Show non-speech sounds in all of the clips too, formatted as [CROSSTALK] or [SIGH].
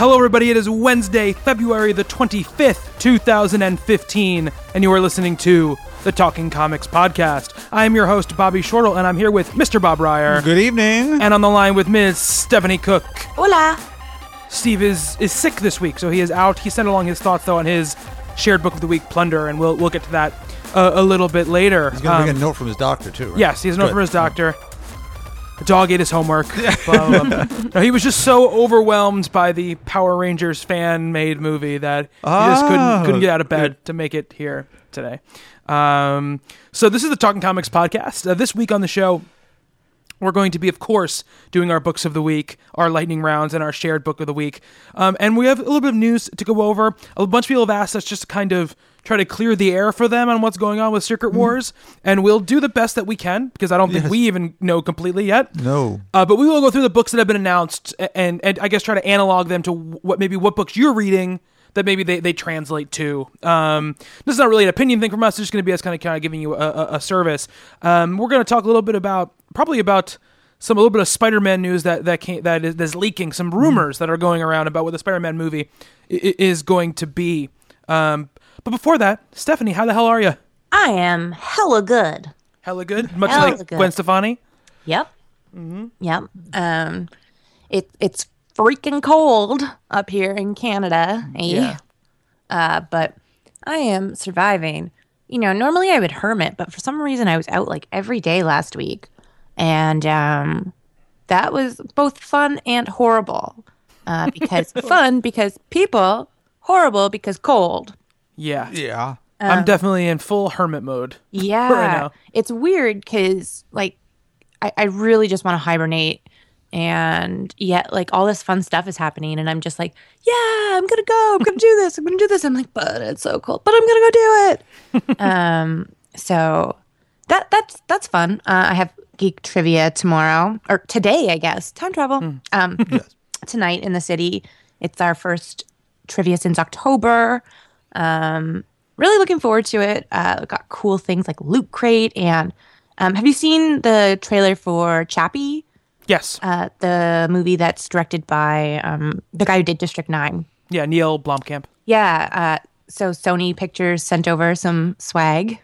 Hello, everybody. It is Wednesday, February the 25th, 2015, and you are listening to the Talking Comics Podcast. I am your host, Bobby Shortle, and I'm here with Mr. Bob Reyer. Good evening. And on the line with Ms. Stephanie Cooke. Hola. Steve is, is sick this week, so he is out. He sent along his thoughts, though, on his shared book of the week, Plunder, and we'll, we'll get to that uh, a little bit later. He's gonna bring Um, a note from his doctor too. Right? Yes, he has a note Good. from his doctor. The dog ate his homework. [LAUGHS] Blah, blah, blah. no, he was just so overwhelmed by the Power Rangers fan-made movie that he just couldn't Oh, couldn't get out of bed to make it here today. Um, so this is the Talking Comics podcast. Uh, this week on the show, we're going to be, of course, doing our books of the week, our lightning rounds, and our shared book of the week. Um, and we have a little bit of news to go over. A bunch of people have asked us just to kind of try to clear the air for them on what's going on with Secret Wars, and we'll do the best that we can because I don't think Yes. we even know completely yet. No. Uh, but we will go through the books that have been announced and, and I guess try to analog them to what maybe what books you're reading that maybe they, they translate to. Um, this is not really an opinion thing from us. It's just going to be us kind of kind of giving you a, a, a service. Um, we're going to talk a little bit about probably about some a little bit of Spider-Man news that that came, that is that's leaking. Some rumors that are going around about what the Spider-Man movie is going to be. Um, but before that, Stephanie, how the hell are you? I am hella good. Hella good, much Hella like good. Gwen Stefani. Yep. Mm-hmm. Yep. Um, it it's freaking cold up here in Canada. eh? Yeah. Uh, but I am surviving. You know, normally I would hermit, but for some reason I was out like every day last week, and um, that was both fun and horrible. Uh, because [LAUGHS] fun because people, horrible because cold. Yeah, Yeah. I'm definitely in full hermit mode. [LAUGHS] Yeah. now. It's weird because, like, I, I really just want to hibernate. And yet, like, all this fun stuff is happening. And I'm just like, yeah, I'm going to go. I'm going to do this. I'm going to do this. I'm like, but it's so cold. But I'm going to go do it. [LAUGHS] um, so that that's that's fun. Uh, I have geek trivia tomorrow or today, I guess. Time travel. Um, Tonight in the city. It's our first trivia since October. Um, really looking forward to it. Uh, got cool things like Loot Crate and um, have you seen the trailer for Chappie? Yes. Uh, the movie that's directed by um, the guy who did District Nine. Yeah, Neil Blomkamp. Yeah. Uh, so Sony Pictures sent over some swag,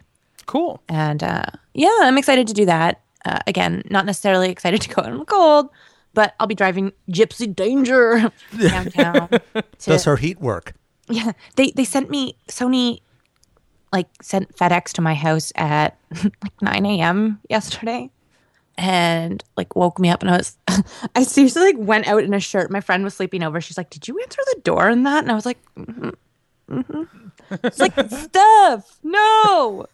Cool. and uh, yeah, I'm excited to do that. Uh, again, not necessarily excited to go out in the cold, but I'll be driving Gypsy Danger [LAUGHS] downtown. [LAUGHS] to- Does her heat work? Yeah, they they sent me Sony like sent FedEx to my house at [LAUGHS] like 9 a.m. yesterday, and like woke me up, and I was [LAUGHS] I seriously like went out in a shirt. My friend was sleeping over. She's like, "Did you answer the door in that?" And I was like, mm-hmm, mm-hmm. "It's like [LAUGHS] Steph, no."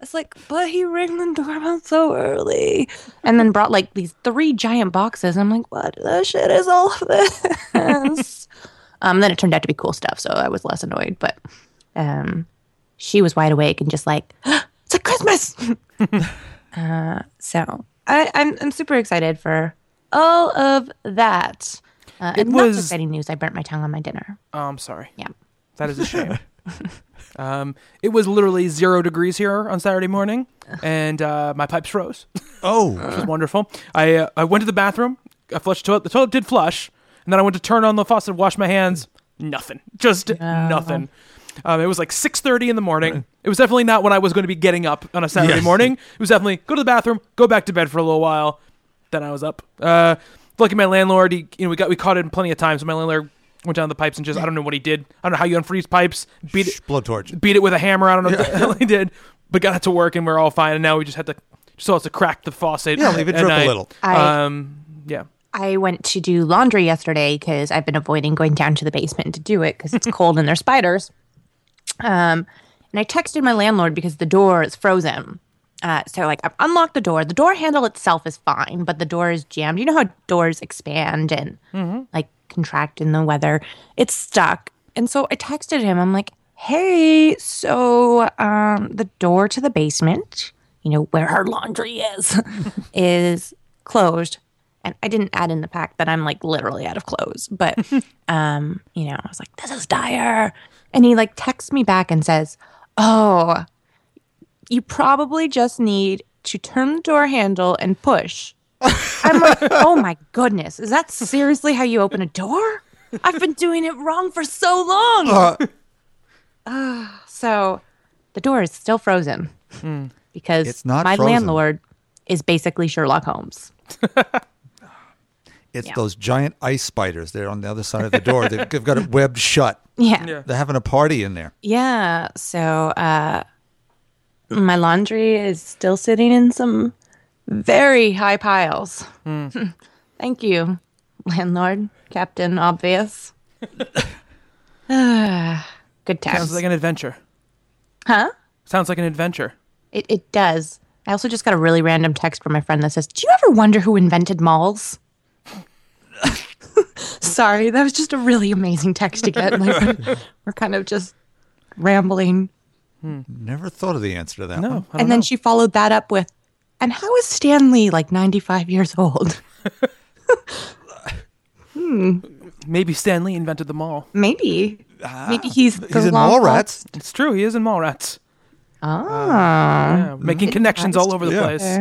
It's like, but he rang the doorbell so early, and then brought like these three giant boxes. I'm like, what the shit is all of this? Um, then it turned out to be cool stuff, so I was less annoyed. But um, she was wide awake and just like, [GASPS] it's like Christmas. [LAUGHS] uh, so I, I'm I'm super excited for all of that. Uh, and not was- exciting news. I burnt my tongue on my dinner. Oh, I'm sorry. Yeah. That is a shame. [LAUGHS] um, it was literally zero degrees here on Saturday morning, and uh, my pipes froze. Oh. [LAUGHS] It was wonderful. I uh, I went to the bathroom. I flushed the toilet. The toilet did flush, and then I went to turn on the faucet, wash my hands. Nothing. Just nothing. Um, it was like 6:30 in the morning. It was definitely not when I was going to be getting up on a Saturday Yes. morning. It was definitely go to the bathroom, go back to bed for a little while. Then I was up. Uh, lucky my landlord. He, you know, we got we caught it in plenty of times. So my landlord went down the pipes and just I don't know what he did. I don't know how you unfreeze pipes. Beat it, Blowtorch. beat it with a hammer. I don't know what the hell he did, but got it to work and we're all fine. And now we just had to Just also crack the faucet. Yeah, leave it at drip a little. I- Um, yeah. I went to do laundry yesterday because I've been avoiding going down to the basement to do it because it's cold and there's spiders. Um, and I texted my landlord because the door is frozen. Uh, so like I've unlocked the door. The door handle itself is fine, but the door is jammed. You know how doors expand and like contract in the weather. It's stuck. And so I texted him. I'm like, "Hey, so um, the door to the basement, you know where our laundry is, [LAUGHS] is closed." And I didn't add in the fact that I'm like literally out of clothes, but [LAUGHS] um, you know, I was like, "This is dire," and he like texts me back and says, "Oh." you probably just need to turn the door handle and push. I'm like, [LAUGHS] oh my goodness, is that seriously how you open a door? I've been doing it wrong for so long. Ah, [SIGHS] so the door is still frozen because It's not my frozen. landlord is basically Sherlock Holmes. [LAUGHS] It's Yeah. those giant ice spiders. They're on the other side of the door. They've, they've got it webbed shut. Yeah. Yeah. They're having a party in there. Yeah. So uh my laundry is still sitting in some very high piles. [LAUGHS] Thank you, landlord, Captain Obvious. Ah, [SIGHS] Good Sounds like an adventure. huh? Sounds like an adventure. It it does. I also just got a really random text from my friend that says, "Do you ever wonder who invented malls?" [LAUGHS] Sorry, that was just a really amazing text to get. Like, [LAUGHS] we're, we're kind of just rambling. Never thought of the answer to that No, one. I don't and then know. she followed that up with, and how is Stan Lee like 95 years old? [LAUGHS] hmm. maybe Stan Lee invented the mall. Maybe. Maybe he's the He's in long- Mallrats. It's true. He is in Mallrats. Ah. Yeah, making connections all over the Yeah. place.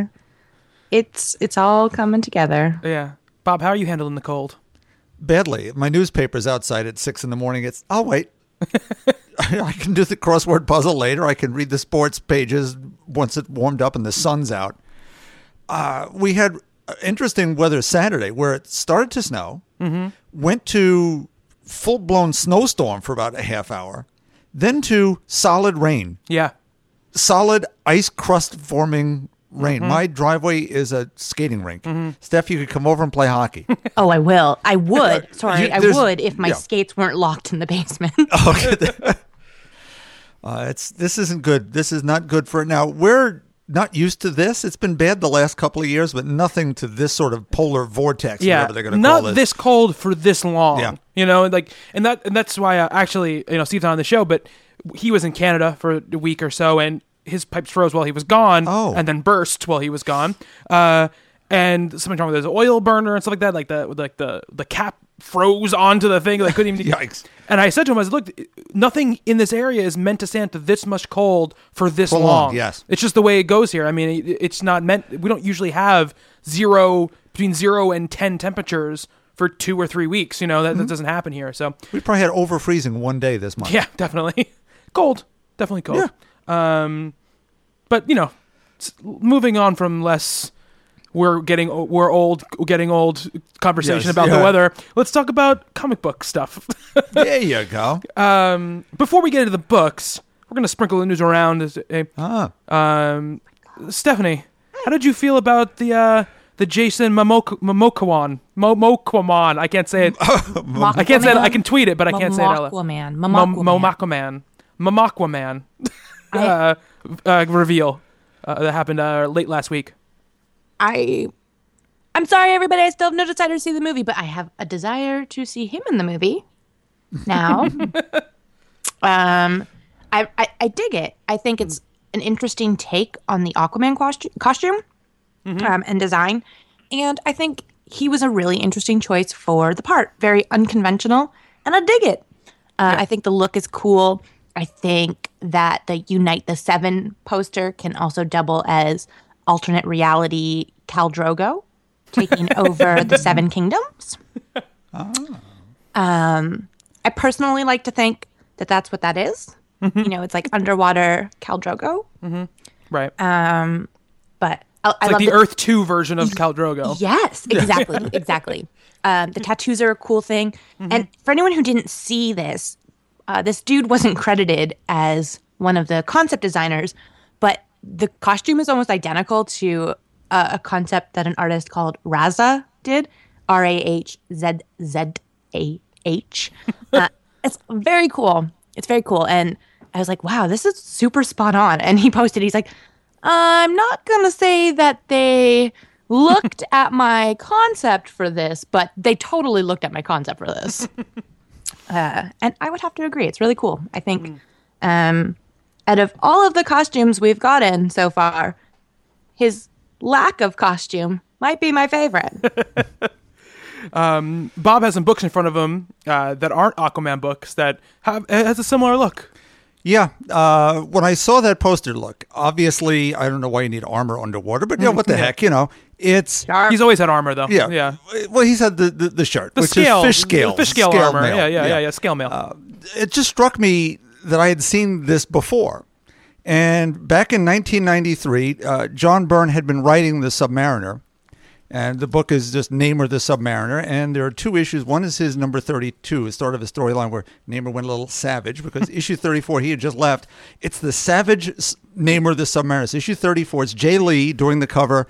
It's it's all coming together. Yeah. Bob, how are you handling the cold? Badly. My newspaper's outside at six in the morning. It's, I'll wait. [LAUGHS] I can do the crossword puzzle later. I can read the sports pages once it warmed up and the sun's out. Uh, we had interesting weather Saturday where it started to snow, went to full blown snowstorm for about a half hour, then to solid rain, Yeah. solid ice crust forming rain. My driveway is a skating rink. Steph, you could come over and play hockey. [LAUGHS] Oh, I will. I [LAUGHS] would. Sorry, You- I would if my yeah. skates weren't locked in the basement. [LAUGHS] Okay. uh, it's this isn't good. This is not good for it. now. We're not used to this. It's been bad the last couple of years, but nothing to this sort of polar vortex. yeah, whatever they're going to not call this cold for this long. Yeah. you know, like, and that and that's why uh, actually, you know, Steve's not on the show, but he was in Canada for a week or so, and his pipes froze while he was gone, Oh. and then burst while he was gone. Uh, and something wrong with his oil burner and stuff like that, like the like the the cap froze onto the thing. They couldn't even. [LAUGHS] Yikes. And I said to him, I said, look, nothing in this area is meant to stand to this much cold for this For long, long. yes. It's just the way it goes here. I mean, it, it's not meant. We don't usually have zero between zero and ten temperatures for two or three weeks. You know that, Mm-hmm. that doesn't happen here. So We probably had over freezing one day this month. [LAUGHS] yeah, definitely cold, definitely cold. Um, but you know, moving on from less. We're getting we're old getting old conversation Yes, about the weather. Let's talk about comic book stuff. [LAUGHS] there you go. um, before we get into the books, we're gonna sprinkle the news around. As ah, Um, Stephanie, how did you feel about the uh, the Jason Momok- Momokawan? Mo- Momokawan. I can't say it. I can't say it. I can tweet it, but I can't say it. out loud. Momakwaman. Uh, uh, reveal uh, that happened uh, late last week. I I'm sorry everybody, I still have no desire to see the movie, but I have a desire to see him in the movie now. [LAUGHS] um I, I I dig it. I think it's an interesting take on the Aquaman costu- costume um, and design. And I think he was a really interesting choice for the part. Very unconventional, and I dig it. Uh, I think the look is cool. I think that the Unite the Seven poster can also double as alternate reality Khal Drogo taking [LAUGHS] over the Seven Kingdoms. Oh. Um, I personally like to think that that's what that is. You know, it's like underwater Khal Drogo. Right. Um, But I, I like love the the- Earth Two version of Khal Drogo. [LAUGHS] Yes, exactly, exactly. Um, the tattoos are a cool thing, and for anyone who didn't see this, uh, this dude wasn't credited as one of the concept designers, but the costume is almost identical to uh, a concept that an artist called Rahzzah did. R A H Z Z A H. [LAUGHS] Uh, It's very cool. It's very cool. And I was like, wow, this is super spot on. And he posted, he's like, I'm not going to say that they looked [LAUGHS] at my concept for this, but they totally looked at my concept for this. [LAUGHS] uh, and I would have to agree. It's really cool. I think um, out of all of the costumes we've gotten so far, his lack of costume might be my favorite. [LAUGHS] Bob has some books in front of him uh, that aren't Aquaman books that have it has a similar look. Yeah, uh, when I saw that poster, look, obviously, I don't know why you need armor underwater, but you know, what the [LAUGHS] heck, you know, it's He's always had armor though. yeah, yeah. Well, he's had the the, the shirt, The which scale, is fish scale, the fish scale, armor. mail. Yeah, yeah, yeah, yeah, scale mail. It just struck me that I had seen this before, and back in 1993, uh, John Byrne had been writing the Submariner. And the book is just Namor the Submariner. And there are two issues. One is his number 32, the start of a storyline where Namor went a little savage because [LAUGHS] issue 34, he had just left. It's the Savage Namor the Submariner. It's issue 34. It's Jae Lee doing the cover.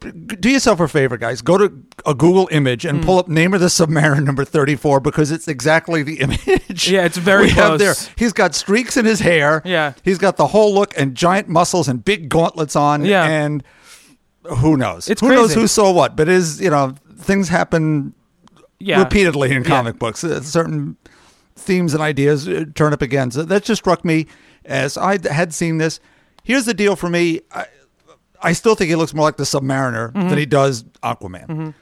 Do yourself a favor, guys. Go to a Google image and hmm. pull up Namor the Submariner number 34 because it's exactly the [LAUGHS] image. Yeah, it's very we have there. He's got streaks in his hair. Yeah. He's got the whole look and giant muscles and big gauntlets on. Yeah. And who knows? It's who knows who saw what? But is you know things happen yeah. repeatedly in comic books. Uh, certain themes and ideas uh, turn up again. So that just struck me as I had seen this. Here's the deal for me. I, I still think he looks more like the Submariner Mm-hmm. than he does Aquaman.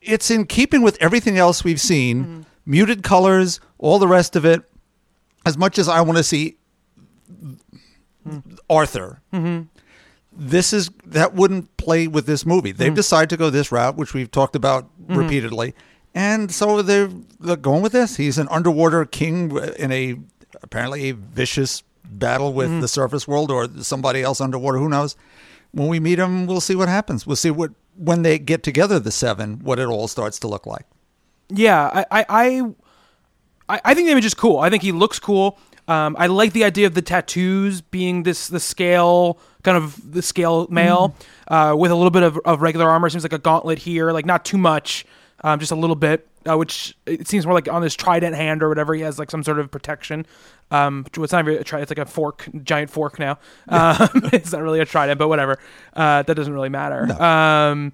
It's in keeping with everything else we've seen. Mm-hmm. Muted colors, all the rest of it. As much as I want to see Arthur, this is that wouldn't play with this movie. They've hmm. decided to go this route, which we've talked about hmm. repeatedly, and so they're, they're going with this. He's an underwater king in a apparently a vicious battle with hmm. the surface world or somebody else underwater. Who knows? When we meet him, we'll see what happens. We'll see what when they get together, the seven, what it all starts to look like. Yeah, I, I, I, I- I think the image is cool. I think he looks cool. Um, I like the idea of the tattoos being this the scale kind of the scale mail uh, with a little bit of, of regular armor. Seems like a gauntlet here, like not too much, um, just a little bit. Uh, which it seems more like on his trident hand or whatever. He has like some sort of protection. Um, it's not really a trident. It's like a fork, giant fork now. [LAUGHS] Um, [LAUGHS] it's not really a trident, but whatever. Uh, that doesn't really matter. Um,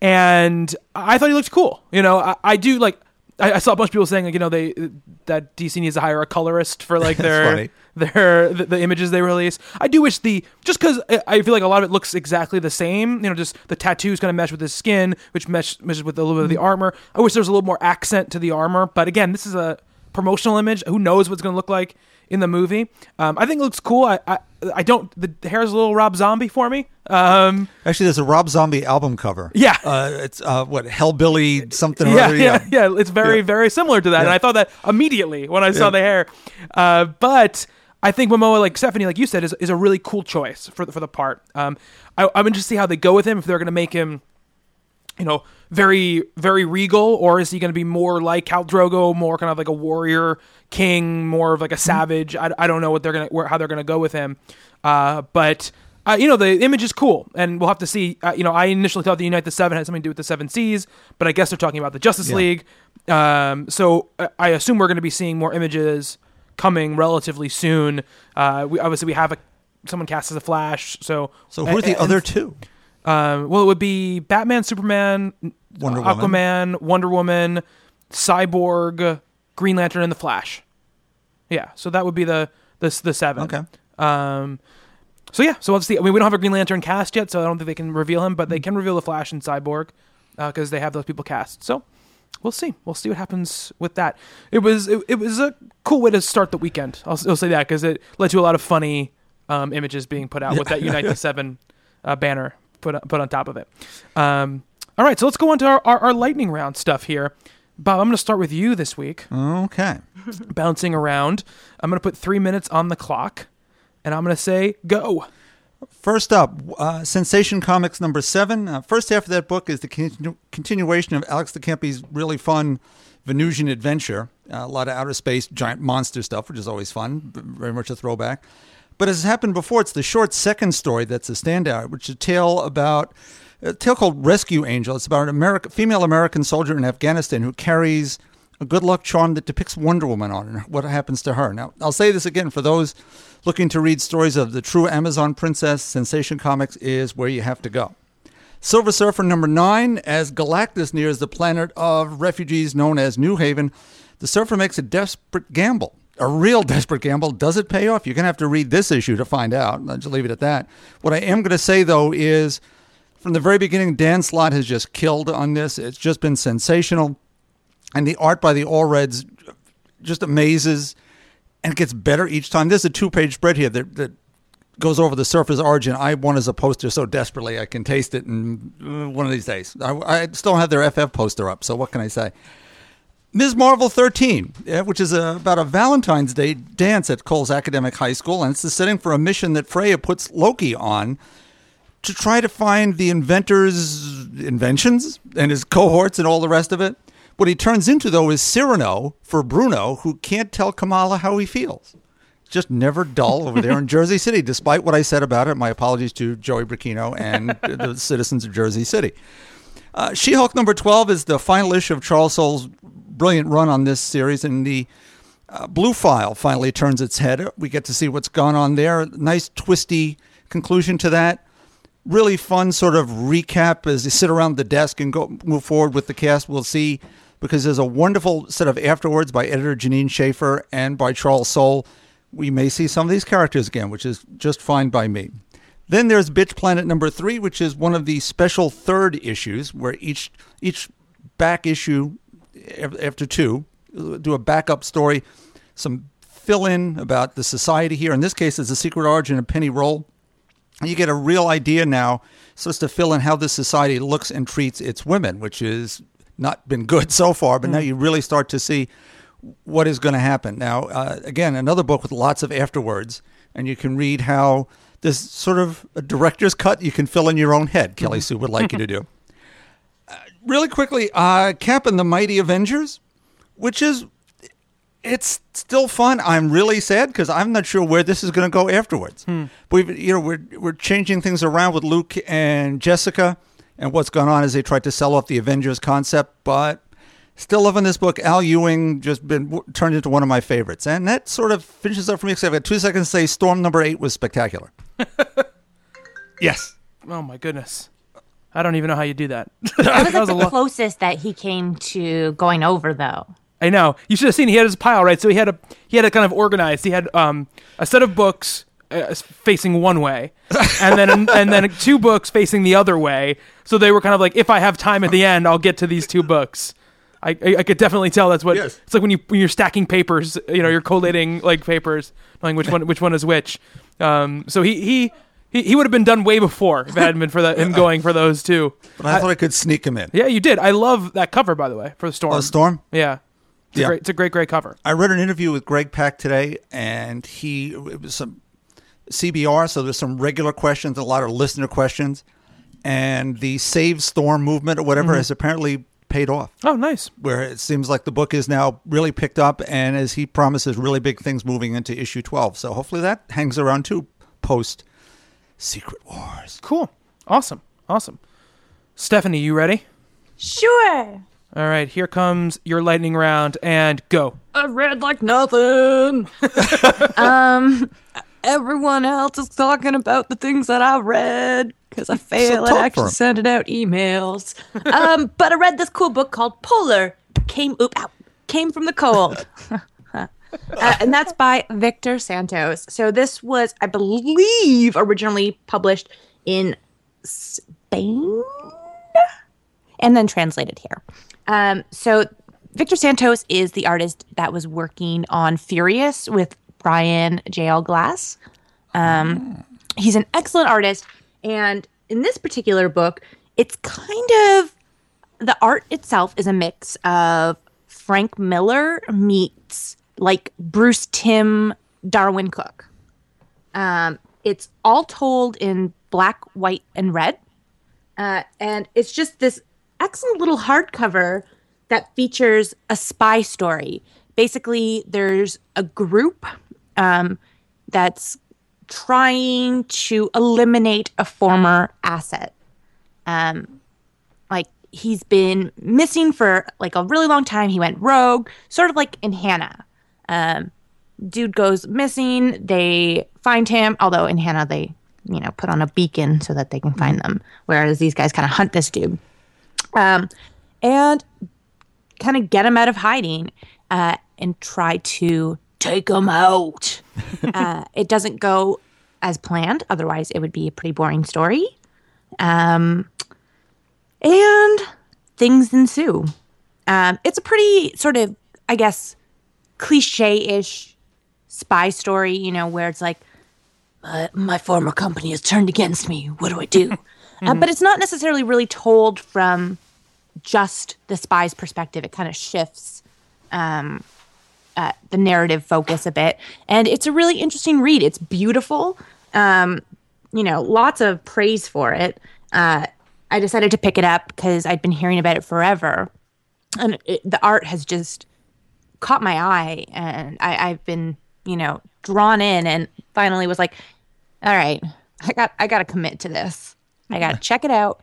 and I thought he looked cool. You know, I, I do like. I, I saw a bunch of people saying like, you know, they that DC needs to hire a colorist for like [LAUGHS] their. Their the, the images they release. I do wish the just because I feel like a lot of it looks exactly the same. You know, just the tattoos kind of mesh with his skin, which mesh meshes with a little bit of the armor. I wish there was a little more accent to the armor. But again, this is a promotional image. Who knows what's going to look like in the movie? Um, I think it looks cool. I, I I don't. The hair's a little Rob Zombie for me. Um, Actually, there's a Rob Zombie album cover. Yeah. uh, it's uh, what Hellbilly something. or yeah, other, yeah, yeah. It's very, Yeah. very similar to that, and I thought that immediately when I saw Yeah. the hair. Uh, but I think Momoa, like Stephanie, like you said, is, is a really cool choice for the, for the part. Um, I, I'm interested to see how they go with him. If they're going to make him, you know, very, very regal, or is he going to be more like Khal Drogo, more kind of like a warrior king, more of like a savage? I, I don't know what they're gonna how they're gonna go with him. Uh, but uh, you know, the image is cool, and we'll have to see. Uh, you know, I initially thought the Unite the Seven had something to do with the Seven Seas, but I guess they're talking about the Justice Yeah. League. Um, so uh, I assume we're going to be seeing more images coming relatively soon. Uh, we obviously we have a someone cast as a Flash, so So who are the and- other two? um, well, it would be Batman, Superman, Wonder Woman. Aquaman, Wonder Woman, Cyborg, Green Lantern, and the Flash. Yeah, so that would be the the the seven. Okay. Um, so yeah, so let's see. I mean, we don't have a Green Lantern cast yet, so I don't think they can reveal him, but Mm. they can reveal the Flash and Cyborg because they have those people cast. So we'll see. We'll see what happens with that. It was it, it was a cool way to start the weekend. I'll, I'll say that because it led to a lot of funny um, images being put out with that [LAUGHS] Unite the Seven uh, banner put on- put on top of it. Um, all right, so let's go on to our, our, our lightning round stuff here. Bob, I'm going to start with you this week Okay. bouncing around. I'm going to put three minutes on the clock, and I'm going to say go. First up, uh, Sensation Comics number seven. Uh, first half of that book is the continu- continuation of Alex de Campi's really fun Venusian adventure. Uh, a lot of outer space, giant monster stuff, which is always fun, very much a throwback. But as has happened before, it's the short second story that's a standout, which is a tale about a tale called Rescue Angel. It's about an American, female American soldier in Afghanistan who carries a good luck charm that depicts Wonder Woman on and what happens to her. Now, I'll say this again for those looking to read stories of the true Amazon princess, Sensation Comics is where you have to go. Silver Surfer number nine, as Galactus nears the planet of refugees known as New Haven, the surfer makes a desperate gamble. A real [LAUGHS] desperate gamble. Does it pay off? You're going to have to read this issue to find out. I'll just leave it at that. What I am going to say, though, is from the very beginning, Dan Slott has just killed on this. It's just been sensational. And the art by the Allreds just amazes and it gets better each time. There's a two page spread here that, that goes over the surface origin. I want as a poster so desperately. I can taste it in uh, one of these days. I, I still have their FF poster up, so what can I say? Ms. Marvel 13, which is a, about a Valentine's Day dance at Cole's Academic High School, and it's the setting for a mission that Freya puts Loki on to try to find the inventor's inventions and his cohorts and all the rest of it. What he turns into, though, is Cyrano for Bruno, who can't tell Kamala how he feels. Just never dull over there in [LAUGHS] Jersey City, despite what I said about it. My apologies to Joey Bricchino and [LAUGHS] the citizens of Jersey City. Uh, she Hulk number 12 is the final issue of Charles Soule's brilliant run on this series, and the uh, Blue File finally turns its head. We get to see what's gone on there. Nice, twisty conclusion to that. Really fun sort of recap as you sit around the desk and go move forward with the cast. We'll see because there's a wonderful set of afterwards by editor Jeanine Schaefer and by Charles Soule. We may see some of these characters again, which is just fine by me. Then there's Bitch Planet number three, which is one of the special third issues where each each back issue after two do a backup story, some fill in about the society here. In this case, it's the secret origin of Penny Rolle. You get a real idea now, so as to fill in how this society looks and treats its women, which is not been good [LAUGHS] so far. But now you really start to see what is going to happen. Now, uh, again, another book with lots of afterwards, and you can read how this sort of a director's cut you can fill in your own head. Kelly Sue would like you to do. [LAUGHS] Uh, really quickly, uh, Cap and the Mighty Avengers, which is it's still fun. I'm really sad because I'm not sure where this is going to go afterwards. We've you know we're we're changing things around with Luke and Jessica, and what's gone on is they tried to sell off the Avengers concept, but still loving this book. Al Ewing just been turned into one of my favorites, and that sort of finishes up for me. Because I've got two seconds to say, Storm number eight was spectacular. [LAUGHS] yes. Oh my goodness. I don't even know how you do that. [LAUGHS] That was That was the lot. closest that he came to going over, though. I know. You should have seen. He had his pile right, so he had a he had it kind of organized. He had um a set of books uh, facing one way, and then and then two books facing the other way. So they were kind of like, if I have time at the end, I'll get to these two books. I, I, I could definitely tell that's what Yes. it's like when you when you're stacking papers. You know, you're collating like papers, knowing which one which one is which. Um, so he he. He, he would have been done way before if it hadn't been for that him going for those two. But I, thought I could sneak him in. Yeah, you did. I love that cover, by the way, for the storm. Oh, Storm? Yeah, it's, Yeah. A great, it's a great, great cover. I read an interview with Greg Pak today, and he it was some CBR, so there's some regular questions, a lot of listener questions, and the Save Storm movement or whatever has apparently paid off. Oh, nice. Where it seems like the book is now really picked up, and as he promises, really big things moving into issue 12. So hopefully that hangs around too post Secret Wars. Cool. Awesome. Awesome. Stephanie, you ready? Sure. All right, here comes your lightning round and go. I read like nothing. [LAUGHS] um, everyone else is talking about the things that I read because I fail talk at actually sending out emails. um, [LAUGHS] but I read this cool book called Polar. Came oop, ow, came from the cold. [LAUGHS] Uh, and that's by Victor Santos. So this was, I believe, originally published in Spain and then translated here. Um, so Victor Santos is the artist that was working on Furious with Brian J.L. Glass. Um, he's an excellent artist, and in this particular book, it's kind of the art itself is a mix of Frank Miller meets like Bruce Timm Darwyn Cooke. Um, it's all told in black, white, and red. Uh, and it's just this excellent little hardcover that features a spy story. Basically, there's a group um, that's trying to eliminate a former asset. Um, like he's been missing for like a really long time. He went rogue, sort of like in Hannah. Um, dude goes missing. They find him, although in Hannah they, you know, put on a beacon so that they can find them. Whereas these guys kind of hunt this dude, um, and kind of get him out of hiding, uh, and try to take them out. [LAUGHS] uh, it doesn't go as planned. Otherwise, it would be a pretty boring story. Um, and things ensue. Um, it's a pretty sort of, I guess, cliche-ish spy story. You know, where it's like, uh, my former company has turned against me. What do I do? [LAUGHS] uh, but it's not necessarily really told from just the spy's perspective. It kind of shifts um, uh, the narrative focus a bit, and it's a really interesting read. It's beautiful. Um, you know, lots of praise for it. Uh, I decided to pick it up because I'd been hearing about it forever, and it, the art has just caught my eye, and I, I've been, you know, drawn in, and finally was like, all right, I got, I got to commit to this. I got to check it out,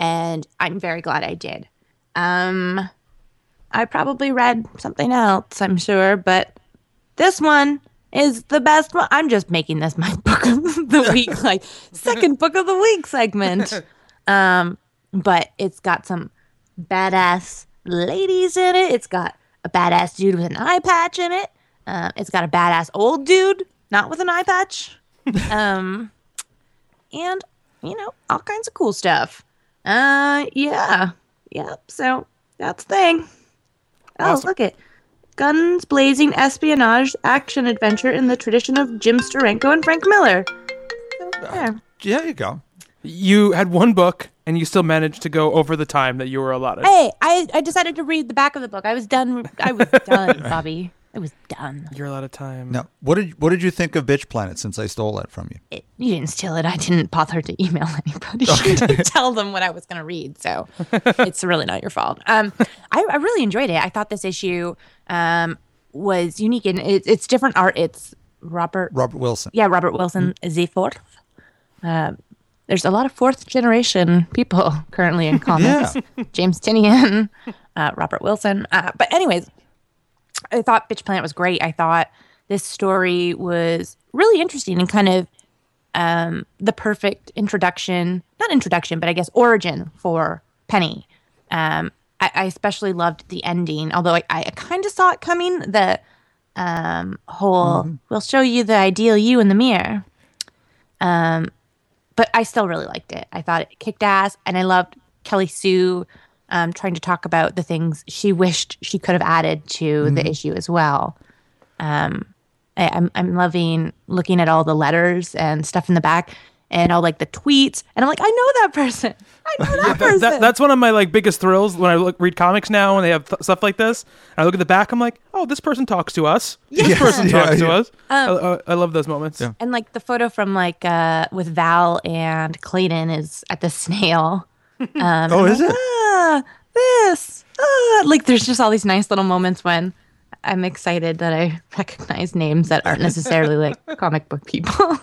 and I'm very glad I did. Um, I probably read something else, I'm sure, but this one is the best one. I'm just making this my [LAUGHS] book of the week, [LAUGHS] like second book of the week segment. [LAUGHS] Um, but it's got some badass ladies in it. It's got a badass dude with an eye patch in it. Um, it's got a badass old dude, not with an eye patch. Um, and you know all kinds of cool stuff. Uh, yeah, yep. So that's the thing. Oh, Awesome. look it. Guns blazing espionage action adventure in the tradition of Jim Steranko and Frank Miller. So, uh, yeah. Yeah, you go. You had one book, and you still managed to go over the time that you were allotted. Hey, I, I decided to read the back of the book. I was done. I was done, [LAUGHS] Bobby. I was done. You're allowed of time. Now, what did what did you think of Bitch Planet since I stole that from you? It, you didn't steal it. I didn't bother to email [LAUGHS] anybody [LAUGHS] to tell them what I was going to read. So [LAUGHS] it's really not your fault. Um, I, I really enjoyed it. I thought this issue um, was unique and it, it's different art. It's Robert Robert Wilson. yeah, Robert Wilson is the fourth. Uh, there's a lot of fourth generation people currently in comics. James Tynion, uh, Robert Wilson. Uh, but anyways, I thought Bitch Planet was great. I thought this story was really interesting and kind of um, the perfect introduction, not introduction, but I guess origin for Penny. Um, I, I especially loved the ending, although I, I kind of saw it coming. The um, whole, we'll show you the ideal you in the mirror. Um, but I still really liked it. I thought it kicked ass, and I loved Kelly Sue um, trying to talk about the things she wished she could have added to the issue as well. Um, I, I'm I'm loving looking at all the letters and stuff in the back, and all like the tweets, and I'm like, I know that person. I know [LAUGHS] that That- person. that- that's one of my like biggest thrills when I look read comics now and they have th- stuff like this. And I look at the back, I'm like, oh, this person talks to us. This person [LAUGHS] Yeah, talks to us. I, I, I love those moments. Yeah. and like the photo from like uh with Val and Clayton is at the snail. [LAUGHS] Um, Oh, is it? ah, this. Ah. Like, there's just all these nice little moments when I'm excited that I [LAUGHS] recognize names that aren't necessarily like comic book people.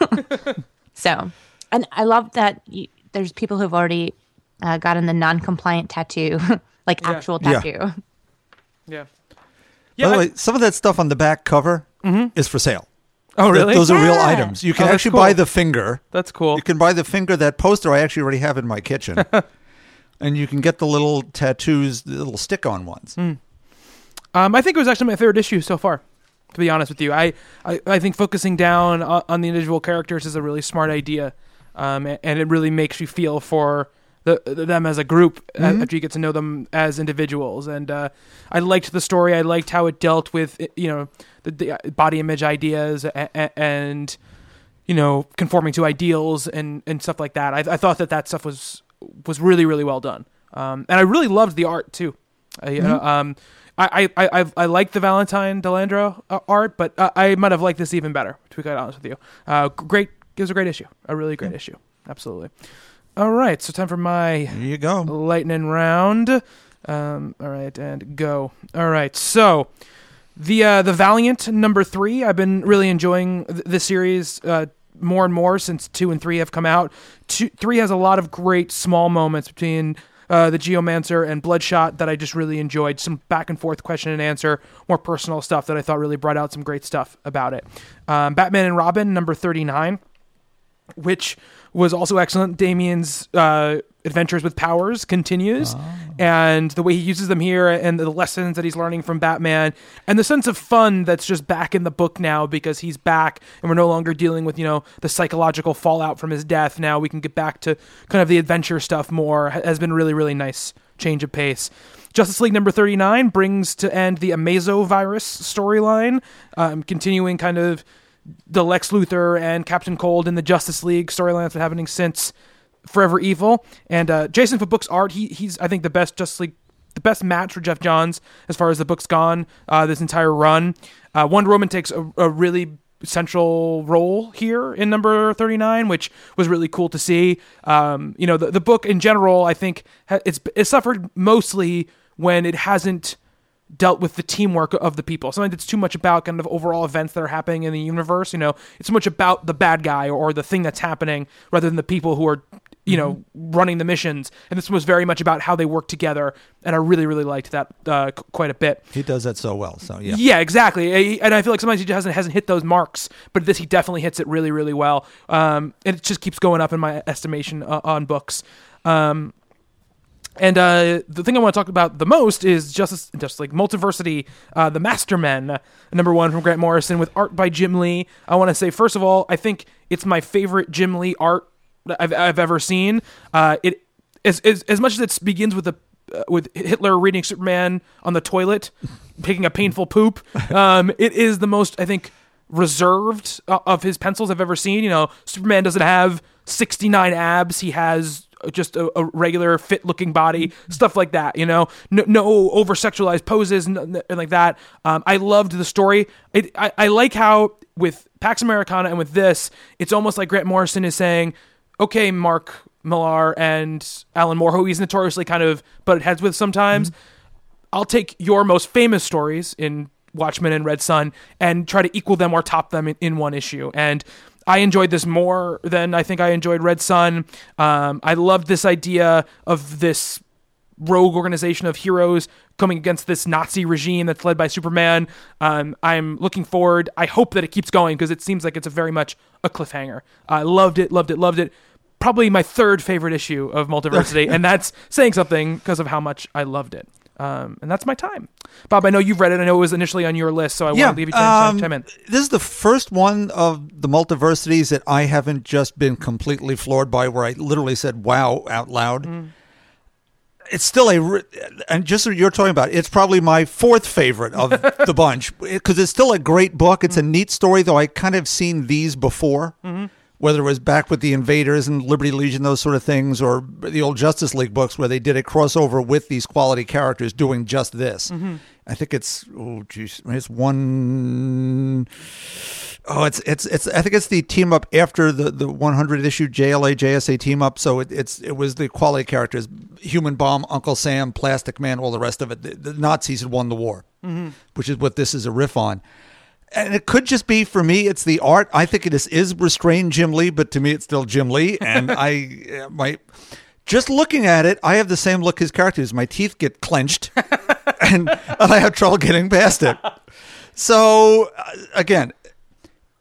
[LAUGHS] so, and I love that you, there's people who've already uh, gotten the non-compliant tattoo, [LAUGHS] like actual Yeah. tattoo. Yeah. By Yeah. the I- way, some of that stuff on the back cover is for sale. oh, Th- really? Those are real items. You can Oh, actually cool. buy the finger. That's cool. You can buy the finger. That poster I actually already have in my kitchen. And you can get the little tattoos, the little stick-on ones. Hmm. Um, I think it was actually my favorite issue so far. To be honest with you, I I, I think focusing down on, on the individual characters is a really smart idea, um, and it really makes you feel for the, them as a group a- after you get to know them as individuals. And uh, I liked the story. I liked how it dealt with you know the, the body image ideas a- a- and you know conforming to ideals and and stuff like that. I, I thought that that stuff was was really really well done, um, and I really loved the art too. I, uh, um, I, I, I, I like the Valentine De Landro uh, art, but uh, I might have liked this even better. To be quite honest with you, uh, great. It was a great issue, a really great issue. Absolutely. All right, so time for my There you go. lightning round. Um, all right, and go. All right, so the uh, the Valiant number three. I've been really enjoying th- this series. Uh, more and more since two and three have come out. Two, three has a lot of great small moments between uh, the Geomancer and Bloodshot that I just really enjoyed. Some back and forth question and answer, more personal stuff that I thought really brought out some great stuff about it. Um, Batman and Robin, number 39 which was also excellent. Damian's uh, adventures with powers continues, and the way he uses them here, and the lessons that he's learning from Batman, and the sense of fun that's just back in the book now because he's back, and we're no longer dealing with you know the psychological fallout from his death. Now we can get back to kind of the adventure stuff more. Has been really really nice change of pace. Justice League number 39 brings to end the Amazo virus storyline, um, continuing kind of the Lex Luthor and Captain Cold in the Justice League storyline that's been happening since Forever Evil. And uh, Jason Fabok's art, he he's I think the best Justice League, the best match for Geoff Johns as far as the book's gone uh, this entire run. Uh, Wonder Woman takes a, a really central role here in number 39 which was really cool to see um, you know the, the book in general i think ha- it's it suffered mostly when it hasn't dealt with the teamwork of the people. Sometimes it's too much about kind of overall events that are happening in the universe. You know, it's much about the bad guy or the thing that's happening rather than the people who are, you know, running the missions. And this was very much about how they work together. And I really, really liked that uh, c- quite a bit. He does that so well. So yeah. Yeah, exactly. And I feel like sometimes he just hasn't hasn't hit those marks, but this he definitely hits it really, really well. Um, and it just keeps going up in my estimation uh, on books. Um, and uh, the thing I want to talk about the most is Justice, just like Multiversity, uh, The Master Men, number one from Grant Morrison with art by Jim Lee. I want to say, first of all, I think it's my favorite Jim Lee art I've, I've ever seen. Uh, it as, as as much as it begins with a uh, with Hitler reading Superman on the toilet, taking a painful poop. [LAUGHS] Um, it is the most I think reserved uh, of his pencils I've ever seen. You know, Superman doesn't have 69 abs. He has just a, a regular fit looking body, stuff like that, you know, no, no over sexualized poses and, and like that. Um, I loved the story. It, I, I like how with Pax Americana and with this, it's almost like Grant Morrison is saying, okay, Mark Millar and Alan Moore, who he's notoriously kind of butted heads with sometimes. I'll take your most famous stories in Watchmen and Red Sun and try to equal them or top them in, in one issue. And I enjoyed this more than I think I enjoyed Red Sun. Um, I loved this idea of this rogue organization of heroes coming against this Nazi regime that's led by Superman. Um, I'm looking forward. I hope that it keeps going because it seems like it's a very much a cliffhanger. I loved it, loved it, loved it. Probably my third favorite issue of Multiversity, [LAUGHS] and that's saying something because of how much I loved it. Um, and that's my time. Bob, I know you've read it. I know it was initially on your list, so I want to leave you time, um, time in. This is the first one of the multiversities that I haven't just been completely floored by, where I literally said "wow" out loud. Mm. It's still a, and just what you're talking about, it's probably my fourth favorite of [LAUGHS] the bunch because it's still a great book. It's a Mm. neat story, though I kind of seen these before. Mm-hmm. Whether it was back with the Invaders and Liberty Legion, those sort of things, or the old Justice League books where they did a crossover with these quality characters doing just this. Mm-hmm. I think it's oh geez, it's one oh it's it's it's I think it's the team up after the the 100 issue JLA JSA team up. So it, it's it was the quality characters: Human Bomb, Uncle Sam, Plastic Man, all the rest of it. The, the Nazis had won the war, which is what this is a riff on. And it could just be for me, it's the art. I think it is, is restrained Jim Lee, but to me, it's still Jim Lee. [LAUGHS] And I, uh, my, just looking at it, I have the same look his characters. My teeth get clenched, [LAUGHS] and, and I have trouble getting past it. So uh, again,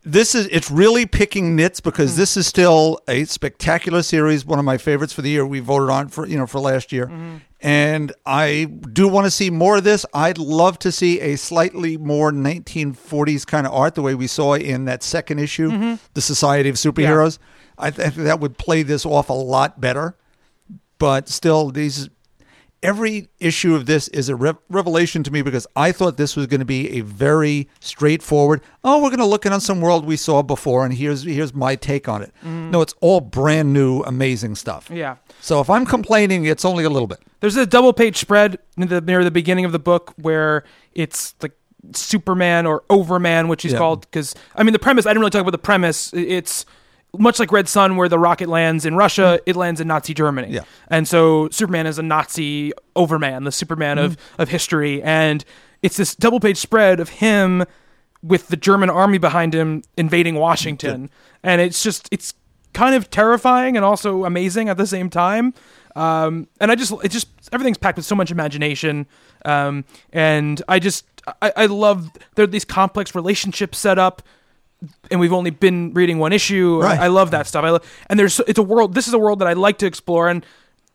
this is it's really picking nits because mm-hmm. this is still a spectacular series, one of my favorites for the year. We voted on for you know for last year, mm-hmm. and I do want to see more of this. I'd love to see a slightly more 1940s kind of art, the way we saw in that second issue, mm-hmm. the Society of Superheroes. I think that would play this off a lot better. But still, these every issue of this is a rev- revelation to me because I thought this was going to be a very straightforward. Oh, we're going to look in on some world we saw before, and here's here's my take on it. Mm-hmm. No, it's all brand new, amazing stuff. Yeah. So if I'm complaining, it's only a little bit. There's a double page spread near the, near the beginning of the book where it's like Superman or Overman, which he's Yeah. called. Because I mean, the premise. I didn't really talk about the premise. It's much like Red Sun, where the rocket lands in Russia, it lands in Nazi Germany. Yeah. And so Superman is a Nazi Overman, the Superman of of history, and it's this double page spread of him with the German army behind him invading Washington, and it's just it's kind of terrifying and also amazing at the same time. Um, and I just it just everything's packed with so much imagination, um, and I just I, I love there are these complex relationships set up. And we've only been reading one issue. Right. I love that stuff. I love, and there's it's a world. This is a world that I like to explore, and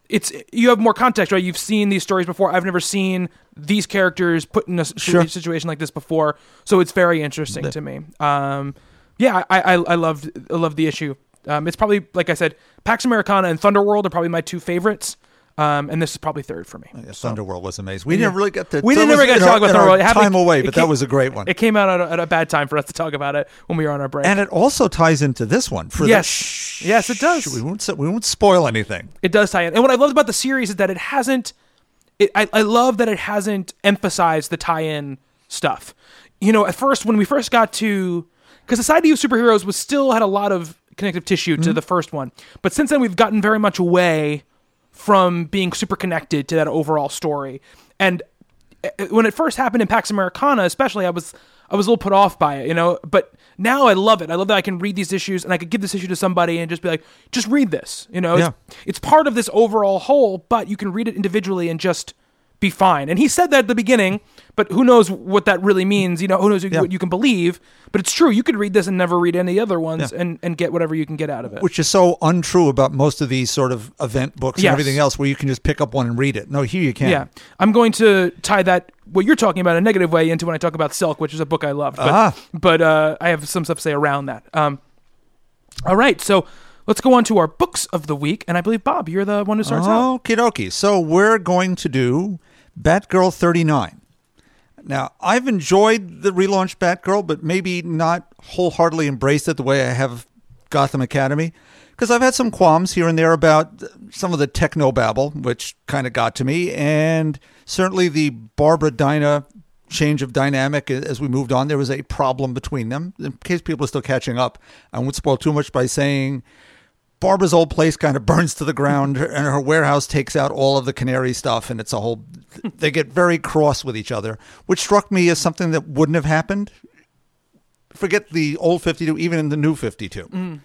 it's you have more context, right? You've seen these stories before. I've never seen these characters put in a Sure. situation like this before, so it's very interesting to me. Um, yeah, I, I I loved I love the issue. Um, it's probably like I said, Pax Americana and Thunderworld are probably my two favorites, um, and this is probably third for me. Yeah, Thunderworld was amazing. We didn't really get to. We didn't was ever get in to our- talk about in our Thunderworld. It Time away, but came- that was a great one. It came out at a, at a bad time for us to talk about it when we were on our break. and it also ties into this one. For Yes. Shh, Yes, it does. We won't. We won't spoil anything. It does tie in. And what I loved about the series is that it hasn't. It, I, I love that it hasn't emphasized the tie-in stuff. You know, at first when we first got to, because Society of Superheroes was still had a lot of connective tissue to the first one, but since then we've gotten very much away from being super connected to that overall story. And uh, when it first happened in Pax Americana, especially, I was I was a little put off by it, you know. But now I love it. I love that I can read these issues and I could give this issue to somebody and just be like, just read this, you know. It's, Yeah. it's part of this overall whole, but you can read it individually and just be fine. And he said that at the beginning, but who knows what that really means? You know, who knows Yeah. what you can believe? But it's true. You could read this and never read any other ones Yeah. and and get whatever you can get out of it. Which is so untrue about most of these sort of event books Yes. and everything else, where you can just pick up one and read it. No, here you can. Yeah, I'm going to tie that what you're talking about in a negative way into when I talk about Silk, which is a book I loved. But, Ah. but uh, I have some stuff to say around that. Um, all right, so let's go on to our books of the week, and I believe Bob, you're the one who starts out. Okie dokie. So we're going to do Batgirl 39. Now, I've enjoyed the relaunched Batgirl, but maybe not wholeheartedly embraced it the way I have Gotham Academy. Because I've had some qualms here and there about some of the techno babble, which kind of got to me, and certainly the Barbara Dinah change of dynamic as we moved on. There was a problem between them. In case people are still catching up, I won't spoil too much by saying Barbara's old place kind of [LAUGHS] burns to the ground, and her warehouse takes out all of the canary stuff, and it's a whole. They get very cross with each other, which struck me as something that wouldn't have happened. Forget the old 52, even in the new 52.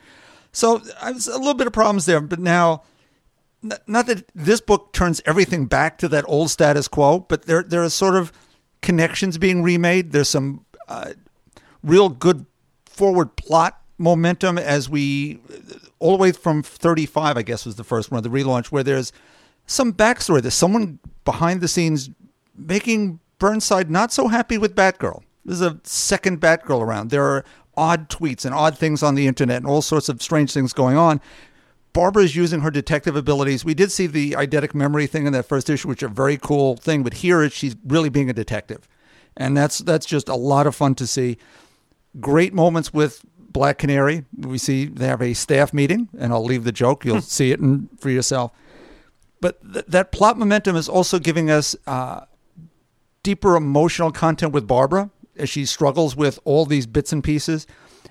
So I was a little bit of problems there, but now, not that this book turns everything back to that old status quo, but there there are sort of connections being remade. There's some uh, real good forward plot momentum as we all the way from 35 i guess was the first one of the relaunch where there's some backstory there's someone behind the scenes making burnside not so happy with batgirl there's a second batgirl around there are odd tweets and odd things on the internet and all sorts of strange things going on Barbara is using her detective abilities. We did see the eidetic memory thing in that first issue, which is a very cool thing. But here, she's really being a detective, and that's that's just a lot of fun to see. Great moments with Black Canary. We see they have a staff meeting, and I'll leave the joke. You'll see it in, for yourself. But th- that plot momentum is also giving us uh, deeper emotional content with Barbara as she struggles with all these bits and pieces,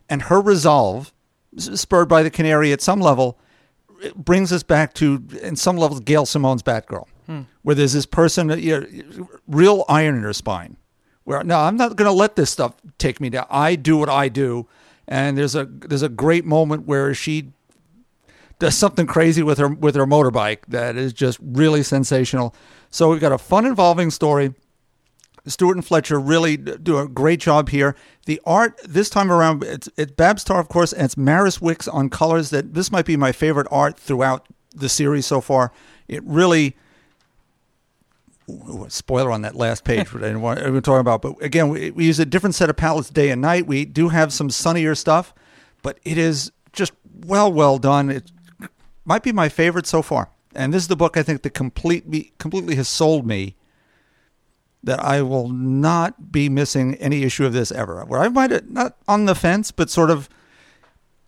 and her resolve, spurred by the Canary at some level, brings us back to, in some levels, Gail Simone's Batgirl, where there's this person, you know, real iron in her spine. Where no, I'm not going to let this stuff take me down. I do what I do, and there's a there's a great moment where she does something crazy with her with her motorbike that is just really sensational. So we've got a fun, involving story. Stewart and Fletcher really do a great job here. The art this time around, it's, it's Babs Tarr, of course, and it's Maris Wicks on colors. That this might be my favorite art throughout the series so far. It really. Spoiler on that last page, but I didn't want to talk about. But again, we, we use a different set of palettes day and night. We do have some sunnier stuff, but it is just well, well done. It might be my favorite so far. And this is the book I think that completely, completely has sold me that I will not be missing any issue of this ever. Where I might have not on the fence, but sort of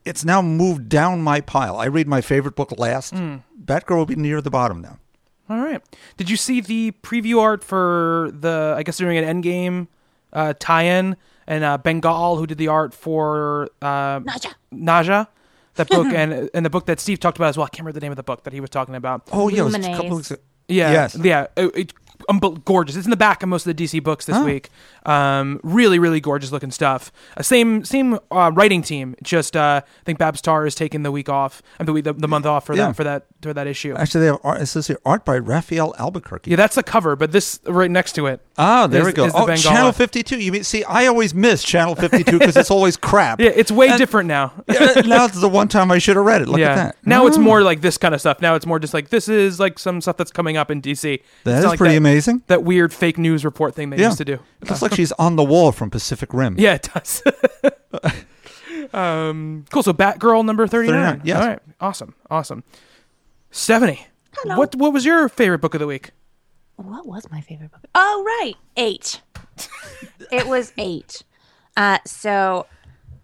it's now moved down my pile. I read my favorite book last. Mm. Batgirl will be near the bottom now. All right. Did you see the preview art for the? I guess they're doing an Endgame uh, tie-in, and uh, Bengal, who did the art for uh, Naja. Naja, that book, [LAUGHS] and and the book that Steve talked about as well. I can't remember the name of the book that he was talking about. Oh yeah, it was a Luminaries. couple weeks ago. Yeah, Yes. yeah. It, it- um, gorgeous. It's in the back of most of the DC books this week. Um, really, really gorgeous looking stuff. Uh, same same uh, writing team. Just uh, I think Babs Tarr has taken the week off, the week the, the month off for Yeah. that for that for that issue. Actually, they have art, it says here, art by Rafael Albuquerque. yeah, that's the cover, but this right next to it. Ah, there is- we go. Oh, Bengala. Channel 52. You mean, see, I always miss Channel 52 because it's always crap. [LAUGHS] Yeah, it's way And- different now. [LAUGHS] Yeah, now it's the one time I should have read it. Look yeah. at that. Now it's Oh. more like this kind of stuff. Now it's more just like this is like some stuff that's coming up in DC. That It's is like pretty that, amazing. That weird fake news report thing they Yeah. used to do. It looks like she's on the wall from Pacific Rim. Yeah, it does. [LAUGHS] um, cool. So Batgirl number 39. 39, yes. All right. Awesome. Awesome. Stephanie, what what was your favorite book of the week? What was my favorite book? Oh, right. Eight. it was eight. Uh, so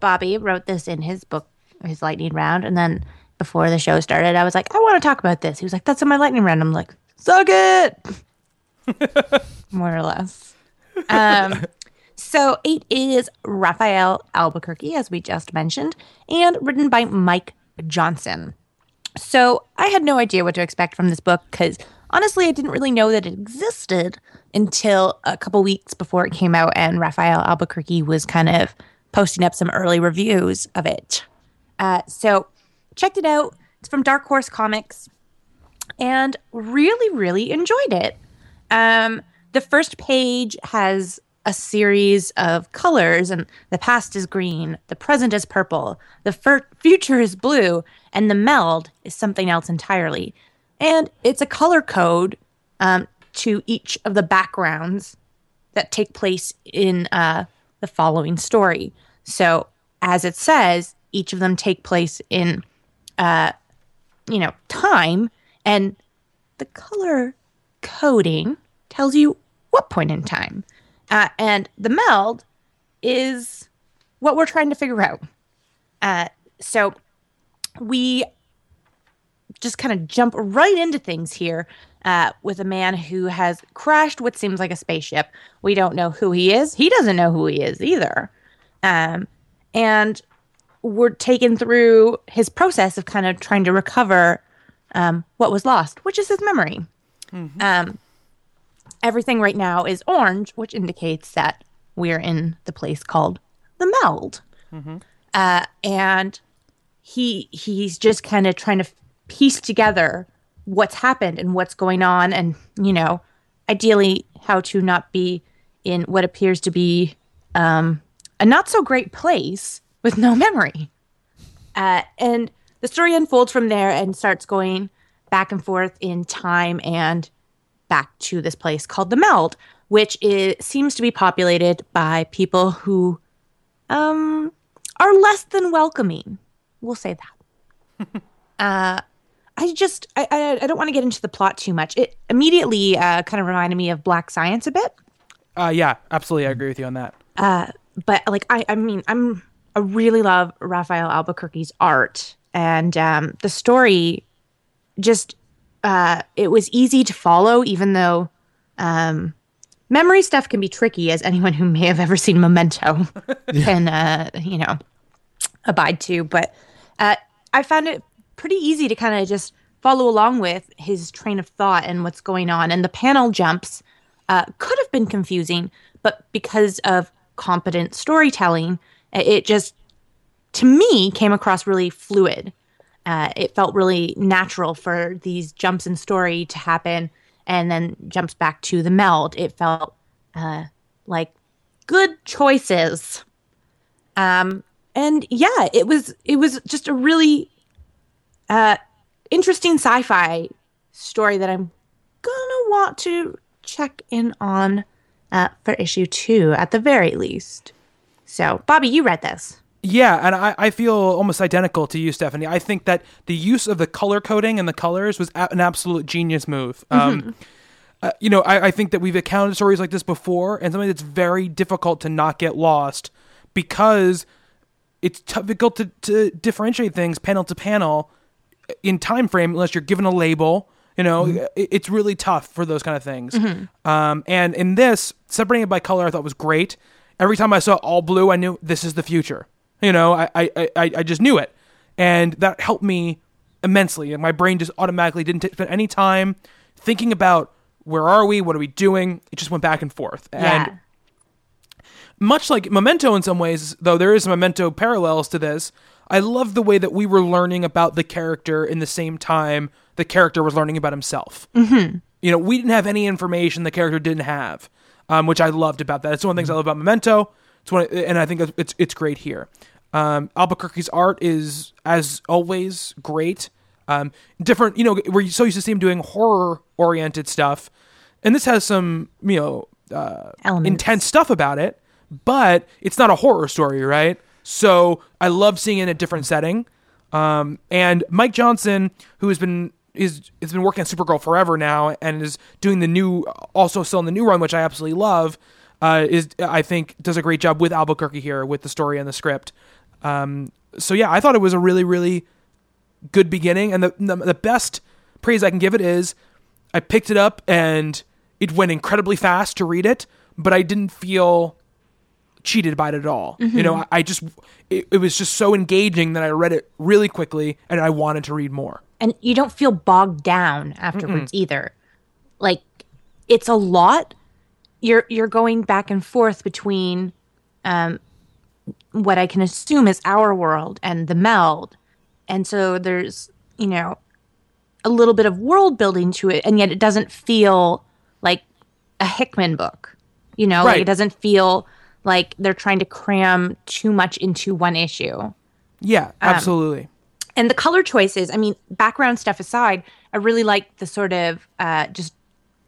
Bobby wrote this in his book, his lightning round. And then before the show started, I was like, I want to talk about this. He was like, that's in my lightning round. I'm like, suck it. [LAUGHS] More or less. Um, so eight is Rafael Albuquerque, as we just mentioned, and written by Mike Johnson. So I had no idea what to expect from this book because honestly, I didn't really know that it existed until a couple weeks before it came out, and Rafael Albuquerque was kind of posting up some early reviews of it. Uh, so checked it out. It's from Dark Horse Comics, and really, really enjoyed it. Um, the first page has a series of colors, and the past is green, the present is purple, the fir- future is blue, and the meld is something else entirely. And it's a color code um, to each of the backgrounds that take place in uh, the following story. So, as it says, each of them take place in, uh, you know, time, and the color coding tells you what point in time. Uh, and the meld is what we're trying to figure out. Uh, so we just kind of jump right into things here uh, with a man who has crashed what seems like a spaceship. We don't know who he is. He doesn't know who he is either. Um, and we're taken through his process of kind of trying to recover um, what was lost, which is his memory. Um, everything right now is orange, which indicates that we're in the place called the Meld. Uh, and he he's just kind of trying to piece together what's happened and what's going on, and you know, ideally how to not be in what appears to be um, a not so great place with no memory. Uh, and the story unfolds from there and starts going back and forth in time and back to this place called the Meld, which is, seems to be populated by people who um, are less than welcoming. We'll say that. [LAUGHS] uh, I just I, I, I don't want to get into the plot too much. It immediately uh, kind of reminded me of Black Science a bit. Uh, yeah, absolutely. I agree with you on that. but like I, I mean, I'm I really love Rafael Albuquerque's art and um, the story. Just uh, it was easy to follow, even though um, memory stuff can be tricky, as anyone who may have ever seen Memento [LAUGHS] can uh, you know abide to. But uh, I found it pretty easy to kind of just follow along with his train of thought and what's going on. And the panel jumps uh, could have been confusing, but because of competent storytelling, it just, to me, came across really fluid. Uh, it felt really natural for these jumps in story to happen and then jumps back to the meld. It felt uh, like good choices. Um, and yeah, it was it was just a really uh, interesting sci-fi story that I'm gonna want to check in on uh, for issue two at the very least. So, Bobby, you read this. Yeah, and I, I feel almost identical to you, Stephanie. I think that the use of the color coding and the colors was a- an absolute genius move. Um, uh, you know, I, I think that we've encountered stories like this before, and something that's very difficult to not get lost because it's difficult to, to differentiate things panel to panel in time frame unless you're given a label. You know, it, it's really tough for those kind of things. Um, and in this, separating it by color, I thought was great. Every time I saw all blue, I knew this is the future. You know, I I, I, I just knew it, and that helped me immensely. And my brain just automatically didn't spend any time thinking about where are we? What are we doing? It just went back and forth. Yeah. And much like Memento in some ways, though there is Memento parallels to this, I love the way that we were learning about the character in the same time the character was learning about himself. Mm-hmm. You know, we didn't have any information the character didn't have, um, which I loved about that. It's one of the things I love about Memento. It's one, and I think it's, it's great here. Um, Albuquerque's art is, as always, great. Um, different, you know, we're so used to see him doing horror oriented stuff, and this has some, you know, uh, intense stuff about it, but it's not a horror story, right? So I love seeing it in a different setting. Um, and Mike Johnson, who has been is has been working on Supergirl forever now, and is doing the new, also still in the new run, which I absolutely love. Uh, is I think does a great job with Albuquerque here with the story and the script. Um, so yeah, I thought it was a really really good beginning, and the, the the best praise I can give it is I picked it up and it went incredibly fast to read it, but I didn't feel cheated by it at all. You know, I, I just it, it was just so engaging that I read it really quickly and I wanted to read more. and you don't feel bogged down afterwards either. Like it's a lot. You're you're going back and forth between um, what I can assume is our world and the meld, and so there's you know a little bit of world building to it, and yet it doesn't feel like a Hickman book. You know, like it doesn't feel like they're trying to cram too much into one issue. Yeah, absolutely. and the color choices i mean background stuff aside i really like the sort of uh, just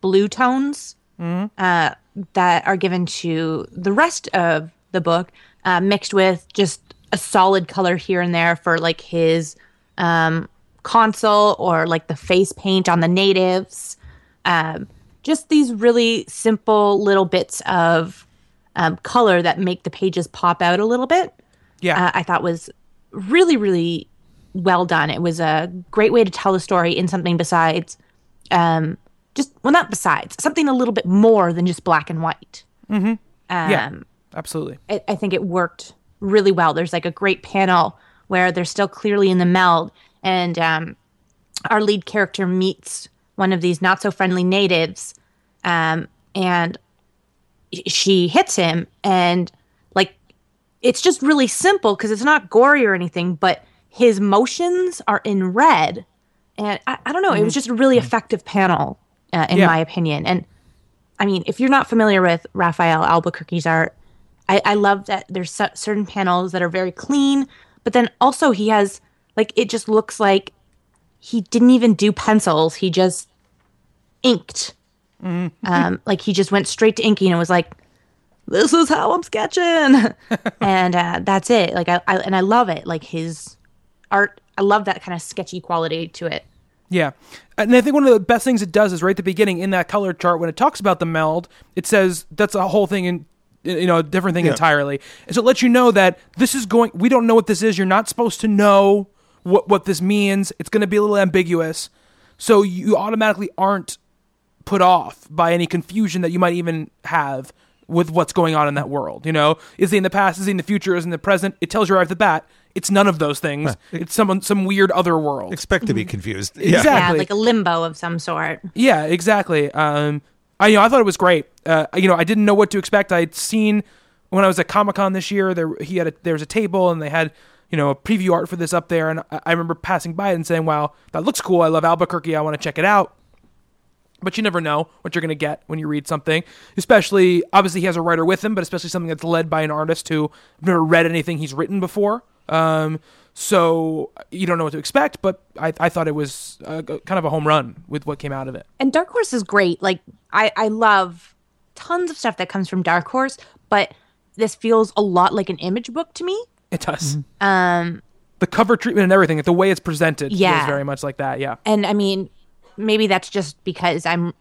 blue tones uh, that are given to the rest of the book uh, mixed with just a solid color here and there for like his um, console or like the face paint on the natives um, just these really simple little bits of um, color that make the pages pop out a little bit Yeah. uh, I thought was really, really well done. It was a great way to tell a story in something besides, um, just well, not besides something a little bit more than just black and white. Mm-hmm. yeah. Absolutely. I, I think it worked really well. There's like a great panel where they're still clearly in the meld, and um, our lead character meets one of these not so friendly natives, um, and she hits him, and like it's just really simple because it's not gory or anything, but his motions are in red, and I, I don't know. It was just a really effective panel, uh, in Yeah. my opinion, and. I mean, if you're not familiar with Rafael Albuquerque's art, I, I love that there's cer- certain panels that are very clean, but then also he has like it just looks like he didn't even do pencils. He just inked. Um, like he just went straight to inking and was like, "This is how I'm sketching," [LAUGHS] and uh, that's it. Like I, I and I love it. Like his art, I love that kind of sketchy quality to it. Yeah. And I think one of the best things it does is right at the beginning in that color chart when it talks about the meld, it says that's a whole thing in you know, a different thing Yeah. entirely. And so it lets you know that this is going we don't know what this is. You're not supposed to know what what this means. It's going to be a little ambiguous. So you automatically aren't put off by any confusion that you might even have with what's going on in that world. You know, is he in the past? Is he in the future? Is he in the present? It tells you right off the bat. It's none of those things. It's some some weird other world. Expect to be confused. Yeah. Exactly. Yeah, like a limbo of some sort. Yeah, exactly. Um, I you know I thought it was great. Uh, you know I didn't know what to expect. I'd seen when I was at Comic Con this year. There he had a, there was a table and they had you know a preview art for this up there, and I, I remember passing by it and saying, "Wow, that looks cool. I love Albuquerque. I want to check it out." But you never know what you're going to get when you read something. Especially, obviously, he has a writer with him, but especially something that's led by an artist who I've never read anything he's written before. Um, so you don't know what to expect. But I, I thought it was uh, kind of a home run with what came out of it. and Dark Horse is great. Like I, I love tons of stuff that comes from Dark Horse, but this feels a lot like an image book to me. It does. Um, The cover treatment and everything, the way it's presented, Yeah. feels very much like that. Yeah. and I mean, maybe that's just because I'm,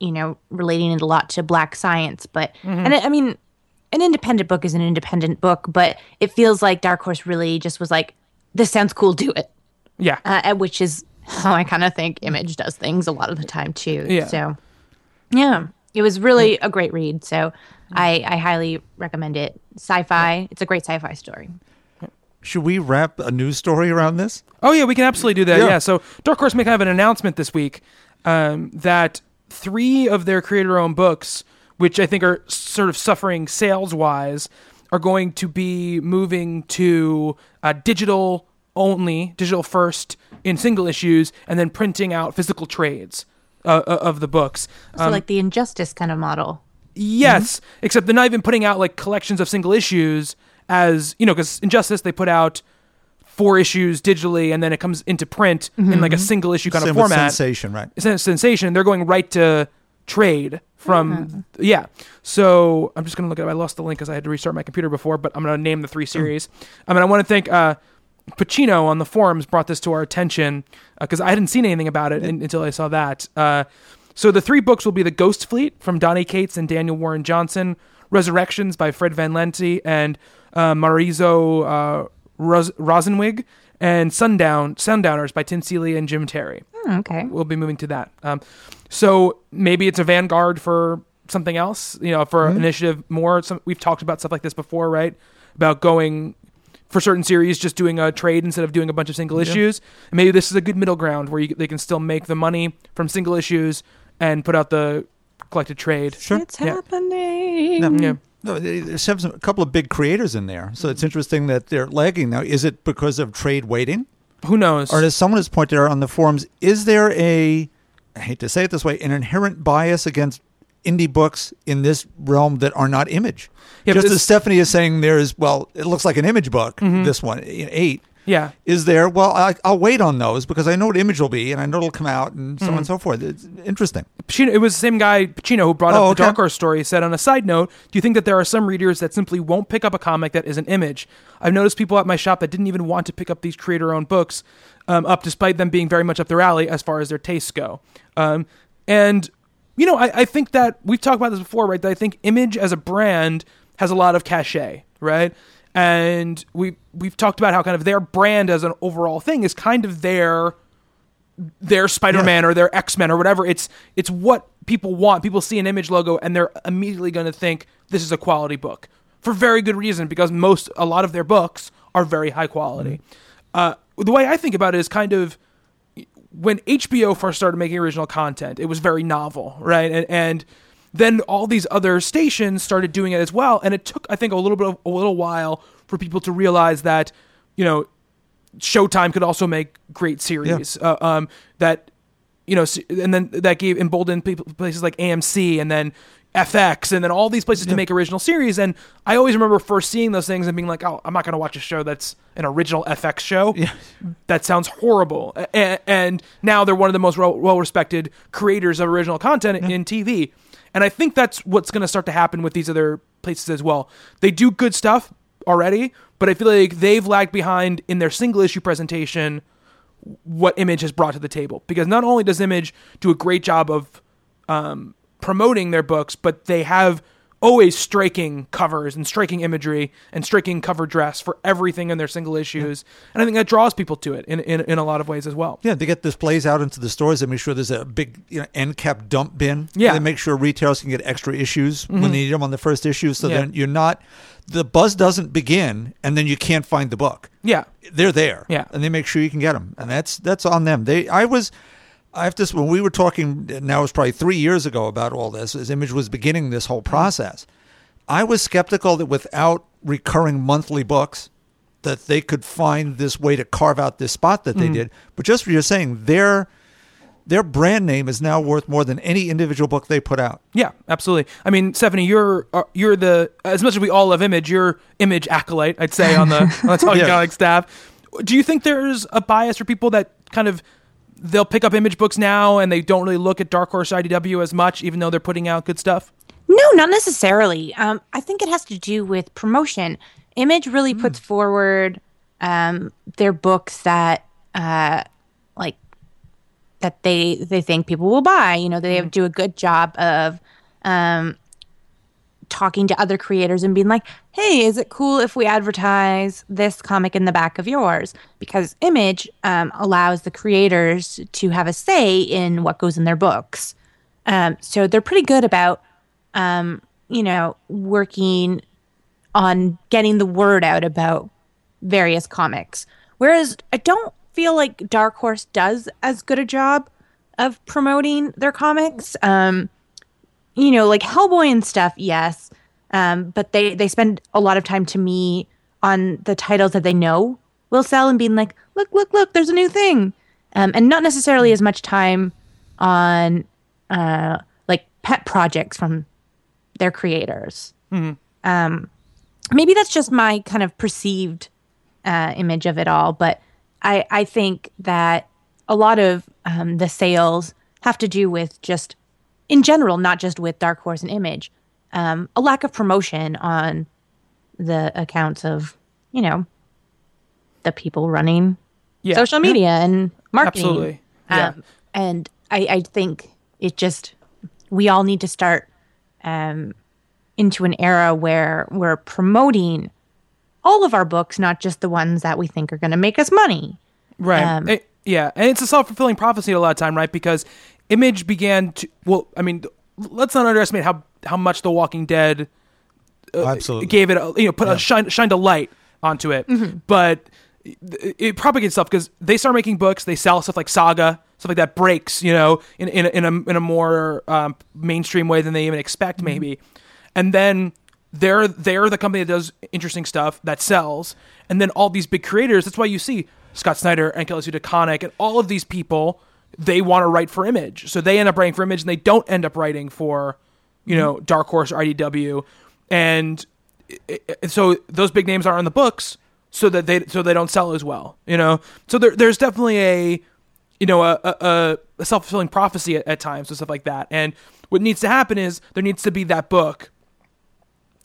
you know, relating it a lot to Black Science, but and I, I mean, an independent book is an independent book, but it feels like Dark Horse really just was like, this sounds cool, do it, Yeah. uh, which is how I kind of think Image does things a lot of the time too. Yeah. So, yeah, it was really a great read. So, I, I highly recommend it. Sci-fi, it's a great sci-fi story. Should we wrap a news story around this? oh yeah, we can absolutely do that. Yeah. Yeah. So Dark Horse may have an announcement this week um, that three of their creator-owned books, which I think are sort of suffering sales-wise, are going to be moving to uh, digital only, digital first in single issues, and then printing out physical trades uh, uh, of the books. So like the injustice kind of model. Yes, except they're not even putting out like collections of single issues as you know, because Injustice they put out four issues digitally, and then it comes into print in like a single issue kind Same of with format. Sensation, right? It's a sensation. They're going right to trade from yeah. So I'm just gonna look at. I lost the link because I had to restart my computer before, but I'm gonna name the three series. I mean, I want to thank uh, Pacino on the forums brought this to our attention because I hadn't seen anything about it un- until I saw that. Uh, so the three books will be the Ghost Fleet from Donny Cates and Daniel Warren Johnson, Resurrections by Fred Van Lente and uh, Marizo uh, Ros- Rosenzweig, and Sundown Sundowners by Tim Seeley and Jim Terry Hmm, okay. we'll be moving to that. Um, so maybe it's a vanguard for something else, you know, for mm-hmm. initiative more. Some, we've talked about stuff like this before, right? About going for certain series, just doing a trade instead of doing a bunch of single issues. And maybe this is a good middle ground where you, they can still make the money from single issues and put out the collected trade. Sure. It's Yeah. happening. Yeah. No, they- there's some, a couple of big creators in there, so it's interesting that they're lagging now. Is it because of trade waiting, Who knows? or as someone has pointed out on the forums, is there a, I hate to say it this way, an inherent bias against indie books in this realm that are not image? Yeah, Just as Stephanie is saying, there's well, it looks like an image book. Mm-hmm. This one, eight. Yeah. Is there? Well, I, I'll wait on those because I know what image will be, and I know it'll come out, and so on and so forth. It's interesting. Pacino, it was the same guy, Pacino, who brought Oh, up the okay. Dark Horse story. Said on a side note, do you think that there are some readers that simply won't pick up a comic that is an image? I've noticed people at my shop that didn't even want to pick up these creator-owned books um, up, despite them being very much up their alley as far as their tastes go. Um, and you know, I, I think that we've talked about this before, right? That I think Image as a brand has a lot of cachet, right? And we we've talked about how kind of their brand as an overall thing is kind of their their Spider-Man or their X-Men or whatever. It's it's what people want. People see an image logo and they're immediately going to think this is a quality book for very good reason because most a lot of their books are very high quality. Uh, the way I think about it is kind of when HBO first started making original content, it was very novel, right? And and then all these other stations started doing it as well, and it took I think a little bit of a little while for people to realize that you know Showtime could also make great series. Uh, um, that you know, and then that gave emboldened people, places like AMC and then FX and then all these places to make original series. And I always remember first seeing those things and being like, "Oh, I'm not going to watch a show that's an original FX show. Yeah. That sounds horrible." And, and now they're one of the most well respected creators of original content in TV. And I think that's what's going to start to happen with these other places as well. They do good stuff already, but I feel like they've lagged behind in their single issue presentation what Image has brought to the table. Because not only does Image do a great job of um, promoting their books, but they have always striking covers and striking imagery and striking cover dress for everything in their single issues. And I think that draws people to it in, in, in a lot of ways as well. Yeah, they get displays out into the stores. They make sure there's a big you know, end cap dump bin. Yeah. Mm-hmm. They make sure retailers can get extra issues when they need them on the first issue. So Yeah. then you're not, the buzz doesn't begin and then you can't find the book. Yeah. They're there. Yeah. And they make sure you can get them. And that's, that's on them. They, I was, I have to, when we were talking, now it was probably three years ago about all this, as Image was beginning this whole process. I was skeptical that without recurring monthly books, that they could find this way to carve out this spot that they did. But just what you're saying, their their brand name is now worth more than any individual book they put out. Yeah, absolutely. I mean, Stephanie, you're uh, you're the as much as we all love Image, you're Image acolyte, I'd say on the [LAUGHS] on the Talking Yeah. Comic staff. Do you think there's a bias for people that kind of they'll pick up Image books now and they don't really look at Dark Horse IDW as much, even though they're putting out good stuff? No, not necessarily. Um, I think it has to do with promotion. Image really puts forward um, their books that, uh, like, that they they think people will buy. You know, they do a good job of um, talking to other creators and being like, "Hey, is it cool if we advertise this comic in the back of yours?" Because Image um, allows the creators to have a say in what goes in their books. Um, so they're pretty good about um, you know, working on getting the word out about various comics. Whereas I don't feel like Dark Horse does as good a job of promoting their comics. Um, you know, like Hellboy and stuff, yes. Um, but they they spend a lot of time to me on the titles that they know will sell and being like, look, look, look, there's a new thing, um, and not necessarily as much time on uh, like pet projects from their creators. Um, maybe that's just my kind of perceived uh, image of it all, but I I think that a lot of um, the sales have to do with just in general, not just with Dark Horse and Image, um, a lack of promotion on the accounts of you know the people running Yeah. social media and marketing. Absolutely. Yeah. Um, and I, I think it just we all need to start um, into an era where we're promoting all of our books, not just the ones that we think are going to make us money. Right. Um, It- yeah, and it's a self fulfilling prophecy a lot of time, right? Because Image began to well, I mean, let's not underestimate how how much The Walking Dead uh, Absolutely. gave it, a, you know, put a shine, shined a light onto it. Mm-hmm. But it, it propagates stuff because they start making books, they sell stuff like Saga, stuff like that breaks, you know, in in a, in a, in a more um, mainstream way than they even expect, mm-hmm. maybe. And then they're they're the company that does interesting stuff that sells, and then all these big creators. That's why you see Scott Snyder and Kelly Sue DeConnick and all of these people. They want to write for Image, so they end up writing for Image, and they don't end up writing for, you know, Dark Horse or IDW, and i- i- so those big names aren't in the books, so that they so they don't sell as well, you know. So there, there's definitely a, you know, a a, a self fulfilling prophecy at, at times and stuff like that. And what needs to happen is there needs to be that book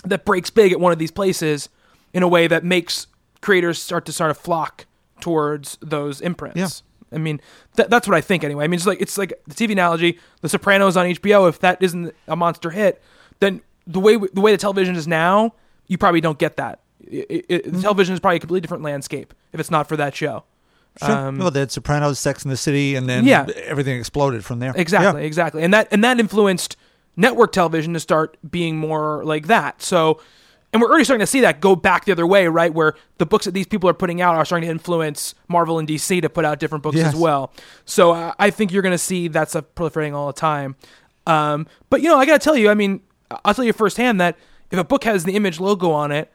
that breaks big at one of these places in a way that makes creators start to sort of flock towards those imprints. Yeah. I mean, th- that's what I think anyway. I mean, it's like it's like the TV analogy, The Sopranos on HBO. If that isn't a monster hit, then the way the way the television is now, you probably don't get that. It, it, Mm-hmm. the television is probably a completely different landscape if it's not for that show. Sure. Um, well, they had Sopranos, Sex in the City, and then Yeah. everything exploded from there. Exactly, Yeah. exactly. And that and that influenced network television to start being more like that. So and we're already starting to see that go back the other way, right? Where the books that these people are putting out are starting to influence Marvel and DC to put out different books Yes. as well. So uh, I think you're going to see that stuff proliferating all the time. Um, but you know, I got to tell you, I mean, I'll tell you firsthand that if a book has the image logo on it,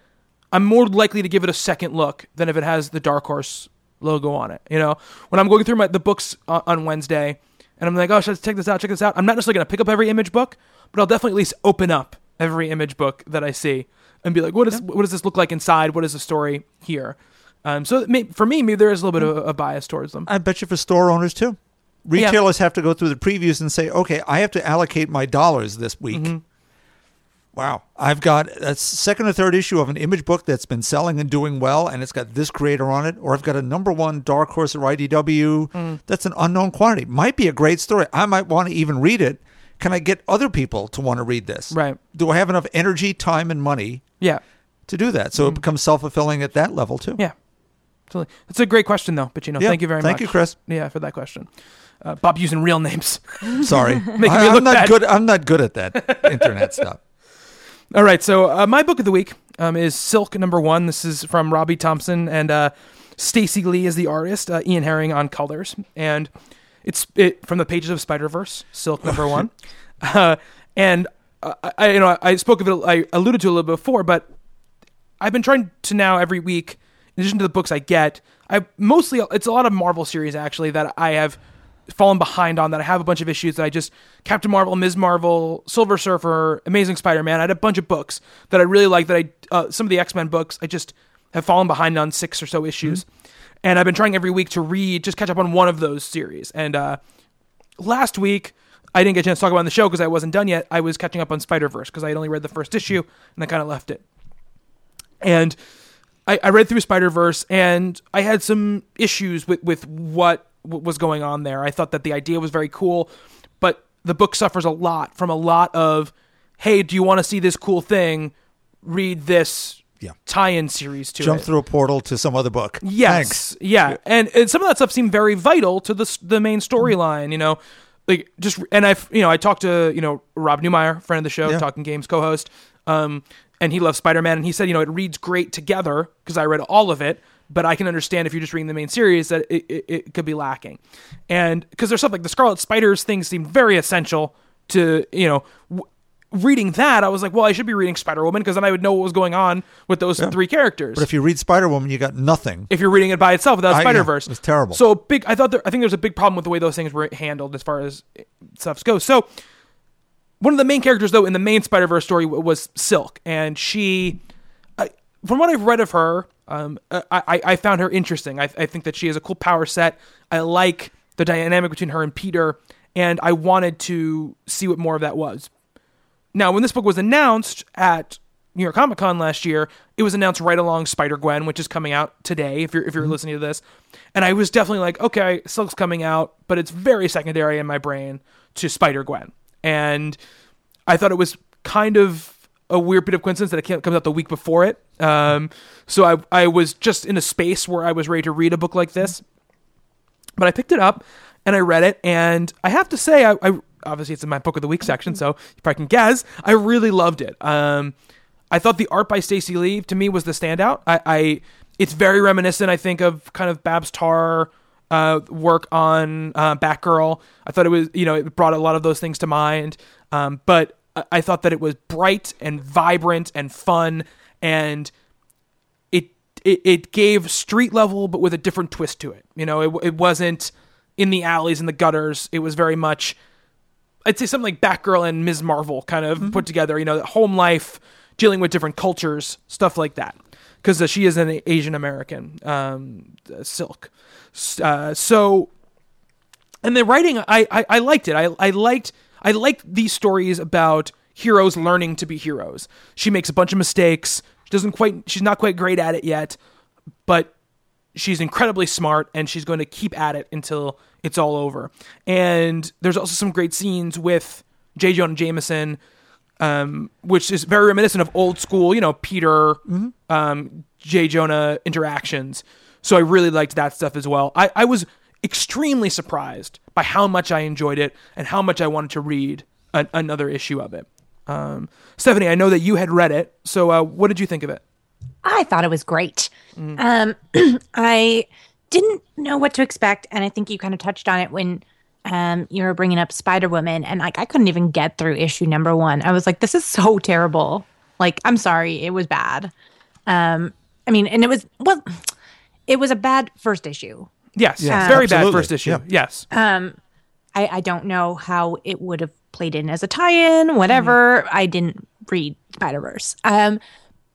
I'm more likely to give it a second look than if it has the Dark Horse logo on it. You know, when I'm going through my the books on, on Wednesday, and I'm like, oh, should I check this out? Check this out. I'm not necessarily going to pick up every image book, but I'll definitely at least open up every image book that I see and be like, what is what does this look like inside? What is the story here? Um, so may, for me, maybe there is a little bit of a, a bias towards them. I bet you for store owners too. Retailers have to go through the previews and say, okay, I have to allocate my dollars this week. Mm-hmm. Wow. I've got a second or third issue of an image book that's been selling and doing well, and it's got this creator on it, or I've got a number one Dark Horse or IDW Mm. that's an unknown quantity. Might be a great story. I might want to even read it. Can I get other people to want to read this? Right. Do I have enough energy, time, and money Yeah, to do that? So it becomes self fulfilling at that level too. Mm. yeah. Totally. That's a great question, though. But you know, Yeah. thank you very much. Thank you, Chris. Yeah, for that question. Uh, Bob using real names. [LAUGHS] Sorry. [LAUGHS] Making I, am not bad. good. I'm not good at that [LAUGHS] internet stuff. All right, so uh, my book of the week um, is Silk number one. This is from Robbie Thompson and uh, Stacey Lee is the artist. Uh, Ian Herring on colors, and it's it from the pages of Spider Verse. Silk number one, uh, and I you know I spoke of it. I alluded to it a little bit before, but I've been trying to now every week, in addition to the books I get, I mostly it's a lot of Marvel series actually that I have fallen behind on that I have a bunch of issues that I just Captain Marvel, Ms. Marvel, Silver Surfer, Amazing Spider-Man. I had a bunch of books that I really like that I uh, some of the X-Men books I just have fallen behind on six or so issues. And I've been trying every week to read just catch up on one of those series. And uh last week I didn't get a chance to talk about on the show because I wasn't done yet. I was catching up on Spider-Verse because I had only read the first issue and I kind of left it and I, I read through Spider Verse, and I had some issues with with what, what was going on there. I thought that the idea was very cool, but the book suffers a lot from a lot of, hey, do you want to see this cool thing? Read this Yeah. tie-in series to Jump it. through a portal to some other book. Yes, Thanks. yeah, and, and some of that stuff seemed very vital to the the main storyline. You know, like just and I you know I talked to you know Rob Newmeyer, friend of the show, Yeah. Talking Games co-host, um, and he loves Spider Man, and he said you know it reads great together because I read all of it, but I can understand if you're just reading the main series that it, it, it could be lacking. And because there's stuff like the Scarlet Spiders thing seemed very essential to, you know, w- reading that, I was like, well, I should be reading Spider Woman because then I would know what was going on with those three characters. But if you read Spider Woman, you got nothing. if you're reading it by itself without Spider Verse, it was terrible. So big. I thought there, I think there's a big problem with the way those things were handled as far as stuff goes. So one of the main characters, though, in the main Spider Verse story w- was Silk, and she, I, from what I've read of her, um, I, I, I found her interesting. I, I think that she has a cool power set. I like the dynamic between her and Peter, and I wanted to see what more of that was. Now, when this book was announced at New York Comic Con last year, it was announced right along Spider Gwen, which is coming out today. If you're if you're listening to this, and I was definitely like, okay, Silk's coming out, but it's very secondary in my brain to Spider Gwen, and I thought it was kind of a weird bit of coincidence that it comes out the week before it. Um, so I I was just in a space where I was ready to read a book like this, but I picked it up and I read it, and I have to say, I, I obviously it's in my book of the week section, so you probably can guess. I really loved it. Um, I thought the art by Stacey Lee to me was the standout. I, I it's very reminiscent, I think, of kind of Babs Tarr uh, work on uh, Batgirl. I thought it was, you know, it brought a lot of those things to mind. Um, but I, I thought that it was bright and vibrant and fun, and it, it it gave street level, but with a different twist to it. You know, it it wasn't in the alleys and the gutters. It was very much I'd say something like Batgirl and Ms. Marvel kind of put together, you know, home life, dealing with different cultures, stuff like that. Because uh, she is an Asian American, um, uh, Silk. Uh, so, and the writing, I, I, I liked it. I, I liked, I liked these stories about heroes learning to be heroes. She makes a bunch of mistakes. She doesn't quite, she's not quite great at it yet, but she's incredibly smart and she's going to keep at it until it's all over. And there's also some great scenes with J. Jonah Jameson, um, which is very reminiscent of old school, you know, Peter, um, J. Jonah interactions. So I really liked that stuff as well. I, I was extremely surprised by how much I enjoyed it and how much I wanted to read an, another issue of it. Um, Stephanie, I know that you had read it. So uh, what did you think of it? I thought it was great. Um, [CLEARS THROAT] I didn't know what to expect, and I think you kind of touched on it when um, you were bringing up Spider Woman, and like I couldn't even get through issue number one. I was like, "This is so terrible." Like, I'm sorry, it was bad. Um, I mean, and it was well, it was a bad first issue. Yes, Yeah, very bad first issue. Yeah. Yes. I, I don't know how it would have played in as a tie-in, whatever. I didn't read Spider Verse, um,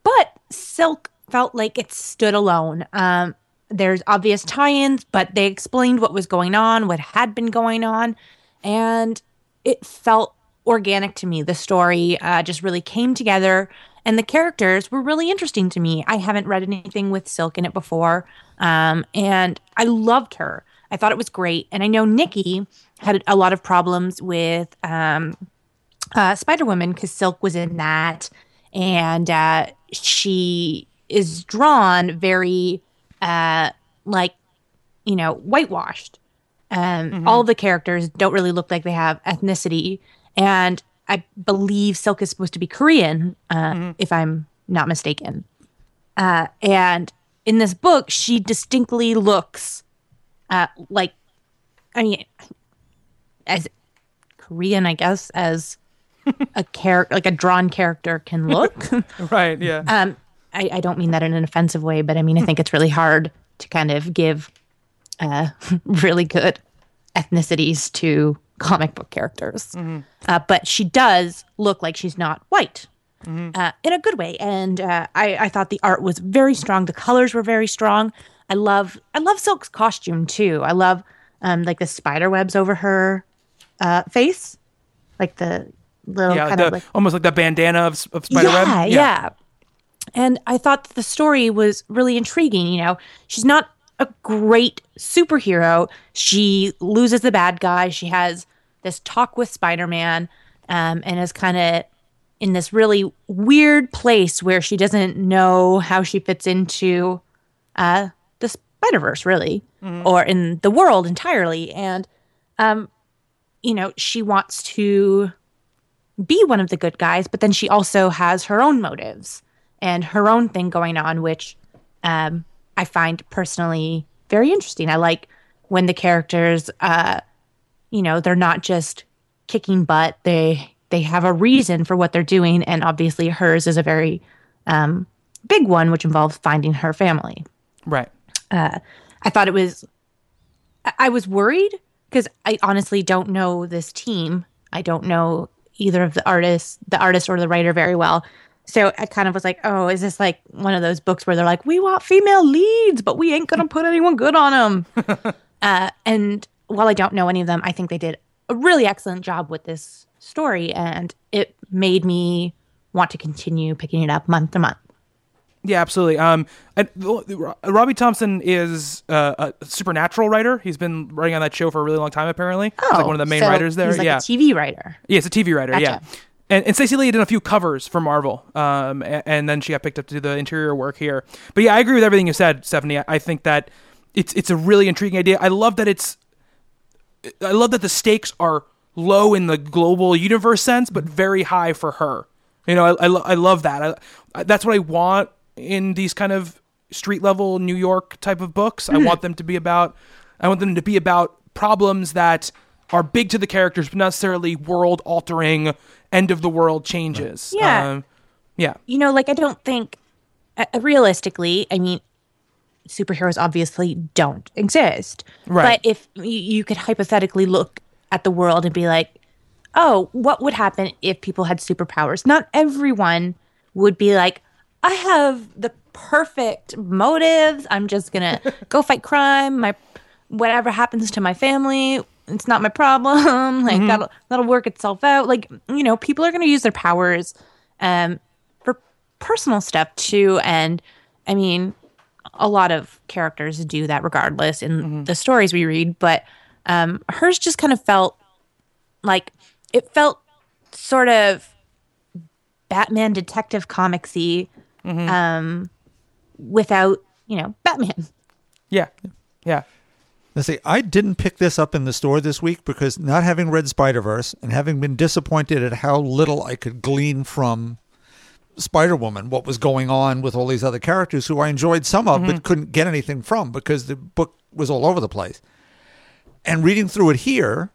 but Silk felt like it stood alone. Um, there's obvious tie-ins, but they explained what was going on, what had been going on, and it felt organic to me. The story uh, just really came together, and the characters were really interesting to me. I haven't read anything with Silk in it before, um, and I loved her. I thought it was great, and I know Nikki had a lot of problems with um, uh, Spider Woman because Silk was in that, and uh, she is drawn very uh, like you know whitewashed. Um, All the characters don't really look like they have ethnicity, and I believe Silk is supposed to be Korean, uh, if I'm not mistaken. Uh, and in this book, she distinctly looks uh, like, I mean, as Korean, I guess, as a character, like a drawn character can look. [LAUGHS] Right. Yeah. um, I, I don't mean that in an offensive way, but I mean I think it's really hard to kind of give uh, [LAUGHS] really good ethnicities to comic book characters. Uh, but she does look like she's not white. Uh, in a good way, and uh, I, I thought the art was very strong. The colors were very strong. I love I love Silk's costume too. I love um, like the spider webs over her uh, face, like the little yeah. kind the- of like almost like the bandana of, of Spider yeah, Web. Yeah, And I thought that the story was really intriguing. You know, she's not a great superhero. She loses the bad guy. She has this talk with Spider Man um, and is kind of in this really weird place where she doesn't know how she fits into uh, the Spider Verse, really, or in the world entirely. And, um, you know, she wants to be one of the good guys, but then she also has her own motives and her own thing going on, which um, I find personally very interesting. I like when the characters, uh, you know, they're not just kicking butt. They they have a reason for what they're doing, and obviously hers is a very um, big one, which involves finding her family. Right. I thought it was. I- I was worried because I honestly don't know this team. I don't know either of the artists, the artist or the writer, very well. So I kind of was like, "Oh, is this like one of those books where they're like, we want female leads, but we ain't gonna put anyone good on them?" [LAUGHS] uh, and while I don't know any of them, I think they did a really excellent job with this story, and it made me want to continue picking it up month to month. Yeah, absolutely. Um, and Robbie Thompson is uh, a supernatural writer. He's been writing on that show for a really long time. Apparently, he's like one of the main Oh, so writers there. He's like yeah, a TV writer. yeah, it's a TV writer. Yeah, and and Stacey Lee did a few covers for Marvel. Um, and, and then she got picked up to do the interior work here. But yeah, I agree with everything you said, Stephanie. I, I think that it's it's a really intriguing idea. I love that it's I love that the stakes are low in the global universe sense, but very high for her. You know, I, I, lo- I love that. I, I, that's what I want in these kind of street level New York type of books. I want them to be about, I want them to be about problems that are big to the characters, but not necessarily world altering, end of the world changes. Yeah. Um, yeah. you know, like I don't think uh, realistically, I mean, superheroes obviously don't exist. Right. But if you, you could hypothetically look at the world and be like, oh, what would happen if people had superpowers? Not everyone would be like, I have the perfect motives. I'm just gonna [LAUGHS] go fight crime. My whatever happens to my family, it's not my problem. [LAUGHS] Like that'll that'll work itself out. Like you know, people are gonna use their powers um, for personal stuff too. And I mean, a lot of characters do that regardless in the stories we read. But um, hers just kind of felt like it felt sort of Batman detective comicsy um, without, you know, Batman. Yeah. Yeah. Let's see, I didn't pick this up in the store this week because not having read Spider Verse and having been disappointed at how little I could glean from Spider Woman, what was going on with all these other characters who I enjoyed some of but couldn't get anything from because the book was all over the place. And reading through it here,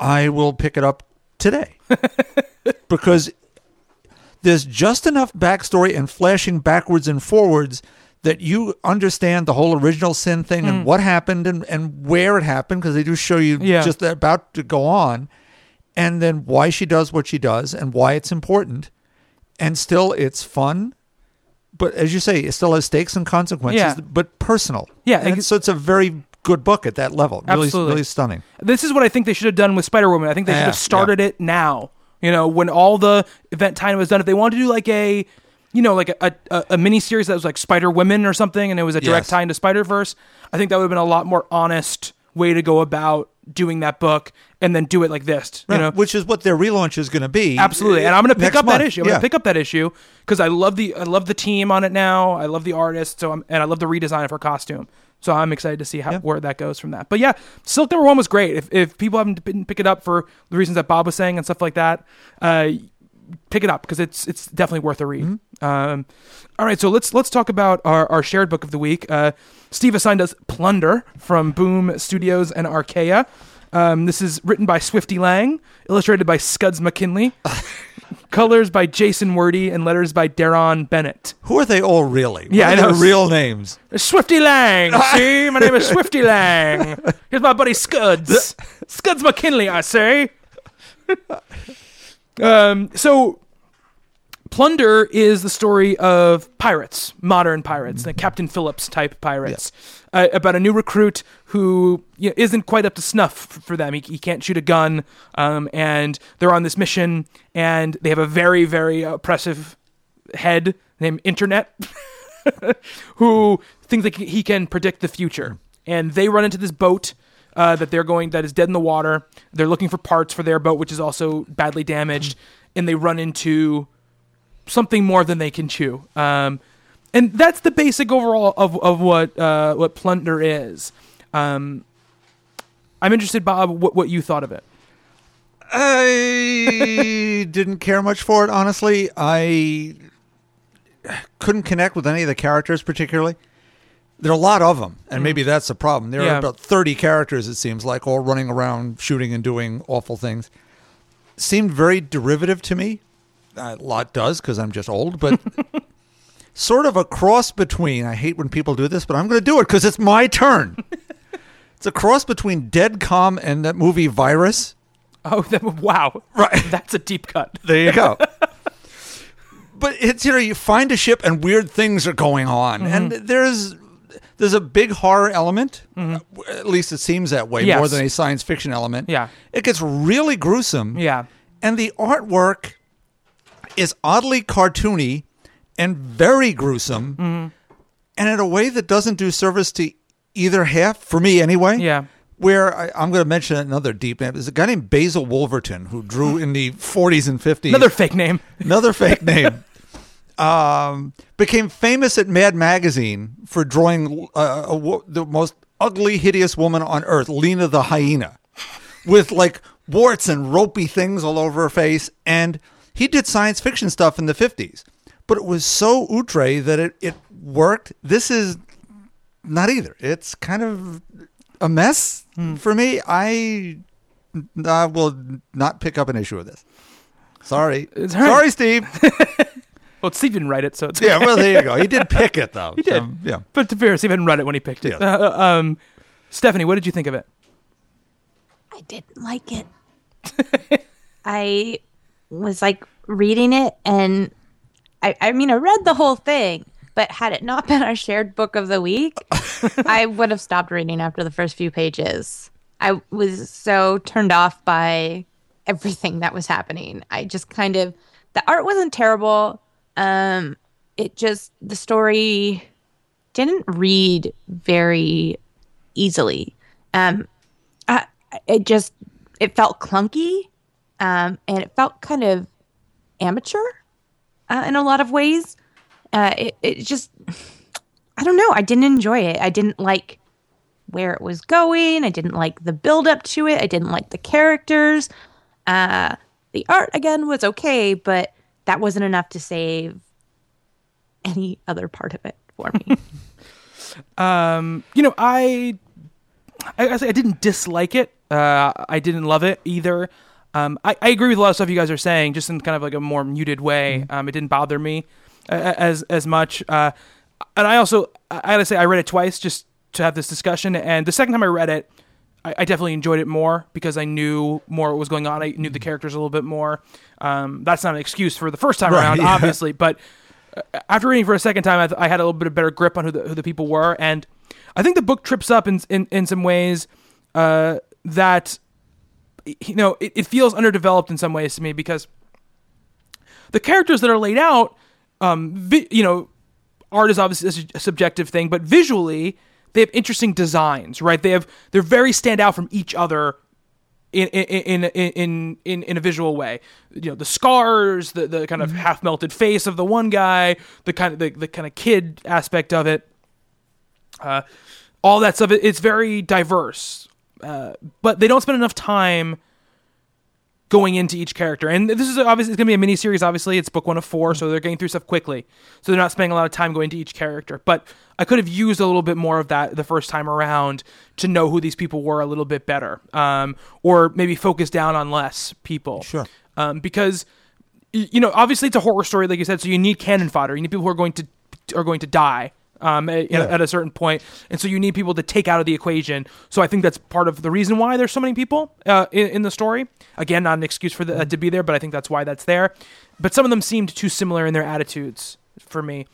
I will pick it up today [LAUGHS] because there's just enough backstory and flashing backwards and forwards that you understand the whole original sin thing and mm. what happened and, and where it happened because they do show you Yeah. just about to go on and then why she does what she does and why it's important and still it's fun but as you say it still has stakes and consequences Yeah. but personal Yeah, And so it's a very good book at that level really, Absolutely. really stunning This is what I think they should have done with Spider Woman. I think they should Yeah, have started it now. You know, when all the event time was done. If they wanted to do like a, you know, like a a, a mini series that was like Spider Women or something, and it was a direct Yes. tie into Spider Verse, I think that would have been a lot more honest way to go about doing that book, and then do it like this. You Right, know, which is what their relaunch is going to be Absolutely, and I'm going to pick up that issue. I'm Yeah. going to pick up that issue because I love the I love the team on it now. I love the artist, so I'm, and I love the redesign of her costume. So I'm excited to see how Yeah. where that goes from that. But yeah, Silk Number One was great. If if people haven't been pick it up for the reasons that Bob was saying and stuff like that, uh, pick it up because it's it's definitely worth a read. Mm-hmm. Um, all right, so let's let's talk about our, our shared book of the week. Uh, Steve assigned us Plunder from Boom Studios and Archaia. Um, this is written by Swifty Lang, illustrated by Skuds McKinley, [LAUGHS] colors by Jason Wordie, and letters by Deron Bennett. Who are they all really? Yeah, I know. real names. Swifty Lang. [LAUGHS] See, my name is Swifty Lang. Here's my buddy Skuds. [LAUGHS] Skuds McKinley, I say. um, so, Plunder is the story of pirates, modern pirates, the Captain Phillips type pirates, uh, about a new recruit who you know, isn't quite up to snuff for them. He, he can't shoot a gun, um, and they're on this mission, and they have a very, very oppressive head named Internet. [LAUGHS] who thinks that he can predict the future. And they run into this boat uh, that they're going that is dead in the water. They're looking for parts for their boat, which is also badly damaged, and they run into something more than they can chew. Um, and that's the basic overall of of what uh, what Plunder is. Um, I'm interested, Bob, what what you thought of it. I [LAUGHS] didn't care much for it, honestly. I couldn't connect with any of the characters particularly. There are a lot of them, and maybe that's the problem. There Mm. Yeah. are about 30 characters, it seems like, all running around shooting and doing awful things. Seemed very derivative to me. A lot does because I'm just old, but [LAUGHS] sort of a cross between. I hate when people do this, but I'm going to do it because it's my turn. [LAUGHS] it's a cross between Dead Calm and that movie Virus. Oh, that, wow. Right. [LAUGHS] That's a deep cut. There you go. [LAUGHS] but it's you know you find a ship and weird things are going on, and Mm-hmm. there's there's a big horror element. At least it seems that way Mm-hmm. Yes. more than a science fiction element. Yeah. it gets really gruesome. Yeah. and the artwork is oddly cartoony and very gruesome, Mm-hmm. and in a way that doesn't do service to either half for me anyway Yeah. where I, I'm going to mention another deep name. There's a guy named Basil Wolverton who drew in the 40s and 50s. Another fake name. [LAUGHS] another fake name. Um, became famous at Mad Magazine for drawing uh, a, the most ugly, hideous woman on earth, Lena the hyena, with like warts and ropey things all over her face. And he did science fiction stuff in the 50s, but it was so outre that it, it worked. This is not either. It's kind of a mess for me. I, I will not pick up an issue of this. Sorry. It's all right. Sorry, Steve. [LAUGHS] Well, Steve didn't write it, so it's yeah, well, there you go. He did pick it, though. He did. So, yeah. But to be fair, Steve hadn't read it when he picked it. Yeah. Uh, um, Stephanie, what did you think of it? I didn't like it. [LAUGHS] I was like reading it, and I, I mean, I read the whole thing, but had it not [LAUGHS] been our shared book of the week, [LAUGHS] I would have stopped reading after the first few pages. I was so turned off by everything that was happening. I just kind of, the art wasn't terrible. Um, it just, the story didn't read very easily. Um, I, it just it felt clunky um, and it felt kind of amateur uh, in a lot of ways. Uh, it, it just i don't know. I didn't enjoy it. I didn't like where it was going. I didn't like the build up to it. I didn't like the characters. Uh, the art again was okay but that wasn't enough to save any other part of it for me. [LAUGHS] You know, I, I, I I didn't dislike it. Uh, I didn't love it either. Um, I, I agree with a lot of stuff you guys are saying, just in kind of like a more muted way. Um, it didn't bother me uh, as as much. Uh, and I also, I gotta say, I read it twice just to have this discussion. And the second time I read it, I, I definitely enjoyed it more because I knew more what was going on. I knew the characters a little bit more. Um, that's not an excuse for the first time Right, around, yeah. obviously, but after reading for a second time, I, th- I had a little bit of better grip on who the, who the people were, and I think the book trips up in in, in some ways uh, that you know it, it feels underdeveloped in some ways to me because the characters that are laid out, um, vi- you know, art is obviously a subjective thing, but visually they have interesting designs, right? They have they're very stand out from each other in in in in in, in a visual way. You know, the scars, the, the kind of half melted face of the one guy, the kind of the, the kind of kid aspect of it, uh, all that stuff. It's very diverse, uh, but they don't spend enough time going into each character. And this is obviously it's going to be a mini series. Obviously, it's book one of four, so they're getting through stuff quickly. So they're not spending a lot of time going to each character. But I could have used a little bit more of that the first time around to know who these people were a little bit better, um, or maybe focus down on less people. Sure. Um, because you know, obviously, it's a horror story, like you said. So you need cannon fodder. You need people who are going to are going to die. Um, at, Yeah. at a certain point, and so you need people to take out of the equation. So I think that's part of the reason why there's so many people uh, in, in the story. Again, not an excuse for the, uh, to be there, but I think that's why that's there. But some of them seemed too similar in their attitudes for me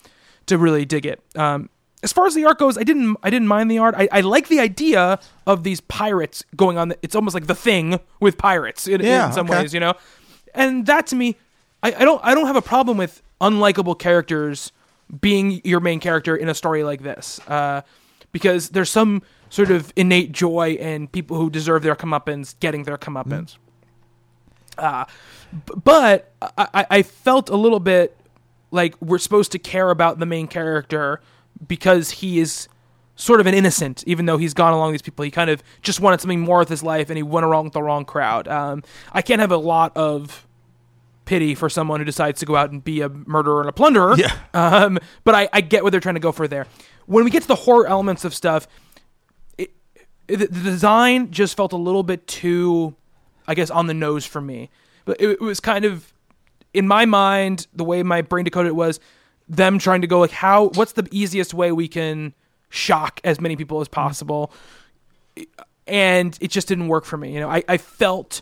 to really dig it. Um, as far as the art goes, I didn't I didn't mind the art. I, I like the idea of these pirates going on. The, it's almost like the thing with pirates in, Yeah, in some okay. ways, you know. And that to me, I, I don't I don't have a problem with unlikable characters being your main character in a story like this, uh, because there's some sort of innate joy in people who deserve their comeuppance getting their comeuppance. Uh, b- but I, I- felt a little bit like we're supposed to care about the main character because he is sort of an innocent, even though he's gone along with these people. He kind of just wanted something more with his life, and he went along with the wrong crowd. Um, I can't have a lot of pity for someone who decides to go out and be a murderer and a plunderer. Yeah. Um, but I, I get what they're trying to go for there. When we get to the horror elements of stuff, it, it, the design just felt a little bit too, I guess, on the nose for me. But it, it was kind of, in my mind, the way my brain decoded it was them trying to go like, how? What's the easiest way we can shock as many people as possible? And it just didn't work for me. You know, I, I felt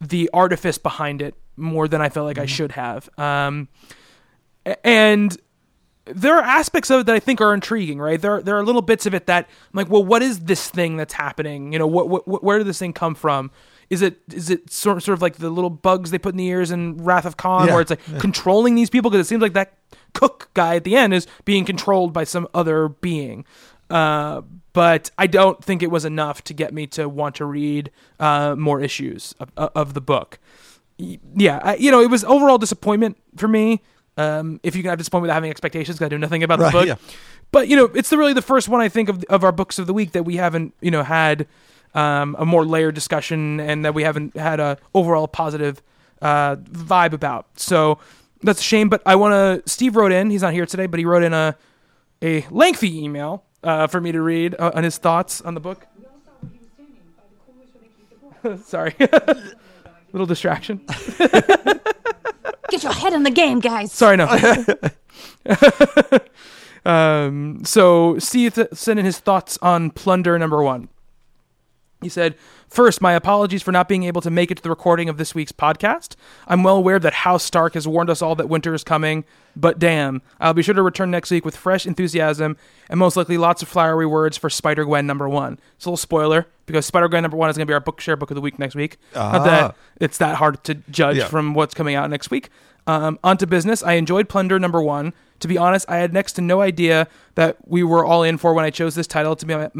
the artifice behind it more than I felt like I should have. Um, and there are aspects of it that I think are intriguing, right? There, there are little bits of it that I'm like, well, what is this thing that's happening? You know, what, what, where did this thing come from? Is it, is it sort, sort of like the little bugs they put in the ears in Wrath of Khan, Yeah, where it's like controlling these people? Because it seems like that cook guy at the end is being controlled by some other being. Uh, but I don't think it was enough to get me to want to read uh, more issues of, of the book yeah, I, you know, it was overall disappointment for me. Um, if you can have disappointment without having expectations, 'cause I knew nothing about Right, the book. yeah. But you know, it's the, really the first one I think of of our books of the week that we haven't, you know, had um, a more layered discussion and that we haven't had a overall positive uh, vibe about. So that's a shame. But I want to. Steve wrote in. He's not here today, but he wrote in a a lengthy email uh, for me to read uh, on his thoughts on the book. [LAUGHS] Sorry. [LAUGHS] Little distraction. [LAUGHS] Get your head in the game, guys. Sorry, no. [LAUGHS] um, so Steve sent in his thoughts on Plunder number one. He said, First, my apologies for not being able to make it to the recording of this week's podcast. I'm well aware that House Stark has warned us all that winter is coming, but damn, I'll be sure to return next week with fresh enthusiasm and most likely lots of flowery words for Spider Gwen number one. It's a little spoiler because Spider Gwen number one is going to be our book share book of the week next week. Not that it's that hard to judge Yeah. from what's coming out next week. Um, on to business. I enjoyed Plunder number one. To be honest, I had next to no idea that we were all in for when I chose this title to be my,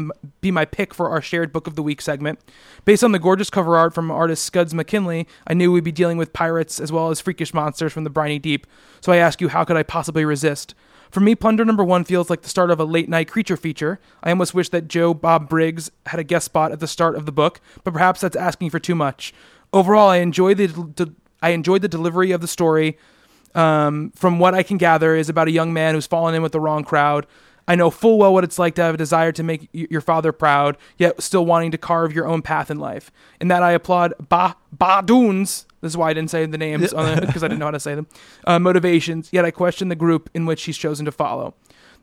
be my pick for our shared book of the week segment. Based on the gorgeous cover art from artist Skuds McKinley, I knew we'd be dealing with pirates as well as freakish monsters from the briny deep. So I ask you, how could I possibly resist? For me, Plunder number one feels like the start of a late night creature feature. I almost wish that Joe Bob Briggs had a guest spot at the start of the book, but perhaps that's asking for too much. Overall, I enjoy the, the I enjoyed the delivery of the story. Um, from what I can gather, is about a young man who's fallen in with the wrong crowd. I know full well what it's like to have a desire to make y- your father proud, yet still wanting to carve your own path in life. In that, I applaud Ba Badoon's. This is why I didn't say the names because [LAUGHS] I didn't know how to say them. Uh, motivations. Yet I question the group in which he's chosen to follow.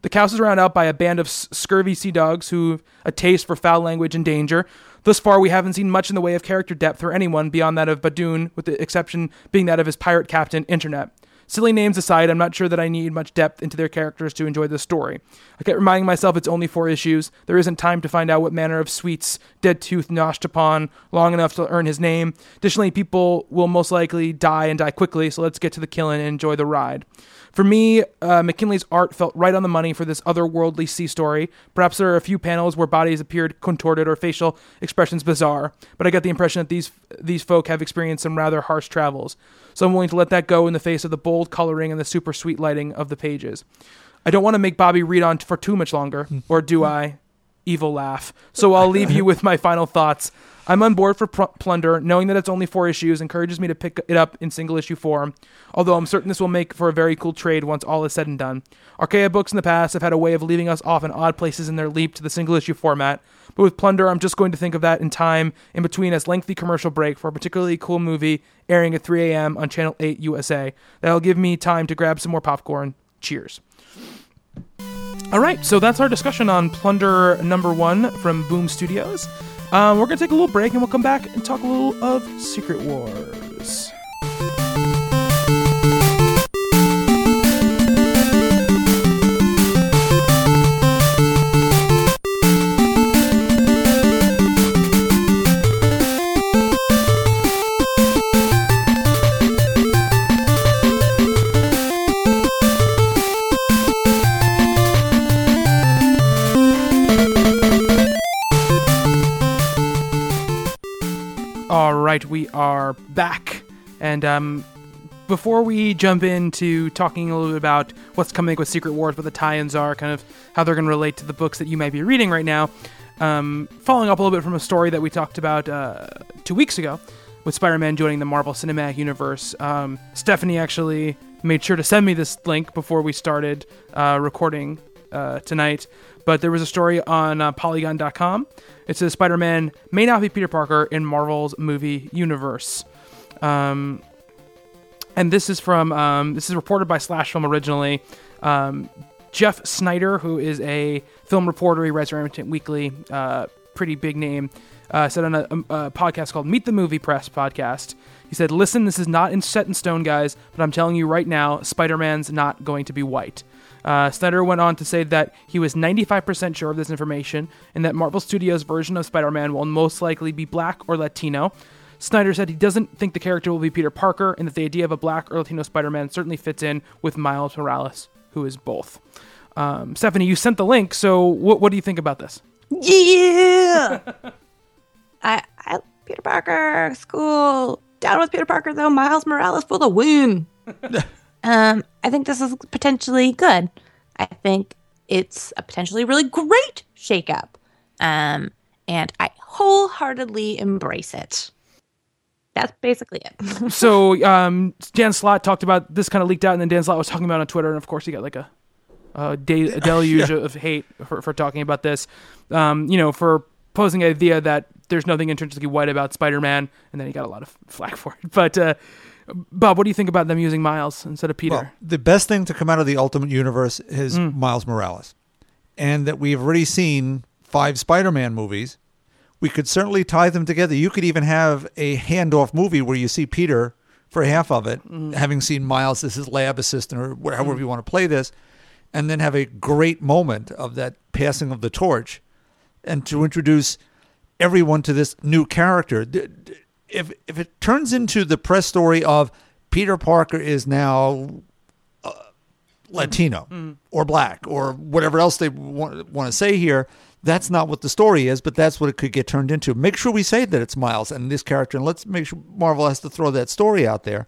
The cast is rounded out by a band of scurvy sea dogs who have a taste for foul language and danger. Thus far, we haven't seen much in the way of character depth for anyone beyond that of Badoon, with the exception being that of his pirate captain, Internet. Silly names aside, I'm not sure that I need much depth into their characters to enjoy this story. I kept reminding myself it's only four issues. There isn't time to find out what manner of sweets Dead Tooth noshed upon long enough to earn his name. Additionally, people will most likely die and die quickly, so let's get to the killing and enjoy the ride. For me, uh, McKinley's art felt right on the money for this otherworldly sea story. Perhaps there are a few panels where bodies appeared contorted or facial expressions bizarre, but I got the impression that these these folk have experienced some rather harsh travels. So I'm willing to let that go in the face of the bold coloring and the super sweet lighting of the pages. I don't want to make Bobby read on for too much longer, [LAUGHS] or do I? Evil laugh. So I'll leave you with my final thoughts. I'm on board for pl- Plunder, knowing that it's only four issues encourages me to pick it up in single issue form, although I'm certain this will make for a very cool trade once all is said and done. Archaia books in the past have had a way of leaving us off in odd places in their leap to the single issue format, but with Plunder, I'm just going to think of that in time in between a lengthy commercial break for a particularly cool movie airing at 3 a.m. on Channel 8 USA. That'll give me time to grab some more popcorn. Cheers. All right, so that's our discussion on Plunder number one from Boom Studios. Um, we're going to take a little break and we'll come back and talk a little of Secret Wars. All right, we are back. And um, before we jump into talking a little bit about what's coming with Secret Wars, what the tie ins are, kind of how they're going to relate to the books that you might be reading right now, um, following up a little bit from a story that we talked about uh, two weeks ago, with Spider-Man joining the Marvel Cinematic Universe. Um, Stephanie actually made sure to send me this link before we started uh, recording uh, tonight. But there was a story on uh, Polygon.com. It says Spider-Man may not be Peter Parker in Marvel's movie universe. Um, and this is from um, this is reported by Slash Film originally. Um, Jeff Sneider, who is a film reporter, he writes for Entertainment Weekly, uh, pretty big name, uh, said on a, a podcast called Meet the Movie Press podcast. He said, "Listen, this is not in set in stone, guys, but I'm telling you right now, Spider-Man's not going to be white." Uh, Sneider went on to say that he was 95% sure of this information and that Marvel Studios' version of Spider Man will most likely be black or Latino. Sneider said he doesn't think the character will be Peter Parker and that the idea of a black or Latino Spider Man certainly fits in with Miles Morales, who is both. Um, Stephanie, you sent the link, so what, what do you think about this? Yeah. [LAUGHS] I, I Peter Parker school down with Peter Parker though. Miles Morales for the win. [LAUGHS] um, I think this is potentially good. I think it's a potentially really great shakeup. Um, and I wholeheartedly embrace it. That's basically it. [LAUGHS] So um, Dan Slott talked about this kind of leaked out, and then Dan Slott was talking about it on Twitter, and of course he got like a, a, de- a [LAUGHS] deluge of hate for, for talking about this. Um, you know, for posing the idea that there's nothing intrinsically white about Spider-Man, and then he got a lot of [LAUGHS] flack for it. But uh, Bob, what do you think about them using Miles instead of Peter? Well, the best thing to come out of the Ultimate Universe is mm. Miles Morales, and that we've already seen five Spider-Man movies. We could certainly tie them together. You could even have a handoff movie where you see Peter for half of it, mm. having seen Miles as his lab assistant or wh- however mm. you want to play this, and then have a great moment of that passing of the torch, and to introduce everyone to this new character. If if it turns into the press story of Peter Parker is now uh, Latino or black or whatever else they want, want to say here, that's not what the story is, but that's what it could get turned into. Make sure we say that it's Miles and this character, and let's make sure Marvel has to throw that story out there.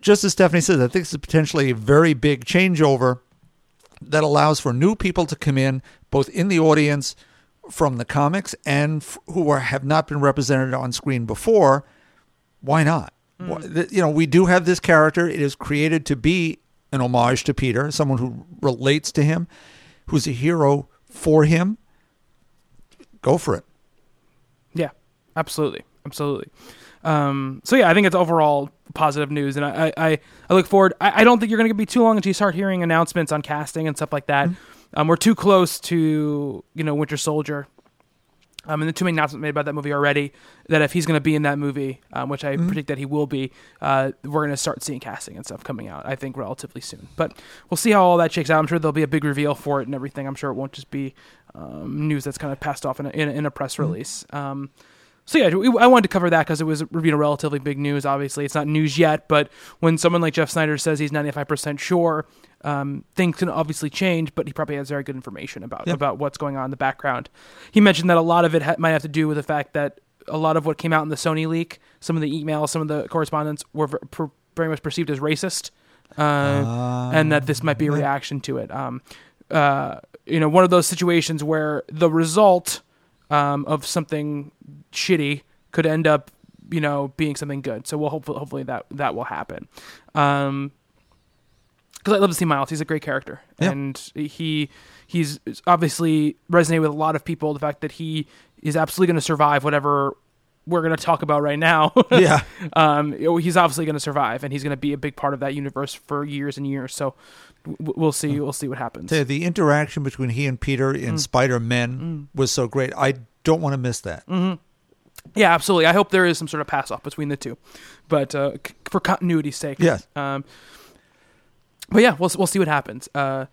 Just as Stephanie says, I think it's potentially a very big changeover that allows for new people to come in, both in the audience from the comics and f- who are, have not been represented on screen before. Why not? Why- th- You know, we do have this character. It is created to be an homage to Peter, someone who relates to him, who's a hero for him. Go for it. Yeah, absolutely, absolutely. Um, so yeah, I think it's overall positive news, and I I, I look forward. I, I don't think you're going to be too long until you start hearing announcements on casting and stuff like that. Um, we're too close to you know Winter Soldier. Um, and the too many announcements made about that movie already. That if he's going to be in that movie, um, which I predict that he will be, uh, we're going to start seeing casting and stuff coming out. I think relatively soon. But we'll see how all that shakes out. I'm sure there'll be a big reveal for it and everything. I'm sure it won't just be um, news that's kind of passed off in a, in a, in a press release. So yeah, I wanted to cover that because it was you know relatively big news. Obviously, it's not news yet, but when someone like Jeff Sneider says he's 95% sure, um, things can obviously change. But he probably has very good information about about what's going on in the background. He mentioned that a lot of it ha- might have to do with the fact that a lot of what came out in the Sony leak, some of the emails, some of the correspondence were per- very much perceived as racist, uh, and that this might be a reaction to it. Um, uh, you know, one of those situations where the result um, of something shitty could end up, you know, being something good. So we'll hopefully, hopefully that that will happen. Um, because I love to see Miles. He's a great character, Yeah. and he he's obviously resonated with a lot of people. The fact that he is absolutely going to survive whatever we're going to talk about right now. [LAUGHS] Yeah. um, he's obviously going to survive, and he's going to be a big part of that universe for years and years. So we'll see. We'll see what happens. The, interaction between he and Peter in Spider Man was so great. I don't want to miss that. Yeah, absolutely. I hope there is some sort of pass off between the two, but uh, c- for continuity's sake. Yes. Um, but yeah, we'll we'll see what happens. Uh,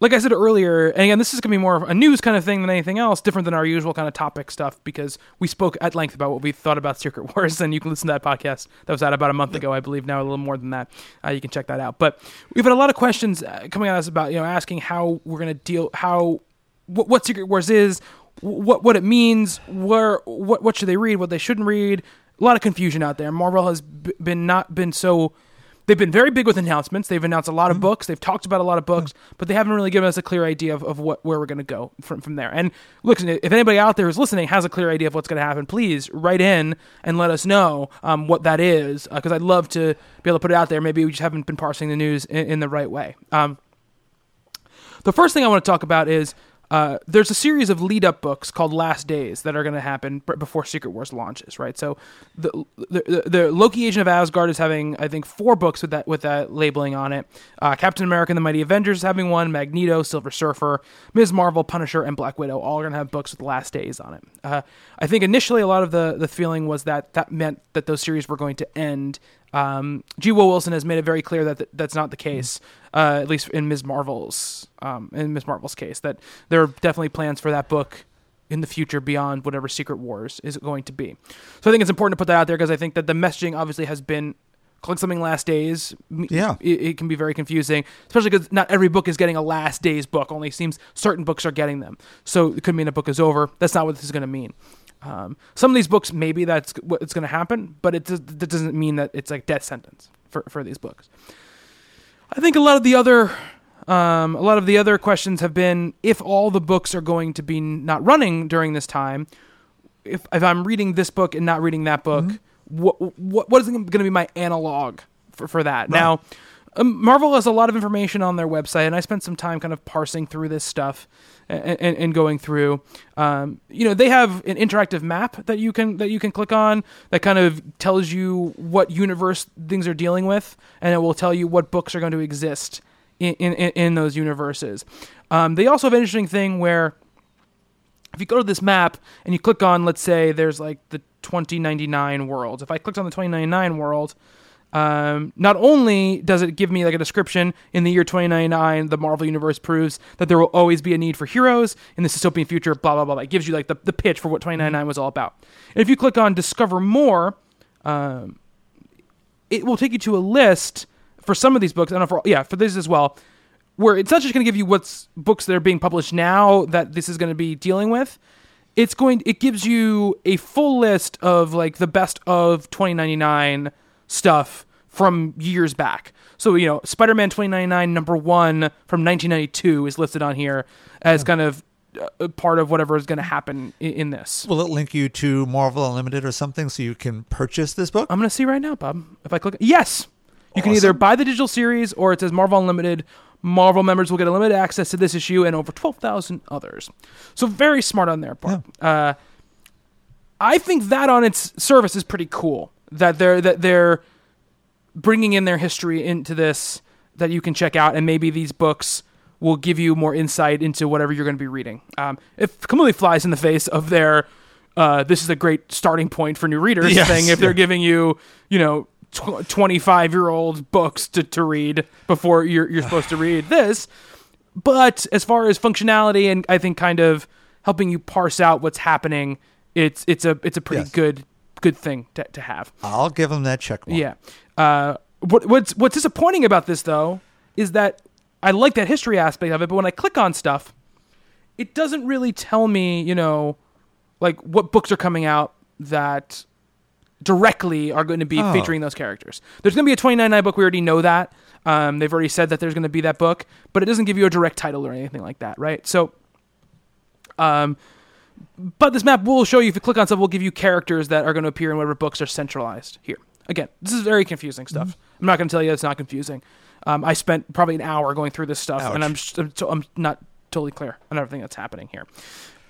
like I said earlier, and again, this is gonna be more of a news kind of thing than anything else, different than our usual kind of topic stuff because we spoke at length about what we thought about Secret [LAUGHS] Wars, and you can listen to that podcast that was out about a month ago, I believe. Now a little more than that, uh, you can check that out. But we've had a lot of questions uh, coming at us about you know asking how we're gonna deal how what, what Secret Wars is, what what it means, where what what should they read, what they shouldn't read. A lot of confusion out there. Marvel has b- been not been so they've been very big with announcements. They've announced a lot of books. They've talked about a lot of books, but they haven't really given us a clear idea of, of what where we're going to go from from there. And look, if anybody out there who's listening has a clear idea of what's going to happen, please write in and let us know um, what that is, because I'd love to be able to put it out there. Maybe we just haven't been parsing the news in, in the right way. Um, the first thing I want to talk about is uh, there's a series of lead up books called Last Days that are going to happen b- before Secret Wars launches, right? So the, the the the Loki Agent of Asgard is having I think four books with that with that labeling on it. Uh, Captain America and the Mighty Avengers is having one. Magneto, Silver Surfer, Ms. Marvel, Punisher, and Black Widow all are going to have books with Last Days on it. Uh, I think initially a lot of the the feeling was that that meant that those series were going to end. Um, G. Willow Wilson has made it very clear that th- that's not the case, uh, at least in Ms. Marvel's um, in Ms. Marvel's case. That there are definitely plans for that book in the future beyond whatever Secret Wars is going to be. So I think it's important to put that out there because I think that the messaging obviously has been calling something last days. Yeah. it, it can be very confusing, especially because not every book is getting a last days book. Only seems certain books are getting them. So it could mean a book is over. That's not what this is going to mean. Um, some of these books, maybe that's what's going to happen, but it does, that doesn't mean that it's like death sentence for, for these books. I think a lot of the other um, a lot of the other questions have been if all the books are going to be not running during this time. If if I'm reading this book and not reading that book, what what what is going to be my analog for for that? Now, um, Marvel has a lot of information on their website, and I spent some time kind of parsing through this stuff and, and, going through. Um, you know, they have an interactive map that you can that you can click on that kind of tells you what universe things are dealing with, and it will tell you what books are going to exist in in, in those universes. Um, they also have an interesting thing where if you go to this map and you click on, let's say, there's like the 2099 world. If I clicked on the 2099 world, um, not only does it give me like a description in the year 2099, the Marvel Universe proves that there will always be a need for heroes in the dystopian future, blah, blah, blah. blah. It gives you like the, the pitch for what 2099 was all about. And if you click on Discover More, um, it will take you to a list for some of these books. I don't know for, yeah, for this as well, where it's not just going to give you what's books that are being published now that this is going to be dealing with. It's going. It gives you a full list of like the best of 2099 stuff from years back. So you know, Spider-Man 2099 number one from 1992 is listed on here as kind of uh, part of whatever is going to happen in, in this. Will it link you to Marvel Unlimited or something so you can purchase this book? I'm going to see right now, Bob. If I click, yes, you can either buy the digital series or it says Marvel Unlimited. Marvel members will get unlimited access to this issue and over 12,000 others. So very smart on their part. Uh, I think that on its service is pretty cool. That they're that they're bringing in their history into this that you can check out, and maybe these books will give you more insight into whatever you're going to be reading. Um, it completely flies in the face of their uh, this is a great starting point for new readers Yes, thing. If they're giving you, you know, tw- 25 year old books to, to read before you're, you're supposed to read this. But as far as functionality and I think kind of helping you parse out what's happening, it's it's a it's a pretty Yes. good good thing to, to have. I'll give them that check mark. Yeah. Uh, what, what's what's disappointing about this though is that I like that history aspect of it, but when I click on stuff, it doesn't really tell me, you know, like what books are coming out that directly are going to be Oh. featuring those characters. There's going to be a 2099 book. We already know that. Um, they've already said that there's going to be that book, but it doesn't give you a direct title or anything like that, right? So, um, but this map will show you if you click on stuff, will give you characters that are going to appear in whatever books are centralized here. Again, this is very confusing stuff. Mm-hmm. I'm not going to tell you it's not confusing. Um, I spent probably an hour going through this stuff, and I'm just, I'm, so- I'm not totally clear on everything that's happening here.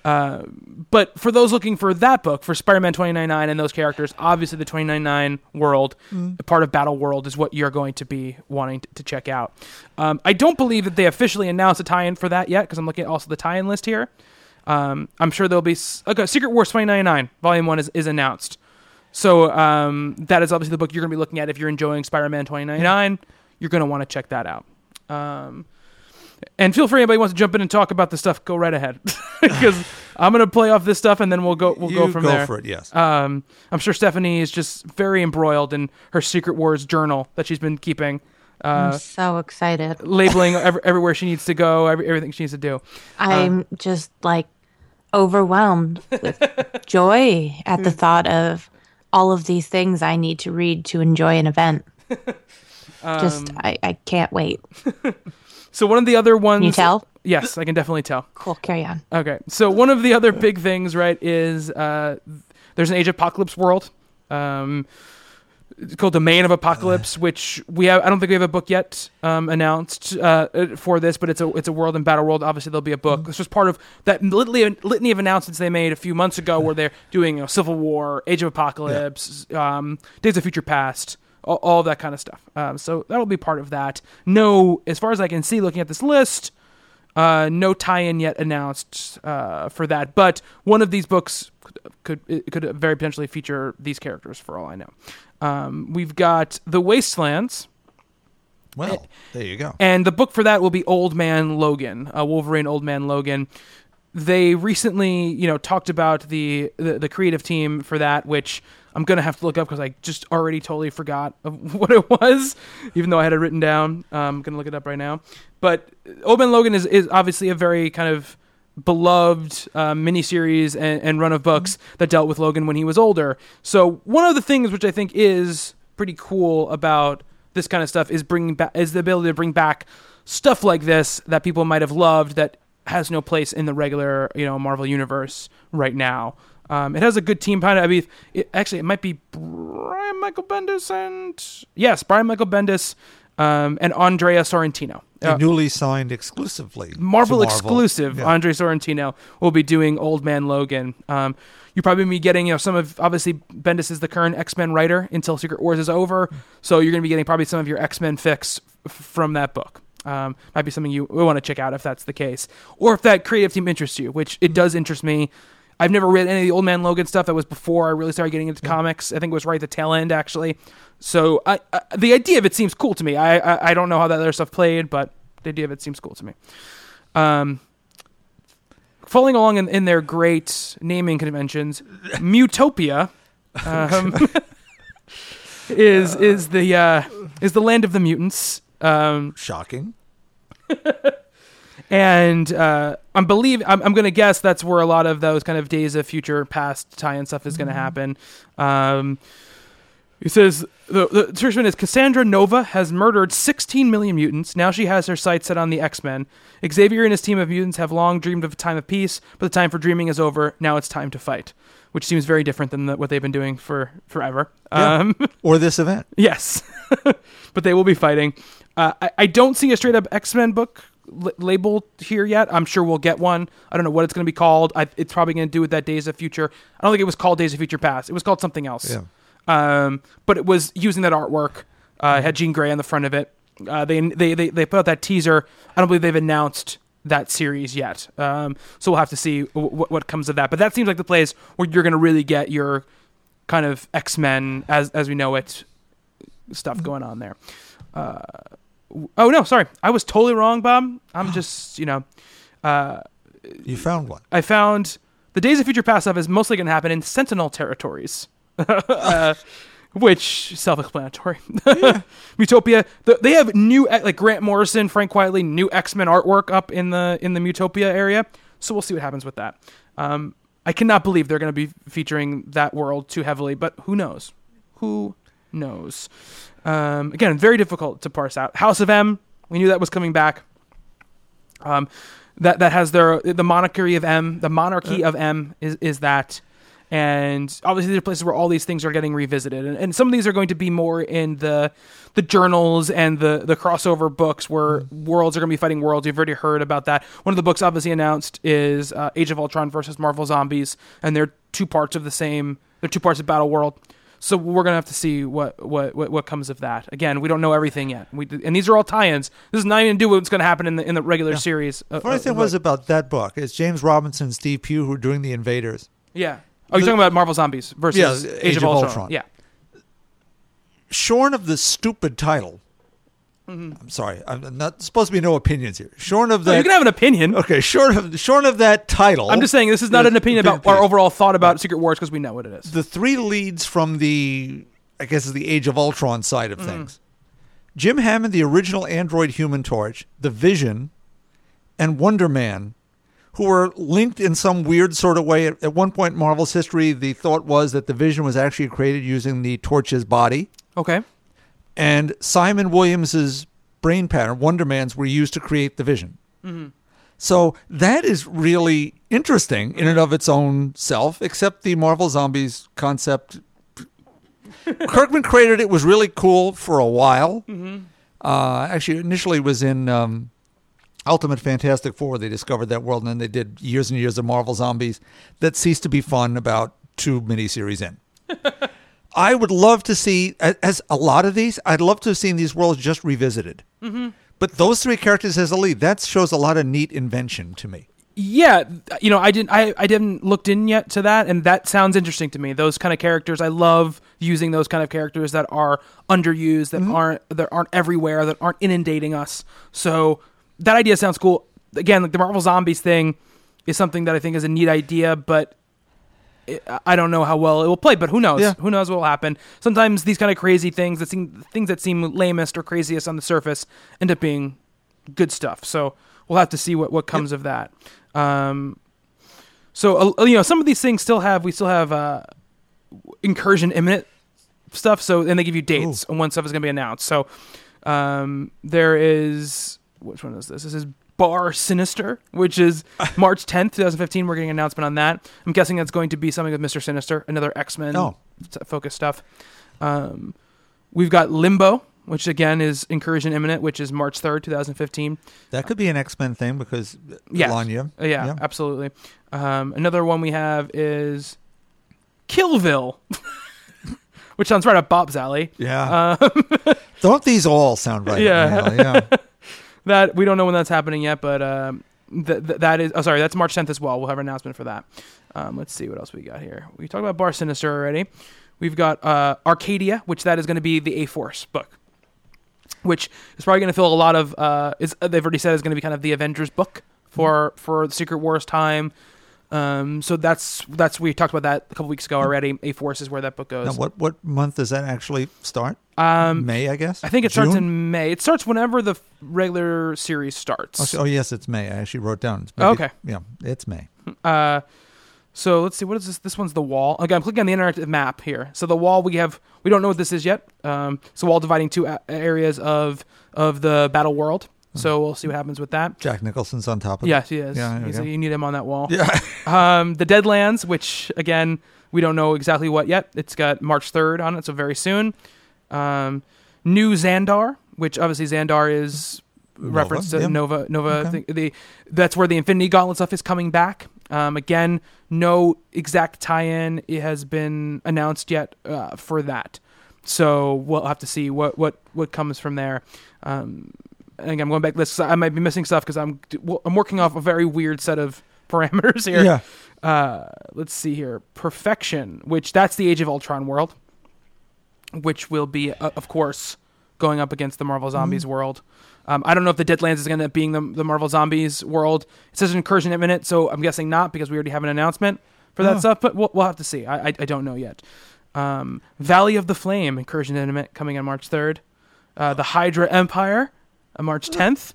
Uh, but for those looking for that book, for Spider-Man 2099 and those characters, obviously the 2099 world, a part of Battle World, is what you're going to be wanting to, to check out. Um, I don't believe that they officially announced a tie-in for that yet, because I'm looking at also the tie-in list here. Um, I'm sure there'll be s- okay. Secret Wars 2099 Volume One is, is announced, so um, that is obviously the book you're going to be looking at if you're enjoying Spider-Man 2099. You're going to want to check that out. Um, and feel free, anybody wants to jump in and talk about the stuff, go right ahead, [LAUGHS] because I'm going to play off this stuff and then we'll go we'll you go from go there. for it. Yes. Um, I'm sure Stephanie is just very embroiled in her Secret Wars journal that she's been keeping, I'm uh, so excited. labeling [LAUGHS] every, everywhere she needs to go, every, everything she needs to do. I'm just like overwhelmed with [LAUGHS] joy at Hmm. the thought of all of these things I need to read to enjoy an event. [LAUGHS] Just I, I can't wait. So one of the other ones. you tell? Yes, I can definitely tell. Cool. Carry on. Okay, so one of the other big things, right, is uh, there's an Age Apocalypse world. Um, it's called Domain of Apocalypse, which we have. I don't think we have a book yet um, announced uh, for this, but it's a it's a world in Battle World. Obviously, there'll be a book. This was part of that litany, litany of announcements they made a few months ago, where they're doing you know, Civil War, Age of Apocalypse, um, Days of Future Past, all, all that kind of stuff. Um, so that'll be part of that. No, as far as I can see, looking at this list, uh, no tie-in yet announced uh, for that, but one of these books could could, could very potentially feature these characters, for all I know. Um, we've got the Wastelands, Well, there you go. and the book for that will be Old Man Logan, uh, Wolverine Old Man Logan. They recently, you know, talked about the the, the creative team for that, which I'm gonna have to look up because I just already totally forgot of [LAUGHS] what it was, even though I had it written down. Um, I'm gonna look it up right now. But Old Man Logan is is obviously a very kind of beloved uh, miniseries and, and run of books that dealt with Logan when he was older. So one of the things which I think is pretty cool about this kind of stuff is bringing back is the ability to bring back stuff like this that people might have loved that has no place in the regular you know Marvel universe right now. Um, it has a good team behind it. I mean, it, actually, it might be Brian Michael Bendis and yes, Brian Michael Bendis um, and Andrea Sorrentino. A Uh, newly signed exclusively. to Marvel, exclusive Yeah. Andre Sorrentino will be doing Old Man Logan. Um, you probably be getting you know some of obviously Bendis is the current X Men writer until Secret Wars is over, so you're going to be getting probably some of your X Men fix f- from that book. Um, might be something you want to check out if that's the case, or if that creative team interests you, which it does interest me. I've never read any of the Old Man Logan stuff. That was before I really started getting into comics. I think it was right at the tail end actually. So I, I, the idea of it seems cool to me. I, I I don't know how that other stuff played, but the idea of it seems cool to me. Um, following along in, in their great naming conventions, Mutopia um, [LAUGHS] is is the uh, is the land of the mutants. Um, Shocking. [LAUGHS] and uh, I'm believe I'm, I'm going to guess that's where a lot of those kind of Days of Future Past tie-in stuff is going to happen. Um, he says the, the description is Cassandra Nova has murdered 16 million mutants. Now she has her sights set on the X Men. Xavier and his team of mutants have long dreamed of a time of peace, but the time for dreaming is over. Now it's time to fight, which seems very different than the, what they've been doing for forever. Yeah. Um, [LAUGHS] Or this event. Yes, [LAUGHS] but they will be fighting. Uh, I, I don't see a straight up X Men book l- labeled here yet. I'm sure we'll get one. I don't know what it's going to be called. I, it's probably going to do with that Days of Future. I don't think it was called Days of Future Past. It was called something else. Yeah. Um, but it was using that artwork. Uh, it had Jean Grey on the front of it. Uh, they, they they they put out that teaser. I don't believe they've announced that series yet. Um, so we'll have to see w- w- what comes of that. But that seems like the place where you're going to really get your kind of X Men as as we know it stuff going on there. Uh, oh no, sorry, I was totally wrong, Bob. I'm [SIGHS] just you know, You found one. I found the Days of Future Past stuff is mostly going to happen in Sentinel territories. [LAUGHS] uh, which self-explanatory. Mutopia. [LAUGHS] The, they have new like Grant Morrison, Frank Quitely, new X Men artwork up in the in the Mutopia area. So we'll see what happens with that. Um, I cannot believe they're going to be featuring that world too heavily, but who knows? Who knows? Um, again, very difficult to parse out. House of M. We knew that was coming back. Um, that that has their the monarchy of M. The monarchy of M is is that, and obviously there are places where all these things are getting revisited, and, and some of these are going to be more in the the journals and the the crossover books where worlds are going to be fighting worlds. You've already heard about that. One of the books obviously announced is uh, Age of Ultron versus Marvel Zombies, and they're two parts of the same. They're two parts of Battle World. So we're gonna have to see what, what, what, what comes of that. Again, we don't know everything yet. We, and these are all tie-ins. This is not even do what's gonna happen in the in the regular series. Uh, Funny uh, thing but- was about that book is James Robinson and Steve Pugh who are doing the Invaders. yeah. Oh, you're talking about Marvel Zombies versus Yeah, Age, of, Ultron. Yeah. Shorn of the stupid title. I'm sorry. I'm not supposed to be no opinions here. Shorn of No, that. you can have an opinion. okay, short of shorn of that title. I'm just saying this is not an opinion about our overall thought about Secret Wars because we know what it is. the three leads from the I guess is the Age of Ultron side of Mm. things. Jim Hammond, the original android Human Torch, the Vision, and Wonder Man, who were linked in some weird sort of way. At, at one point in Marvel's history, the thought was that the Vision was actually created using the Torch's body. Okay. and Simon Williams's brain pattern, Wonder Man's, were used to create the Vision. So that is really interesting in and of its own self. Except the Marvel Zombies concept, [LAUGHS] Kirkman created it was really cool for a while. Uh, actually, initially it was in um, Ultimate Fantastic Four. They discovered that world, and then they did years and years of Marvel Zombies that ceased to be fun about two miniseries in. [LAUGHS] I would love to see, as a lot of these, I'd love to have seen these worlds just revisited. Mm-hmm. But those three characters as a lead, that shows a lot of neat invention to me. Yeah, you know, I didn't, I, I didn't looked in yet to that, and that sounds interesting to me. Those kind of characters, I love using those kind of characters that are underused, that mm-hmm. aren't, that aren't everywhere, that aren't inundating us. So that idea sounds cool. Again, like the Marvel Zombies thing is something that I think is a neat idea, but it, I don't know how well it will play. But who knows? Yeah. Who knows what will happen? Sometimes these kind of crazy things that seem things that seem lamest or craziest on the surface end up being good stuff. So we'll have to see what what comes of that. Um, so uh, you know, some of these things still have we still have uh, incursion imminent stuff. So and they give you dates on when stuff is going to be announced. So um, there is which one is this? This is Bar Sinister, which is [LAUGHS] March 10th, 2015. We're getting an announcement on that. I'm guessing that's going to be something with Mr. Sinister, another X Men Oh. focused stuff. Um, we've got Limbo, which again is Incursion Imminent, which is March 3rd, 2015. That could be an X Men thing because Yeah. Lanya. Uh, yeah, absolutely. Um, another one we have is Killville, [LAUGHS] which sounds right up Bob's alley. Yeah. [LAUGHS] Don't these all sound right? Um, Yeah. Yeah. That we don't know when that's happening yet, but um, th- th- that is. Oh, sorry, that's March 10th as well. We'll have an announcement for that. Um, let's see what else we got here. We talked about Bar Sinister already. We've got uh, Arcadia, which that is going to be the A Force book, which is probably going to fill a lot of. Uh, is they've already said is going to be kind of the Avengers book for for Secret Wars time. Um, so that's that's we talked about that a couple weeks ago already. A Force is where that book goes. Now, what what month does that actually start? Um, May, I guess. I think it starts in May. It starts whenever the regular series starts. Oh, so- oh, yes, it's May. I actually wrote down. It's maybe- okay. Yeah, it's May. Uh, so let's see. What is this? This one's the wall. Okay, I'm clicking on the interactive map here. So the wall we have. We don't know what this is yet. Um, a wall dividing two a- areas of of the battle world. So we'll see what happens with that. Jack Nicholson's on top of it. Yes, he is. Yeah, there we He's- go. you need him on that wall. Yeah. [LAUGHS] Um, the Deadlands, which again we don't know exactly what yet. It's got March 3rd on it, so very soon. Um, New Xandar, which obviously Xandar is reference to yeah. Nova. Nova. Okay. The, the that's where the Infinity Gauntlet stuff is coming back. Um, again, no exact tie-in it has been announced yet uh, for that. So we'll have to see what what what comes from there. Um, and again, I'm going back this. I might be missing stuff because I'm I'm working off a very weird set of [LAUGHS] parameters here. Yeah. Uh, let's see here. Perfection, which that's the Age of Ultron world, which will be, uh, of course, going up against the Marvel Zombies world. Um, I don't know if the Deadlands is going to end up being the, the Marvel Zombies world. It says incursion imminent, so I'm guessing not because we already have an announcement for that Oh. stuff. But we'll, we'll have to see. I, I, I don't know yet. Um, Valley of the Flame incursion imminent coming on March 3rd. Uh, the Hydra Empire on March 10th.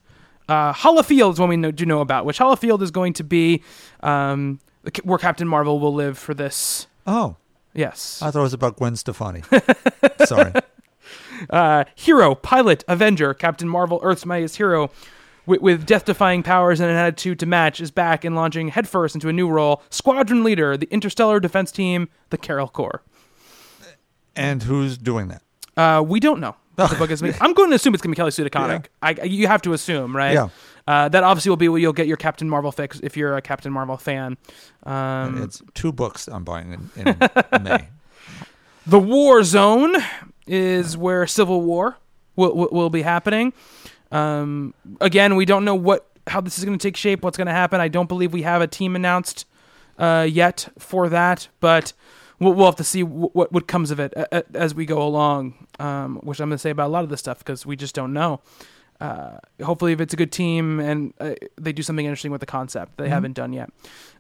Uh, Hala Field is one we know, do know about, which Hala Field is going to be um, where Captain Marvel will live for this. Oh, Yes. I thought it was about Gwen Stefani. [LAUGHS] Sorry. uh, hero, pilot, Avenger, Captain Marvel, Earth's mightiest hero, with, with death-defying powers and an attitude to match, is back and launching headfirst into a new role: Squadron Leader, the Interstellar Defense Team, the Carol Corps. And who's doing that? Uh, we don't know. What [LAUGHS] The [LAUGHS] book is. I'm going to assume it's going to be Kelly Sue DeConnick. I, you have to assume, right? Yeah. Uh, that obviously will be where you'll get your Captain Marvel fix if you're a Captain Marvel fan. Um, it's two books I'm buying in, in [LAUGHS] May. The War Zone is where Civil War will, will, will be happening. Um, again, we don't know what how this is going to take shape, what's going to happen. I don't believe we have a team announced uh, yet for that, but we'll, we'll have to see w- what what comes of it as we go along. Um, which I'm going to say about a lot of this stuff because we just don't know. Uh, hopefully, if it's a good team and uh, they do something interesting with the concept they haven't done yet.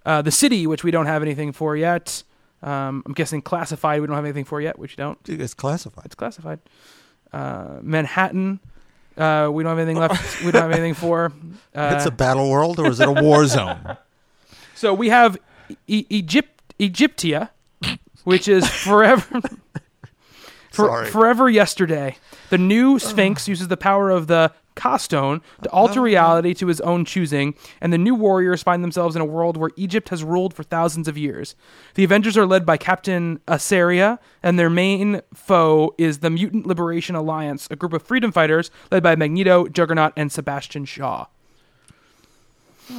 Uh, the city, which we don't have anything for yet. Um, I'm guessing classified. We don't have anything for yet, which you don't. It's classified. It's classified. Uh, Manhattan. Uh, we don't have anything left. we don't have anything [LAUGHS] for. Uh, it's a battle world or is it a war [LAUGHS] zone? so we have e- Egypt, Egyptia, which is forever. For, Sorry. Forever Yesterday. The new Sphinx uses the power of the Ka Stone to alter reality to his own choosing, and the new warriors find themselves in a world where Egypt has ruled for thousands of years. The Avengers are led by Captain Assyria, and their main foe is the Mutant Liberation Alliance, a group of freedom fighters led by Magneto, Juggernaut, and Sebastian Shaw.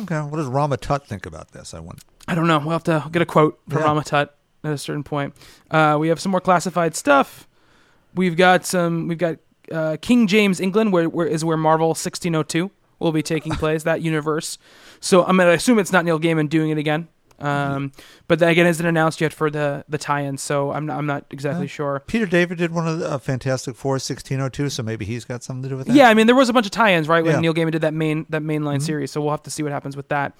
Okay, what does Rama Tut think about this? I wonder. I don't know. We'll have to get a quote from Yeah. Ramatut at a certain point. Uh, we have some more classified stuff. We've got some. We've got uh, King James England, where, where is where Marvel 1602 will be taking [LAUGHS] place. that universe. So I'm gonna assume it's not Neil Gaiman doing it again. Um, but that again isn't announced yet for the the tie-in, so I'm not, I'm not exactly sure. Peter David did one of the uh, Fantastic Four 1602, so maybe he's got something to do with that. Yeah, I mean there was a bunch of tie-ins right when Yeah. Mm-hmm. Neil Gaiman did that main that mainline series, so we'll have to see what happens with that.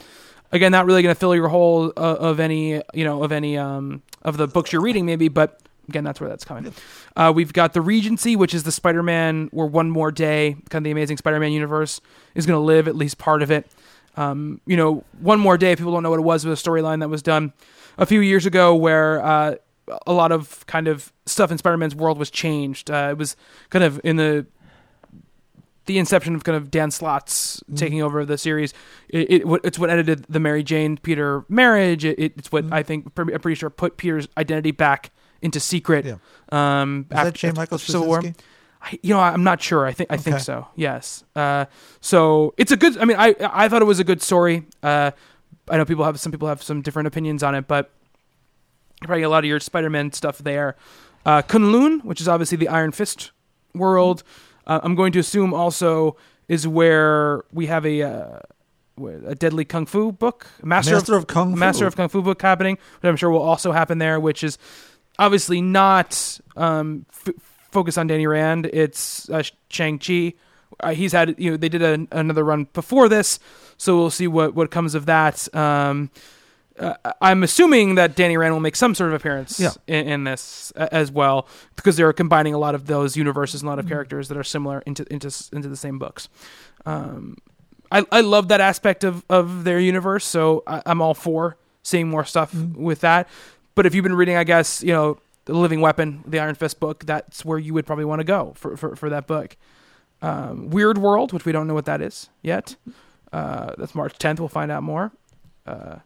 Again, not really going to fill your hole uh, of any you know of any um, of the books you're reading, maybe, but again, that's where that's coming. Uh, we've got the Regency, which is the Spider-Man where one more day, kind of the Amazing Spider-Man universe is going to live at least part of it. Um, you know, one more day. People don't know what it was. It was a storyline that was done a few years ago where uh, a lot of kind of stuff in Spider-Man's world was changed. Uh, it was kind of in the the inception of kind of Dan Slott's Mm-hmm. taking over the series. It, it it's what edited the Mary Jane Peter marriage. It, it's Mm-hmm. what I think I'm pretty sure put Peter's identity back into secret. Yeah. Um, Is that J. Michael Civil War. I, you know, I'm not sure. I think I think so. Yes. Uh, so it's a good. I mean, I I thought it was a good story. Uh, I know people have some people have some different opinions on it, but probably a lot of your Spider-Man stuff there. Uh, Kunlun, which is obviously the Iron Fist world, uh, I'm going to assume also is where we have a uh, a deadly kung fu book, Master, Master of Kung Fu. Master of Kung Fu book happening, which I'm sure will also happen there, which is obviously not um, f- focused on Danny Rand. It's uh, Shang Chi. Uh, he's had you know they did a, another run before this, so we'll see what what comes of that. Um, uh, I'm assuming that Danny Rand will make some sort of appearance Yeah. in, in this uh, as well, because they're combining a lot of those universes and a lot of characters that are similar into into into the same books. Um, I I love that aspect of of their universe, so I, I'm all for seeing more stuff with that. But if you've been reading, I guess you know the Living Weapon, the Iron Fist book, that's where you would probably want to go for for, for that book. Um, Weird World, which we don't know what that is yet. Uh, that's March 10th. We'll find out more. Uh,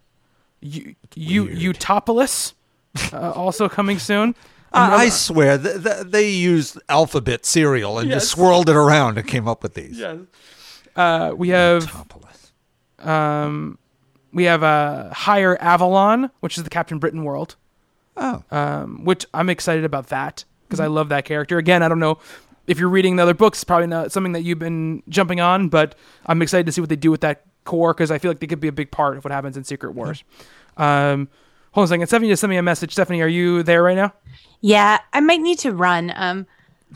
U- U- Utopolis, uh, also coming soon. I, I swear, th- th- they used alphabet cereal and Yes. just swirled it around and came up with these. Uh, we have Metropolis. um, we have uh, Higher Avalon, which is the Captain Britain world. Oh, um, which I'm excited about that because I love that character. Again, I don't know if you're reading the other books, it's probably not something that you've been jumping on, but I'm excited to see what they do with that core because I feel like they could be a big part of what happens in Secret Wars. Um, hold on a second. Stephanie just sent me a message. Stephanie, are you there right now? Yeah, I might need to run. Um,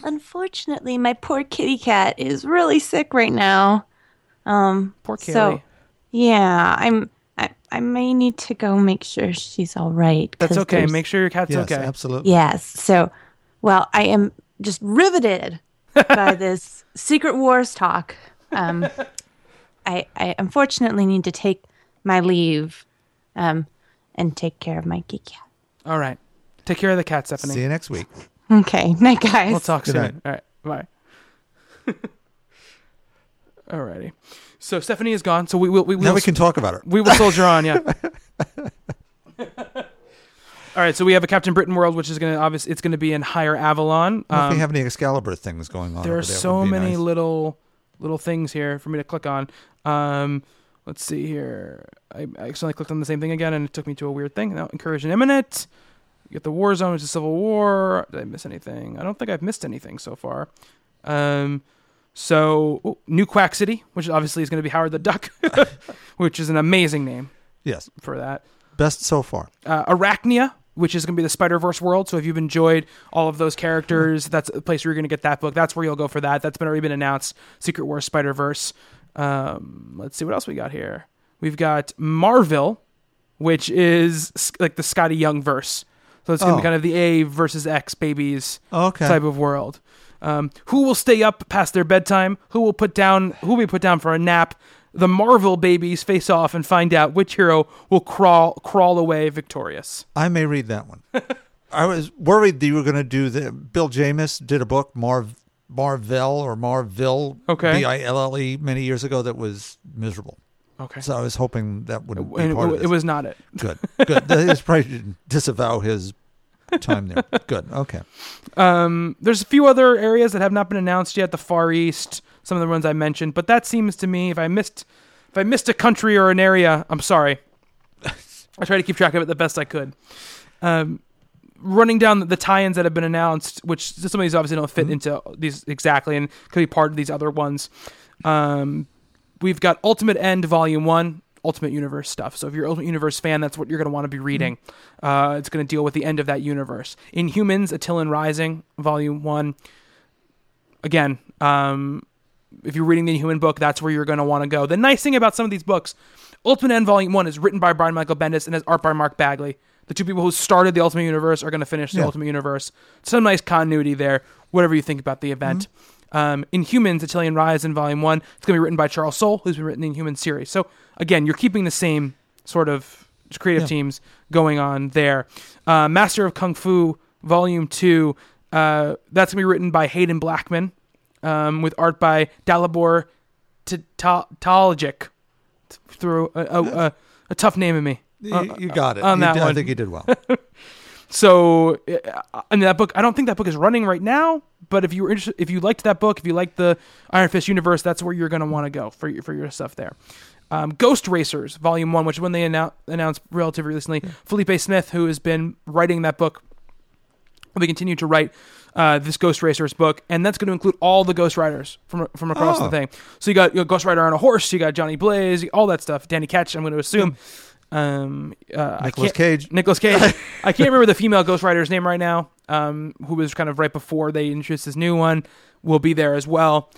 unfortunately, my poor kitty cat is really sick right now. Um, Poor kitty. so yeah, I'm. I, I may need to go make sure she's all right. That's okay. there's- Make sure your cat's yes, okay. absolutely. Yes. So, well, I am just riveted by [LAUGHS] this Secret Wars talk. Um, [LAUGHS] I, I unfortunately need to take my leave, um, and take care of my kitty cat. All right. Take care of the cat, Stephanie. See you next week. Okay, [LAUGHS] night, guys. We'll talk Good soon. All right. Bye. Alrighty. So Stephanie is gone. So we will. We will. Now we can talk about it. We will soldier on, yeah. [LAUGHS] All right, so we have a Captain Britain world, which is going to obviously it's going to be in Higher Avalon. Well, if Um, we have any Excalibur things going on, there are so many nice. little little things here for me to click on. Um, let's see here. I, I accidentally clicked on the same thing again, and it took me to a weird thing. Now, incursion imminent. You get the war zone, which is civil war. Did I miss anything? I don't think I've missed anything so far. Um, so oh, New Quack City, which obviously is going to be Howard the Duck, [LAUGHS] which is an amazing name Yes, for that. best so far. uh, Arachnia, which is going to be the Spider Verse world. So if you've enjoyed all of those characters, that's the place where you're going to get that book. That's where you'll go for that. That's been already been announced. Secret Wars Spider Verse. Um, let's see what else we got here. We've got Marville, which is s- like the Skottie Young verse. So it's going to Oh. be kind of the A versus X babies Okay. type of world. Um, who will stay up past their bedtime? Who will put down? Who will be put down for a nap? The Marvel babies face off and find out which hero will crawl crawl away victorious. I may read that one. I was worried that you were going to do the. Bill Jemas did a book, Marv Marvell or Marville, Okay. B I L L E, many years ago that was miserable. Okay. So I was hoping that would be part it, of it this. was not it. good. Good. That is probably disavow his time there. Good. Okay. Um, there's a few other areas that have not been announced yet. The Far East, some of the ones I mentioned, but that seems to me if I missed if I missed a country or an area, I'm sorry. [LAUGHS] I try to keep track of it the best I could. Um, running down the tie-ins that have been announced, which some of these obviously don't fit into these exactly, and could be part of these other ones. Um, we've got Ultimate End Volume One, Ultimate Universe stuff. So if you're an Ultimate Universe fan, that's what you're going to want to be reading. Uh, it's going to deal with the end of that universe. In Inhumans, Attilan Rising, Volume One. Again, um, if you're reading the Inhuman book, that's where you're going to want to go. The nice thing about some of these books, Ultimate End Volume One is written by Brian Michael Bendis and has art by Mark Bagley. The two people who started the Ultimate Universe are going to finish the Yeah. Ultimate Universe. Some nice continuity there. Whatever you think about the event. Um, Inhumans, Attilan Rising Volume One. It's going to be written by Charles Soule, who's been written the Inhuman series. So again, you're keeping the same sort of creative Yeah. teams going on there. Uh, Master of Kung Fu Volume Two. Uh, that's going to be written by Haden Blackman, um, with art by Dalibor T- Through a, a, a, a tough name of me. You, you got it. on You that did- I think you did well. [LAUGHS] So, uh, and that book, I don't think that book is running right now. But if you were interested, if you liked that book, if you liked the Iron Fist universe, that's where you're going to want to go for your for your stuff there. Um, Ghost Racers Volume One, which is when they annou- announced relatively recently, Felipe Smith, who has been writing that book, will continue to write uh, this Ghost Racers book, and that's going to include all the Ghost Riders from from across the Oh. thing. So you got you got Ghost Rider on a horse, you got Johnny Blaze, all that stuff. Danny Ketch, I'm going to assume. Um, uh, can't- Cage. Nicolas Cage. [LAUGHS] I can't remember the female Ghost Rider's name right now. Um, who was kind of right before they introduced this new one, will be there as well.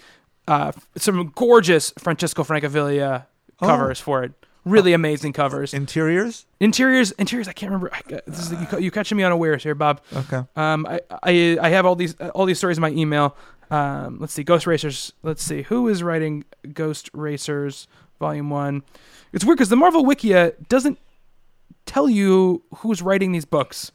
Uh, some gorgeous Francesco Francavilla covers for it. Really amazing covers. Interiors. Interiors, interiors. I can't remember. I, this is, you, you catching me unawares here, Bob. Okay. Um, I, I I have all these all these stories in my email. Um, let's see, Ghost Racers. Let's see, who is writing Ghost Racers Volume One? It's weird because the Marvel Wikia doesn't tell you who's writing these books,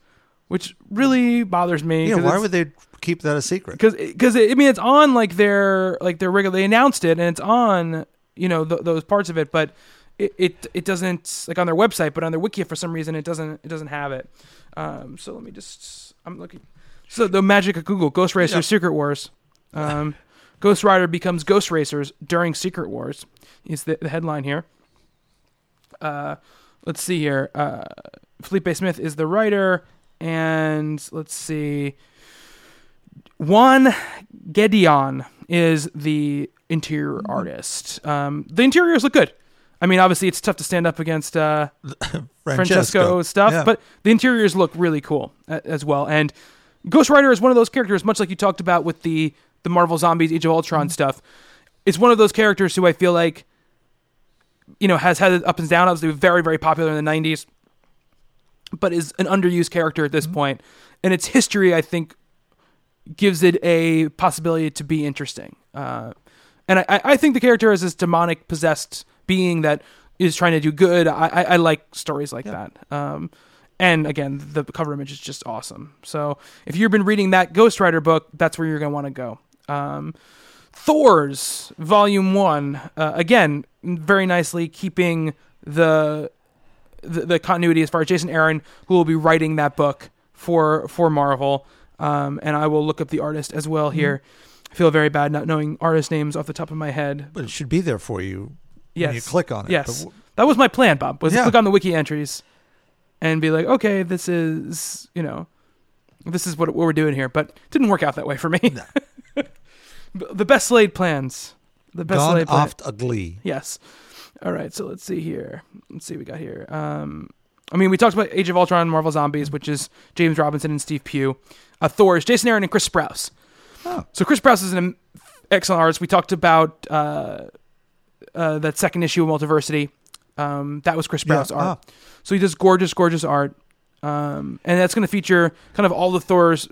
which really bothers me. Yeah. Why would they keep that a secret? Because because I mean it's on like their like their regular. They announced it and it's on you know th- those parts of it, but it, it it doesn't like on their website, but on their wiki for some reason it doesn't it doesn't have it. Um, so let me just I'm looking. So the magic of Google Ghost Racers Yeah. Secret Wars. [LAUGHS] Um, Ghost Rider becomes Ghost Racers during Secret Wars. Is the, the headline here. Uh, let's see here. Uh, Felipe Smith is the writer, and let's see. Juan Gedeon is the interior artist. Um, the interiors look good. I mean, obviously, it's tough to stand up against uh, [LAUGHS] Francesco stuff, Yeah. but the interiors look really cool a- as well. And Ghost Rider is one of those characters, much like you talked about with the the Marvel Zombies Age of Ultron stuff. It's one of those characters who I feel like, you know, has had up and down. Obviously, very very popular in the '90s, but is an underused character at this point. And its history, I think, gives it a possibility to be interesting. Uh, and I, I think the character is this demonic possessed being that is trying to do good. I, I, I like stories like that. Um, and again, the cover image is just awesome. So if you've been reading that Ghost Rider book, that's where you're going to want to go. Um, Thor's Volume One, uh, again, very nicely keeping the, the the continuity as far as Jason Aaron, who will be writing that book for for Marvel. Um, and I will look up the artist as well here. I feel very bad not knowing artist names off the top of my head. But it should be there for you Yes. when you click on it. Yes. W- that was my plan, Bob, was to Yeah. click on the wiki entries and be like, okay, this is, you know, this is what, what we're doing here. But it didn't work out that way for me. [LAUGHS] the best laid plans. The best gone laid plans. off a glee. Yes. All right, so let's see here. Let's see what we got here. Um, I mean, we talked about Age of Ultron, and Marvel Zombies, which is James Robinson and Steve Pugh. Uh, Thor is Jason Aaron and Chris Sprouse. Oh. So Chris Sprouse is an excellent artist. We talked about uh, uh, that second issue of Multiversity. Um, that was Chris Yeah, Sprouse art. ah. So he does gorgeous, gorgeous art. Um, and that's going to feature kind of all the Thors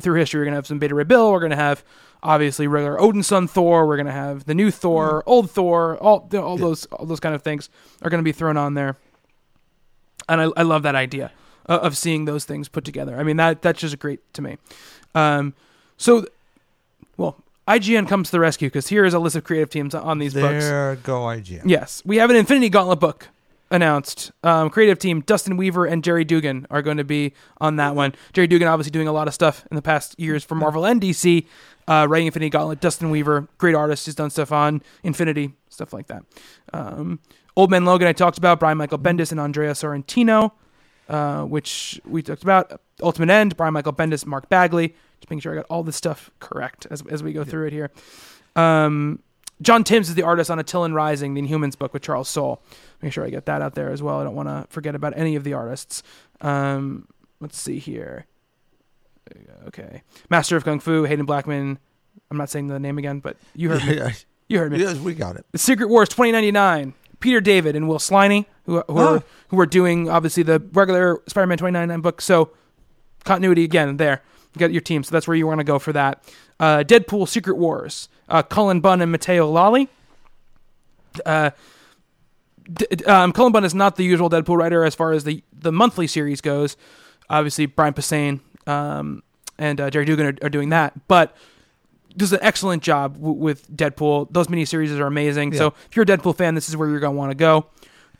through history. We're going to have some Beta Ray Bill. We're going to have obviously regular Odinson Thor. We're going to have the new Thor, old Thor. All all those all those kind of things are going to be thrown on there. And I, I love that idea. uh, of seeing those things put together. I mean that that's just great to me. Um, so, well, IGN comes to the rescue because here is a list of creative teams on these books. There go IGN. Yes, we have an Infinity Gauntlet book announced. Um, creative team Dustin Weaver and Gerry Duggan are going to be on that one. Gerry Duggan obviously doing a lot of stuff in the past years for Marvel and DC, uh, writing Infinity Gauntlet. Dustin Weaver, great artist, he's done stuff on Infinity, stuff like that. Um, Old Man Logan, I talked about Brian Michael Bendis and Andrea Sorrentino, uh, which we talked about. Ultimate End, Brian Michael Bendis, Mark Bagley. Just making sure I got all this stuff correct as as we go through it here. Um, John Timms is the artist on Attilan Rising, the Inhumans book with Charles Soule. Make sure I get that out there as well. I don't want to forget about any of the artists. Um, let's see here. Okay, Master of Kung Fu, Haden Blackman. I'm not saying the name again, but you heard me. [LAUGHS] You heard me. yes, we got it. The Secret Wars 2099. Peter David and Will Sliney, who who, are, who are doing obviously the regular Spider-Man 2099 book. So continuity again there. You got your team, so that's where you want to go for that. Uh, Deadpool Secret Wars. Uh, Cullen Bunn and Matteo Lolli. Uh, D- um, Cullen Bunn is not the usual Deadpool writer as far as the the monthly series goes. Obviously, Brian Posehn um, and uh, Gerry Duggan are, are doing that, but does an excellent job w- with Deadpool. Those miniseries are amazing. So if you're a Deadpool fan, this is where you're going to want to go.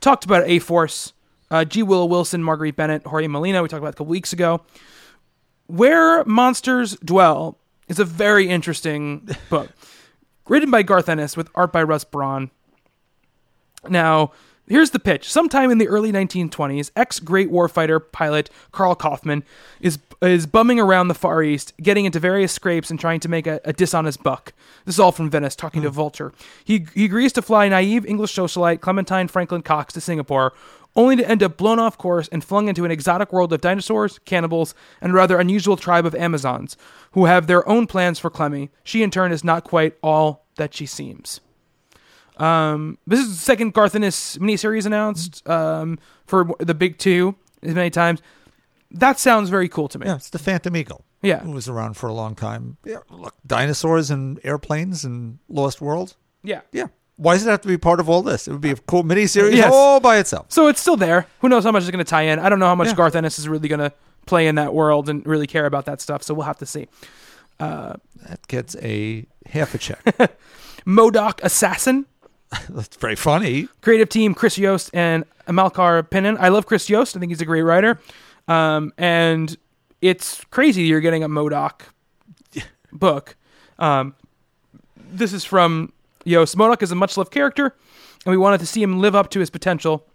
Talked about A Force, uh, G. Willow Wilson, Marguerite Bennett, Jorge Molina. We talked about a couple weeks ago. Where Monsters Dwell is a very interesting [LAUGHS] book, written by Garth Ennis with art by Russ Braun. Now, here's the pitch. Sometime in the early 1920s, ex Great Warfighter pilot Carl Kaufman is is bumming around the Far East, getting into various scrapes and trying to make a, a dishonest buck. This is all from Venice, talking to hmm. Vulture. He, he agrees to fly naive English socialite Clementine Franklin Cox to Singapore, only to end up blown off course and flung into an exotic world of dinosaurs, cannibals, and a rather unusual tribe of Amazons, who have their own plans for Clemmy. She, in turn, is not quite all that she seems. Um, this is the second Garth Ennis miniseries announced um, for the big two as many times. That sounds very cool to me. Yeah, it's the Phantom Eagle. Yeah. Who was around for a long time. Yeah, look, dinosaurs and airplanes and Lost Worlds. Yeah. Yeah. Why does it have to be part of all this? It would be a cool miniseries Yes. all by itself. So it's still there. Who knows how much it's going to tie in? I don't know how much Yeah. Garth Ennis is really going to play in that world and really care about that stuff. So we'll have to see. That gets a half a check. [LAUGHS] MODOK Assassin, [LAUGHS] That's very funny. creative team Chris Yost and Amilcar Pinna. I love Chris Yost. I think he's a great writer. Um, and it's crazy you're getting a MODOK book. Um, this is from Yost. MODOK is a much loved character, and we wanted to see him live up to his potential,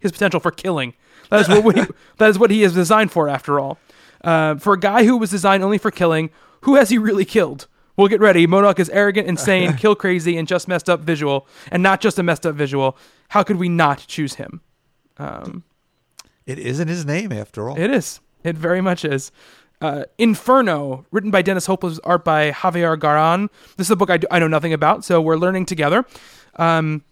his potential for killing. That is what we, [LAUGHS] that is what he is designed for, after all. Uh, for a guy who was designed only for killing, who has he really killed? Well, get ready. MODOK is arrogant, insane, [LAUGHS] kill crazy, and just messed up visual, and not just a messed up visual. How could we not choose him? It isn't his name after all. It is. It very much is. Uh, Inferno, written by Dennis Hopeless, art by Javier Garrón. This is a book I, do, I know nothing about, so we're learning together. Um,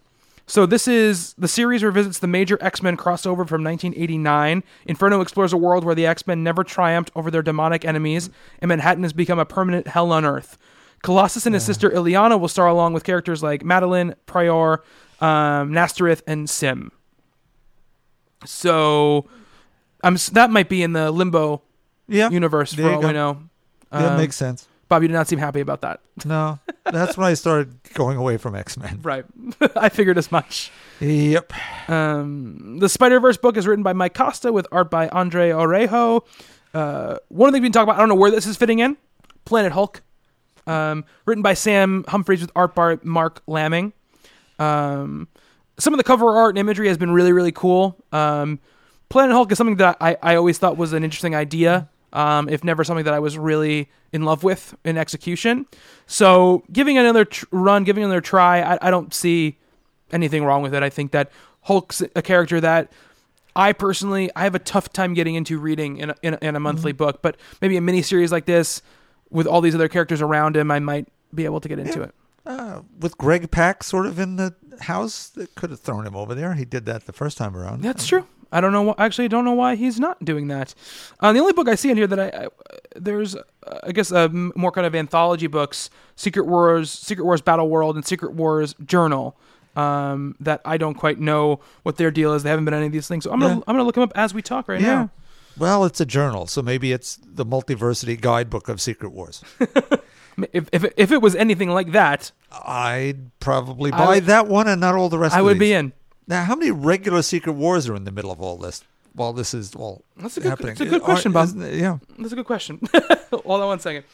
so this is the series revisits the major X-Men crossover from 1989. Inferno explores a world where the X-Men never triumphed over their demonic enemies, and Manhattan has become a permanent hell on Earth. Colossus and his sister Illyana will star along with characters like Madelyne, Pryor, um, and S'ym. So, I'm that might be in the Limbo yeah. universe There for you all go. I know. That Um, makes sense. Bob, you did not seem happy about that. [LAUGHS] No, that's when I started going away from X Men. [LAUGHS] Right. [LAUGHS] I figured as much. Yep. Um, the Spider Verse book is written by Mike Costa with art by André Araújo. Uh, one of the things we can talk about, I don't know where this is fitting in Planet Hulk. Um, written by Sam Humphries with art by Marc Laming. Um, some of the cover art and imagery has been really, really cool. Um, Planet Hulk is something that I, I always thought was an interesting idea, um, if never something that I was really in love with in execution. So giving another tr- run, giving another try, I, I don't see anything wrong with it. I think that Hulk's a character that I personally I have a tough time getting into reading in a, in a, in a monthly book, but maybe a mini series like this with all these other characters around him, I might be able to get into Yeah. it. Uh, with Greg Pak sort of in the house, that could have thrown him over there. He did that the first time around. That's true. I don't know. Wh- actually, I don't know why he's not doing that. Uh, the only book I see in here that I, I there's, uh, I guess, uh, more kind of anthology books: Secret Wars, Secret Wars Battle World, and Secret Wars Journal. Um, that I don't quite know what their deal is. They haven't been any of these things, so I'm gonna Yeah. I'm gonna look them up as we talk right Yeah. now. Well, it's a journal, so maybe it's the Multiversity Guidebook of Secret Wars. [LAUGHS] If if if it was anything like that, I'd probably buy would- that one and not all the rest. I of would be in. Now, how many regular Secret Wars are in the middle of all this? While this is all That's a good- happening, that's a good question, Bob. Yeah, That's a good question. [LAUGHS] Hold on one second.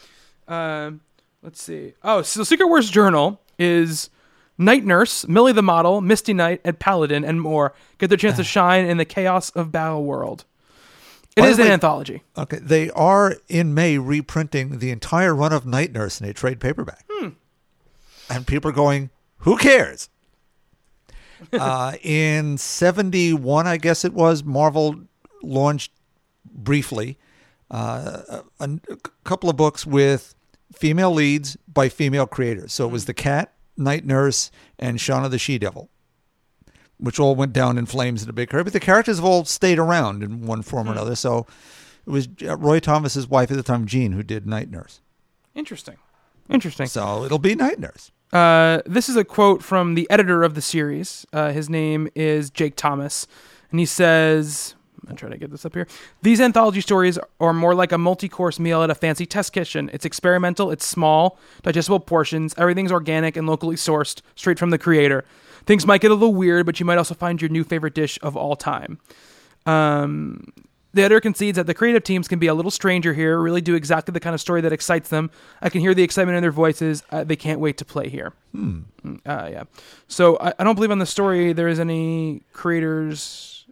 Um, let's see. Oh, so Secret Wars Journal is Night Nurse, Millie the Model, Misty Knight, and Paladin, and more get their chance to shine in the chaos of Battle World. It By the an way- anthology. Okay, they are in May reprinting the entire run of Night Nurse in a trade paperback, and people are going, "Who cares?" [LAUGHS] uh, in '71, I guess it was, Marvel launched briefly uh, a, a couple of books with female leads by female creators. So it was the Cat, Night Nurse, and Shanna the She Devil. Which all went down in flames in a big hurry, but the characters have all stayed around in one form or another. So it was uh, Roy Thomas's wife at the time, Jean, who did Night Nurse. Interesting. Interesting. So it'll be Night Nurse. Uh, this is a quote from the editor of the series. Uh, his name is Jake Thomas, and he says, "I'm try to get this up here. These anthology stories are more like a multi-course meal at a fancy test kitchen. It's experimental. It's small, digestible portions. Everything's organic and locally sourced, straight from the creator. Things might get a little weird, but you might also find your new favorite dish of all time." Um, the editor concedes that the creative teams can be a little stranger here, really do exactly the kind of story that excites them. I can hear the excitement in their voices. Uh, they can't wait to play here. Mm, Uh, yeah. So I, I don't believe on the story there is any creators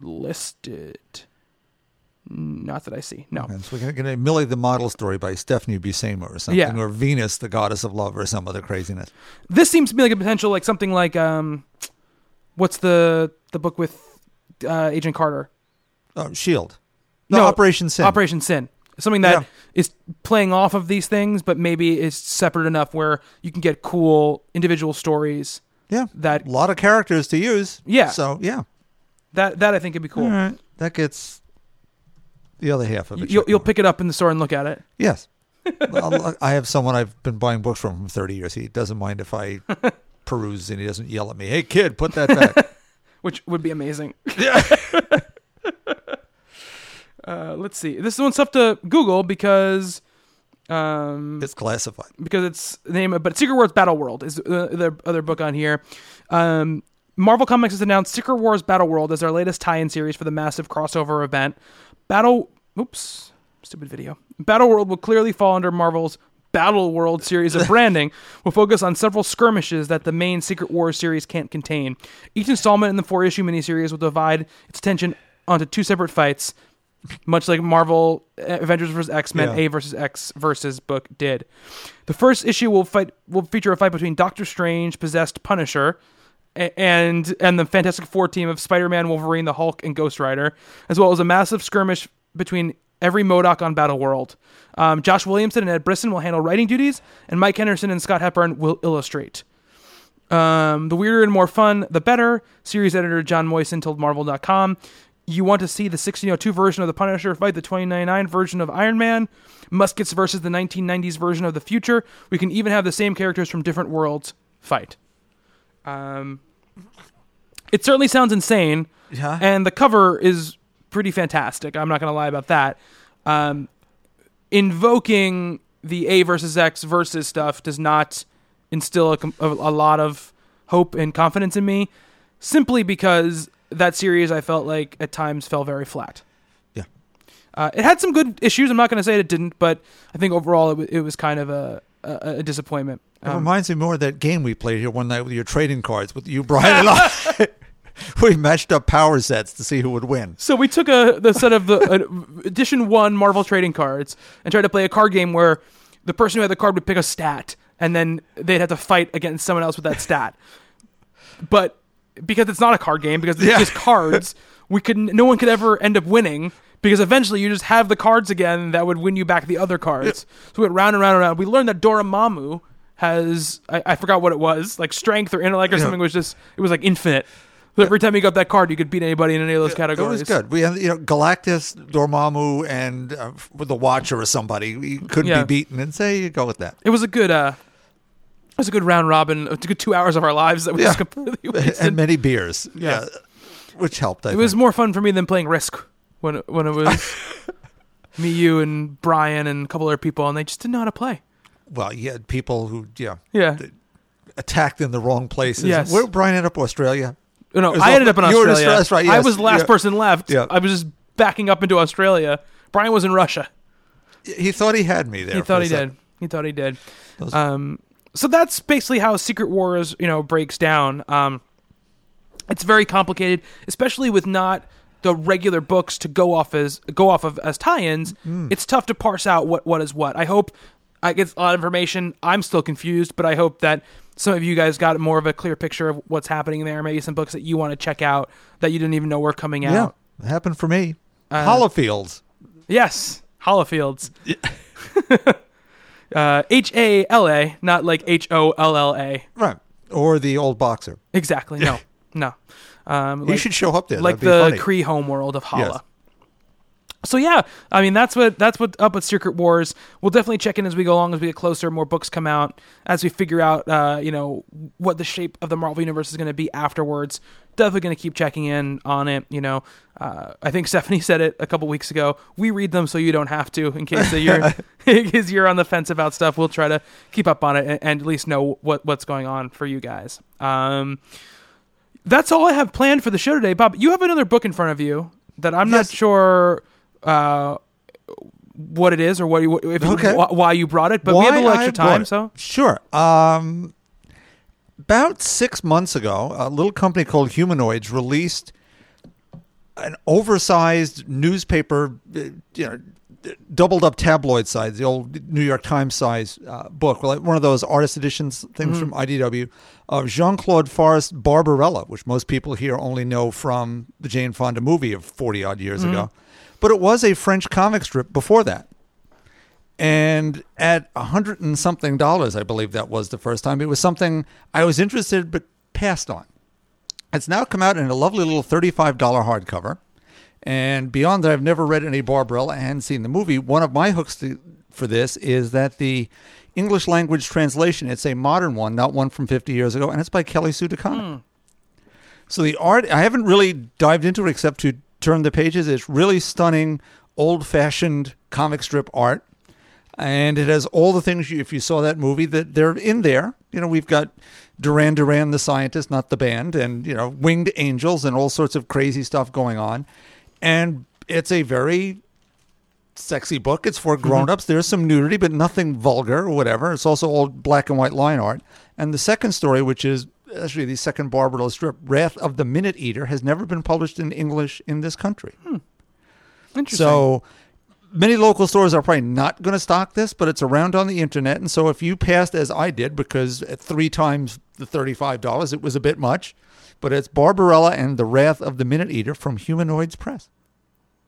listed. Not that I see. No. And so we're going to Millie the Model story by Stephanie Buscema or something, Yeah. or Venus, the goddess of love, or some other craziness. This seems to be like a potential, like something like um, what's the the book with uh, Agent Carter? Oh, Shield. No, No, Operation Sin. Operation Sin. Something that Yeah. is playing off of these things, but maybe is separate enough where you can get cool individual stories. yeah, that- a lot of characters to use. Yeah. So yeah, That that I think would be cool. right, that gets the other half of it. You'll, you'll pick it up in the store and look at it. Yes. [LAUGHS] I have someone I've been buying books from for 30 years. He doesn't mind if I peruse and he doesn't yell at me. Hey, kid, put that back. [LAUGHS] which would be amazing. yeah. [LAUGHS] Uh, let's see. This one's tough to Google because um, It's classified. because it's the name, of, but Secret Wars Battle World is the, the other book on here. Um, Marvel Comics has announced Secret Wars Battle World as their latest tie-in series for the massive crossover event. Battle, oops, stupid video. Battle World will clearly fall under Marvel's Battle World series of [LAUGHS] branding. will focus on several skirmishes that the main Secret Wars series can't contain. Each installment in the four-issue miniseries will divide its attention onto two separate fights much like Marvel uh, Avengers vs X Men Yeah. A versus X versus book did. The first issue will fight will feature a fight between Doctor Strange, possessed Punisher, and and the Fantastic Four team of Spider Man, Wolverine, the Hulk, and Ghost Rider, as well as a massive skirmish between every MODOK on Battle World. Um, Josh Williamson and Ed Brisson will handle writing duties, and Mike Henderson and Scott Hepburn will illustrate. Um, the weirder and more fun, the better. Series editor Jon Moisan told Marvel.com, You want to see the 1602 version of the Punisher fight the 2099 version of Iron Man, muskets versus the 1990s version of the future. We can even have the same characters from different worlds fight. Um, it certainly sounds insane, Yeah. and the cover is pretty fantastic. I'm not going to lie about that. Um, invoking the A versus X versus stuff does not instill a, a, a lot of hope and confidence in me, simply because that series I felt like at times fell very flat. Yeah. Uh, it had some good issues. I'm not going to say it didn't, but I think overall it, w- it was kind of a, a, a disappointment. It Um, reminds me more of that game we played here one night with your trading cards with you, Brian, and I. [LAUGHS] we matched up power sets to see who would win. So we took a the set of the edition one Marvel trading cards and tried to play a card game where the person who had the card would pick a stat and then they'd have to fight against someone else with that stat. But because it's not a card game, because it's Yeah. just cards, [LAUGHS] we could no one could ever end up winning because eventually you just have the cards again that would win you back the other cards. So we went round and round and round. We learned that Dormammu has I, I forgot what it was like strength or intellect or Yeah. something. Was just it was like infinite. So every time you got that card, you could beat anybody in any of those categories. It was good. We had, you know, Galactus, Dormammu, and uh, with the Watcher or somebody. We couldn't Yeah. be beaten, and say you go with that. It was a good uh it was a good round robin, a good two hours of our lives that we Yeah. just completely [LAUGHS] wasted. and many beers. Yeah. which helped. I it was more fun for me than playing Risk when it, when it was [LAUGHS] me, you, and Brian and a couple other people, and they just didn't know how to play. Well, you had people who, yeah, Yeah. attacked in the wrong places. Yes. Where Brian ended up Australia. No, I ended up in you were in Australia. Australia, that's right, I was the last Yeah. person left. Yeah. I was just backing up into Australia. Brian was in Russia. He thought he had me there. He thought he did. He thought he did. Those- Um, so that's basically how Secret Wars, you know, breaks down. Um, it's very complicated, especially with not the regular books to go off as go off of as tie-ins. Hmm. It's tough to parse out what what is what. I hope I get a lot of information. I'm still confused, but I hope that some of you guys got more of a clear picture of what's happening there. Maybe some books that you want to check out that you didn't even know were coming Yeah, out. it happened for me. Uh, Holofields. Yes, Holofields. [LAUGHS] uh, H A L A, not like H O L L A. Right. Or the old boxer. Exactly. No, [LAUGHS] no. Um, He like, should show up there. like the funny. Kree homeworld of Hala. Yes. So yeah, I mean that's what that's what up with Secret Wars. We'll definitely check in as we go along, as we get closer, more books come out, as we figure out, uh, you know, what the shape of the Marvel universe is going to be afterwards. Definitely going to keep checking in on it. You know, uh, I think [LAUGHS] Stephanie said it a couple weeks ago. We read them so you don't have to, in case that you're [LAUGHS] [LAUGHS] in case you're on the fence about stuff. We'll try to keep up on it and, and at least know what what's going on for you guys. Um, that's all I have planned for the show today, Bob. You have another book in front of you that I'm not sure uh, what it is or what you, if Okay. wh- why you brought it, but we have a little extra time, so sure. Um, about six months ago, a little company called Humanoids released an oversized newspaper, uh, you know, doubled up tabloid size, the old New York Times size uh, book, like one of those artist editions things from IDW of Jean Claude Forest Barbarella, which most people here only know from the Jane Fonda movie of 40 odd years ago. But it was a French comic strip before that. And at a hundred and something dollars, I believe that was the first time, it was something I was interested but passed on. It's now come out in a lovely little $35 hardcover. And beyond that, I've never read any Barbarella. I hadn't seen the movie. One of my hooks to, for this is that the English language translation, it's a modern one, not one from 50 years ago, and it's by Kelly Sue DeConnick. Hmm. So the art, I haven't really dived into it except to turn the pages. It's really stunning, old fashioned comic strip art. And it has all the things, you, if you saw that movie, that they're in there. You know, we've got Duran Duran, the scientist, not the band, and, you know, winged angels and all sorts of crazy stuff going on. And it's a very sexy book. It's for mm-hmm. grown ups. There's some nudity, but nothing vulgar or whatever. It's also all black and white line art. And the second story, which is actually the second Barbarella strip, Wrath of the Minute Eater, has never been published in English in this country. Hmm. interesting. So many local stores are probably not going to stock this, but it's around on the internet. And so if you passed as I did, because at three times the $35, it was a bit much, but it's Barbarella and the Wrath of the Minute Eater from Humanoids Press.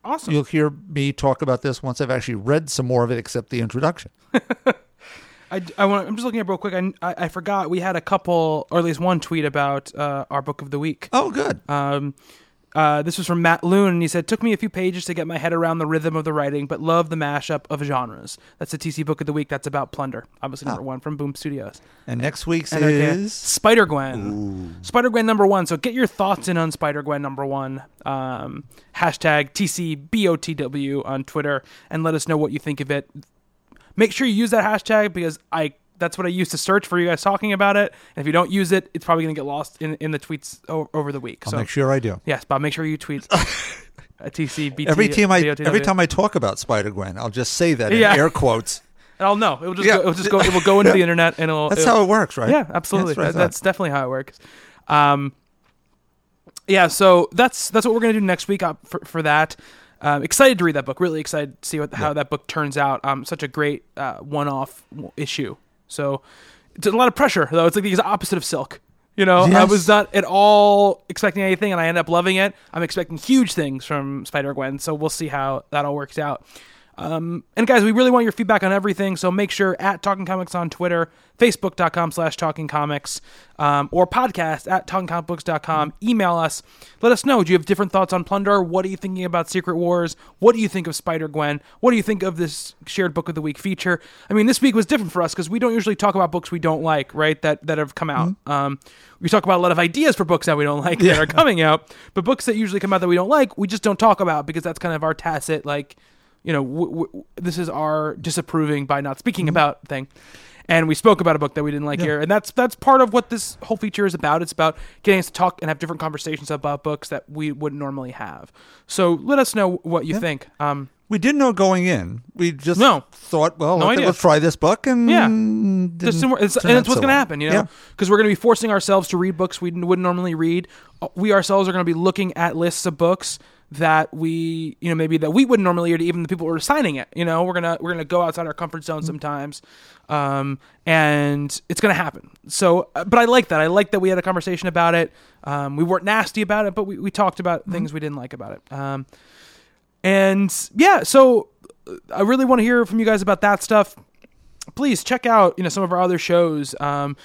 awesome. You'll hear me talk about this once I've actually read some more of it, except the introduction. [LAUGHS] I, I want. I'm just looking at it real quick. I, I I forgot we had a couple, or at least one tweet about uh, our book of the week. Oh, good. Um, uh, this was from Matt Loon, and he said, "Took me a few pages to get my head around the rhythm of the writing, but love the mashup of genres." That's the TC book of the week. That's about plunder. Obviously, number one from Boom Studios. And next week's And is Spider Gwen. Spider Gwen number one. So get your thoughts in on Spider Gwen number one. Um, hashtag TCBOTW on Twitter and let us know what you think of it. Make sure you use that hashtag because I that's what I use to search for you guys talking about it. And if you don't use it, it's probably going to get lost in, in the tweets o- over the week. I'll so make sure I do. yes, Bob, make sure you tweet [LAUGHS] a TCBT. Every time I every time I talk about Spider Gwen, I'll just say that in Yeah. air quotes. And [LAUGHS] I'll know. It will just Yeah. go, it will just go. It will go into the internet and it'll. That's it'll- how it works, right? Yeah, absolutely. That's That- that's definitely how it works. Um, yeah, so that's that's what we're gonna do next week uh, for for that. Um, excited to read that book. Really excited to see what how that book turns out. Um, such a great uh, one-off issue. So it's a lot of pressure though. It's like the opposite of Silk. You know, I was not at all expecting anything, and I end up loving it. I'm expecting huge things from Spider Gwen, so we'll see how that all works out. Um, and guys, we really want your feedback on everything. So make sure at Talking Comics on Twitter, Facebook.com slash Talking Comics, um, or podcast at TalkingComicBooks.com. Email us. Let us know. Do you have different thoughts on Plunder? What are you thinking about Secret Wars? What do you think of Spider Gwen? What do you think of this shared book of the week feature? I mean, this week was different for us because we don't usually talk about books we don't like, right? That that have come out. Um, we talk about a lot of ideas for books that we don't like that are coming out, but books that usually come out that we don't like, we just don't talk about because that's kind of our tacit, like, you know, w- w- this is our disapproving by not speaking about thing. And we spoke about a book that we didn't like here, and that's that's part of what this whole feature is about. It's about getting us to talk and have different conversations about books that we wouldn't normally have. So let us know what you think. Um, We didn't know going in. We just No. thought, well, No okay, let's try this book, and Yeah. didn't some- it's, and it's what's going to happen, you know, Yeah. because we're going to be forcing ourselves to read books we wouldn't normally read. Uh, We ourselves are going to be looking at lists of books that we, you know, maybe that we wouldn't normally read, even the people who are signing it. You know, we're gonna we're gonna go outside our comfort zone Mm-hmm. sometimes, um, and it's gonna happen. So, uh, but I like that. I like that we had a conversation about it. Um, we weren't nasty about it, but we, we talked about Mm-hmm. things we didn't like about it. Um, and yeah, so uh, I really want to hear from you guys about that stuff. Please check out you know some of our other shows. Um,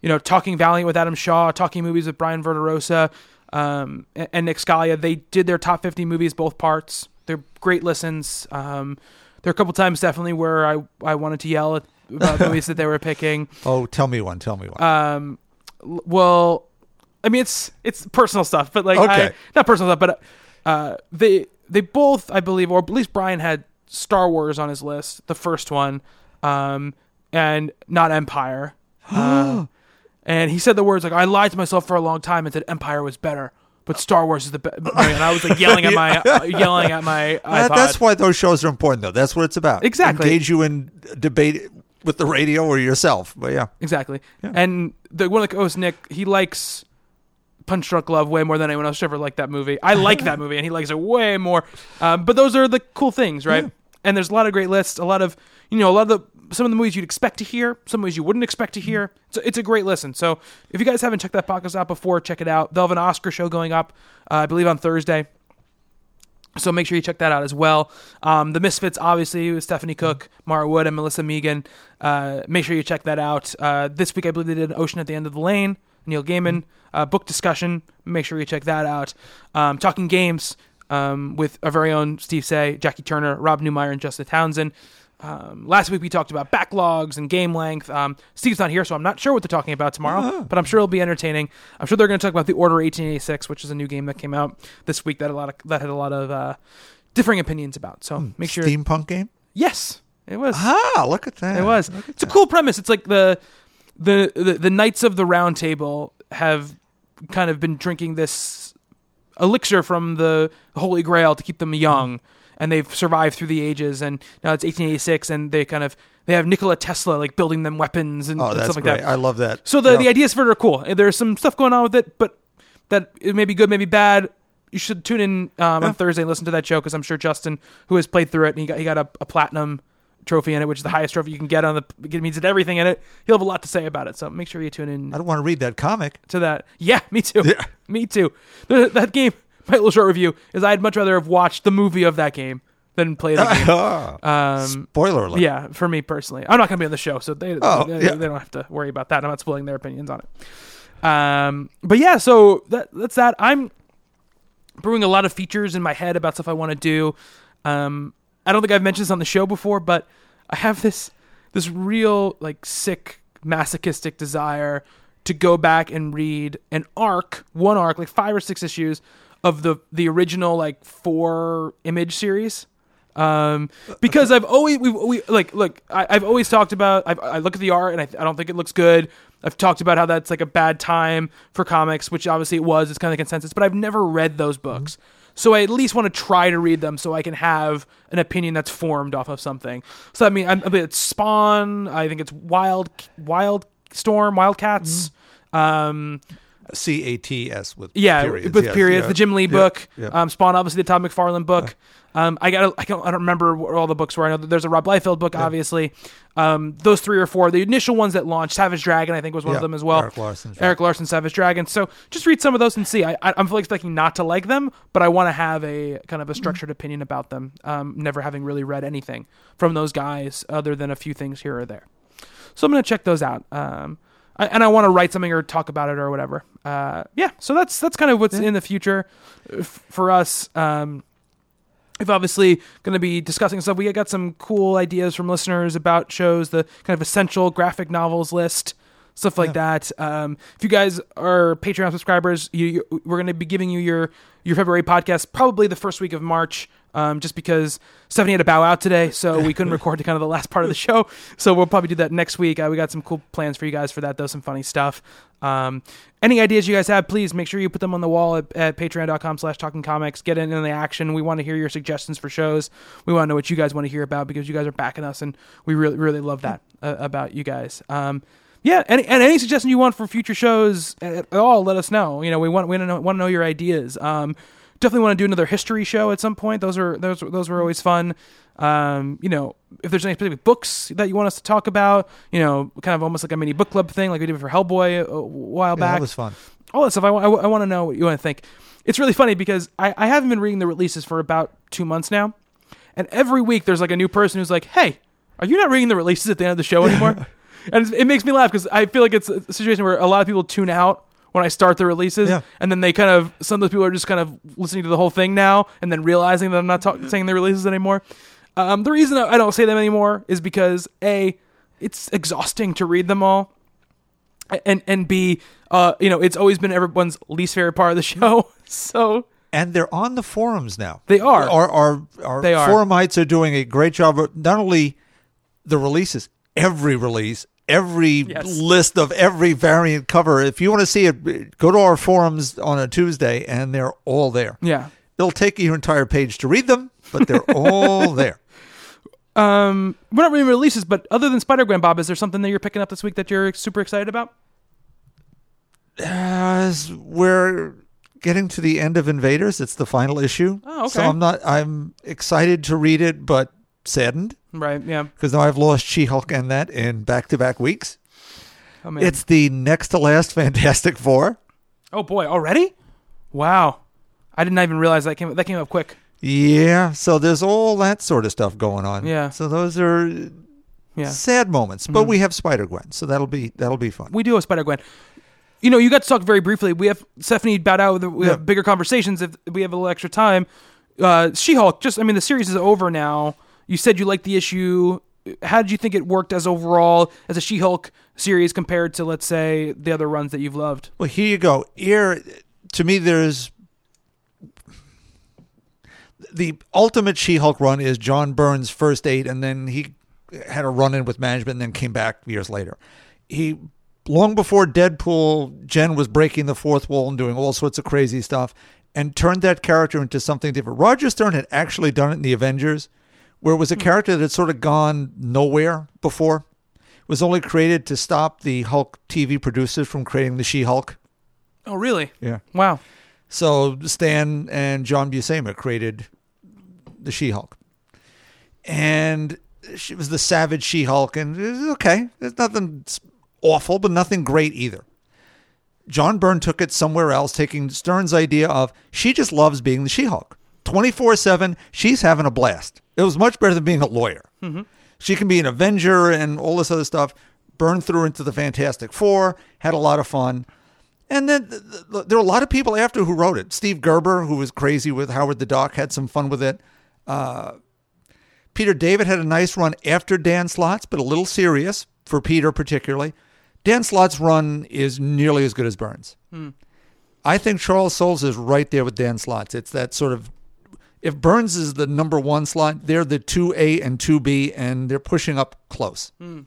you know, talking Valiant with Adam Shaw, talking movies with Brian Verderosa, um, and, and Nick Scalia. They did their top fifty movies, both parts. They're great listens. Um, there are a couple times definitely where I I wanted to yell at about [LAUGHS] movies that they were picking. Oh, tell me one. Tell me one. Um, well, I mean it's it's personal stuff, but like Okay. I, not personal stuff, but uh, they they both I believe, or at least Brian had Star Wars on his list, the first one, um, and not Empire. [GASPS] Uh, and he said the words like I lied to myself for a long time and said Empire was better. But Star Wars is the best, [LAUGHS] and I was like yelling at my uh, yelling at my. [LAUGHS] That- that's why those shows are important, though. That's what it's about. Exactly. Engage you in debate with the radio or yourself. But yeah. Exactly. And the one of the co-hosts, Nick, he likes Punch Drunk Love way more than anyone else ever liked that movie. I like that movie, and he likes it way more. Um, but those are the cool things, right? And there's a lot of great lists, a lot of you know, a lot of the some of the movies you'd expect to hear, some movies you wouldn't expect to hear. So it's a great listen. So if you guys haven't checked that podcast out before, check it out. They'll have an Oscar show going up, uh, I believe, on Thursday. So make sure you check that out as well. Um, the Misfits, obviously, with Stephanie Cooke, Mara Wood, and Melissa Megan. Uh, make sure you check that out. Uh, this week, I believe they did Ocean at the End of the Lane, Neil Gaiman uh, book discussion. Make sure you check that out. Um, Talking Games um, with our very own Steve Seigh, Jackie Turner, Rob Newmeyer, and Justin Townsend. Um, last week we talked about backlogs and game length. Um, Steve's not here, so I'm not sure what they're talking about tomorrow, but I'm sure it'll be entertaining. I'm sure they're going to talk about the Order 1886, which is a new game that came out this week that a lot of that had a lot of uh, differing opinions about. So make sure. Steampunk game? Yes, it was. Ah, look at that. It was. It's a cool premise. It's like the, the the the Knights of the Round Table have kind of been drinking this elixir from the Holy Grail to keep them young, and they've survived through the ages. And now it's 1886, and they kind of they have Nikola Tesla like building them weapons and, Oh, and stuff like great. that. I love that. So the, Yeah. the ideas for it are cool. There's some stuff going on with it, but that it may be good, maybe bad. You should tune in um, on Thursday and listen to that show because I'm sure Justin, who has played through it, and he got he got a, a platinum trophy in it, which is the highest trophy you can get on the. It means it everything in it. He'll have a lot to say about it. So make sure you tune in I don't want to read that comic. to that. Yeah, [LAUGHS] me too. Yeah. Me too. That game, my little short review is I'd much rather have watched the movie of that game than play the [LAUGHS] game. Um, Spoiler alert. yeah, for me personally, I'm not going to be on the show, so they Oh, they, yeah. they don't have to worry about that. I'm not spoiling their opinions on it. Um, but yeah, so that that's that. I'm brewing a lot of features in my head about stuff I want to do. Um, I don't think I've mentioned this on the show before, but I have this this real like sick masochistic desire to go back and read an arc, one arc, like five or six issues of the the original like four image series. Um because i've always we, we like look I, i've always talked about I've, i look at the art and I, I don't think it looks good. I've talked about how that's like a bad time for comics which obviously it was it's kind of the consensus but i've never read those books so i at least want to try to read them so i can have an opinion that's formed off of something so i mean i'm I mean, it's spawn i think it's wild wild storm wildcats um C A T S with Yeah, periods, with yes, periods. yeah. The Jim Lee Yeah, book, yeah. Um, Spawn, obviously the Todd McFarlane book. Um, I got I don't I don't remember what all the books were. I know that there's a Rob Liefeld book, obviously. Um, those three or four, the initial ones that launched, Savage Dragon, I think was one of them as well. Erik Larsen's Erik Larsen, Savage Dragon. So just read some of those and see. I, I I'm fully expecting not to like them, but I want to have a kind of a structured opinion about them. Um, never having really read anything from those guys other than a few things here or there. So I'm gonna check those out. Um, I, and I want to write something or talk about it or whatever. Uh, yeah. So that's that's kind of what's in the future f- for us. Um, We've obviously going to be discussing stuff. We got some cool ideas from listeners about shows, the kind of essential graphic novels list, stuff like that. Um, if you guys are Patreon subscribers, you, you, we're going to be giving you your your February podcast probably the first week of March. Um, just because Stephanie had to bow out today, so we couldn't [LAUGHS] record the kind of the last part of the show. So we'll probably do that next week. Uh, we got some cool plans for you guys for that, though, some funny stuff. Um, any ideas you guys have, please make sure you put them on the wall at, at patreon.com slash talking comics. Get in, the action. We want to hear your suggestions for shows. We want to know what you guys want to hear about because you guys are backing us, and we really, really love that uh, about you guys. Um, yeah, any, and any suggestion you want for future shows at, at all, let us know. You know, we want we want to know, want to know your ideas. Um, definitely want to do another history show at some point. Those are those those were always fun. Um, you know, if there's any specific books that you want us to talk about, you know, kind of almost like a mini book club thing, like we did for Hellboy a, a while Yeah, back. that was fun. All that stuff. I, want to know what you want to think. It's really funny because I, I haven't been reading the releases for about two months now, and every week there's like a new person who's like, "Hey, are you not reading the releases at the end of the show anymore?" [LAUGHS] and it makes me laugh because I feel like it's a situation where a lot of people tune out when I start the releases, Yeah. and then they kind of some of those people are just kind of listening to the whole thing now, and then realizing that I'm not talk- saying the releases anymore. Um, the reason I don't say them anymore is because a, it's exhausting to read them all, and and b, uh, you know, it's always been everyone's least favorite part of the [LAUGHS] show. So and they're on the forums now. They are. Our our, our They are. forumites are doing a great job of not only the releases, every release, every Yes. list of every variant cover. If you want to see it, go to our forums on a Tuesday, and they're all there. yeah, It'll take you your entire page to read them, but they're all [LAUGHS] there. um, we're not reading releases, but other than Spider Gwen, Bob, is there something that you're picking up this week that you're super excited about? As we're getting to the end of Invaders, it's the final issue. Oh, okay. So. I'm not. I'm excited to read it, but saddened Right. Yeah. because now I've lost She-Hulk and that in back-to-back weeks. Oh man. It's the next to last [LAUGHS] Fantastic Four. oh boy, already? Wow. I did not even realize that came that came up quick. Yeah, so there's all that sort of stuff going on. Yeah. So those are Yeah. Mm-hmm. sad moments, but we have Spider Gwen, so that'll be that'll be fun. we do have Spider Gwen. You know, you got to talk very briefly. We have Stephanie bowed out. We Yeah. have bigger conversations if we have a little extra time. Uh, she Hulk. Just, I mean, the series is over now. You said you liked the issue. How did you think it worked as overall as a She Hulk series compared to, let's say, the other runs that you've loved? Well, here you go. Here, to me, there's the ultimate She-Hulk run is John Byrne's first eight, and then he had a run in with management, and then came back years later. He long before Deadpool, Jen was breaking the fourth wall and doing all sorts of crazy stuff, and turned that character into something different. Roger Stern had actually done it in the Avengers, where it was a hmm. character that had sort of gone nowhere before. It was only created to stop the Hulk TV producers from creating the She-Hulk. Oh, really? Yeah. Wow. So Stan and John Buscema created the She-Hulk, and she was the savage She-Hulk, and it was okay. There's nothing awful, but nothing great either. John Byrne took it somewhere else, taking Stern's idea of she just loves being the She-Hulk, twenty four seven. She's having a blast. It was much better than being a lawyer. She can be an Avenger and all this other stuff. Threw her into the Fantastic Four, had a lot of fun. And then th- th- there were a lot of people after who wrote it. Steve Gerber, who was crazy with Howard the Duck, had some fun with it. Uh, Peter David had a nice run after Dan Slott's, but a little serious for Peter particularly. Dan Slott's run is nearly as good as Byrne's. I think Charles Soule's is right there with Dan Slott's. It's that sort of if Byrne's is the number one slot, they're the two A and two B, and they're pushing up close hmm.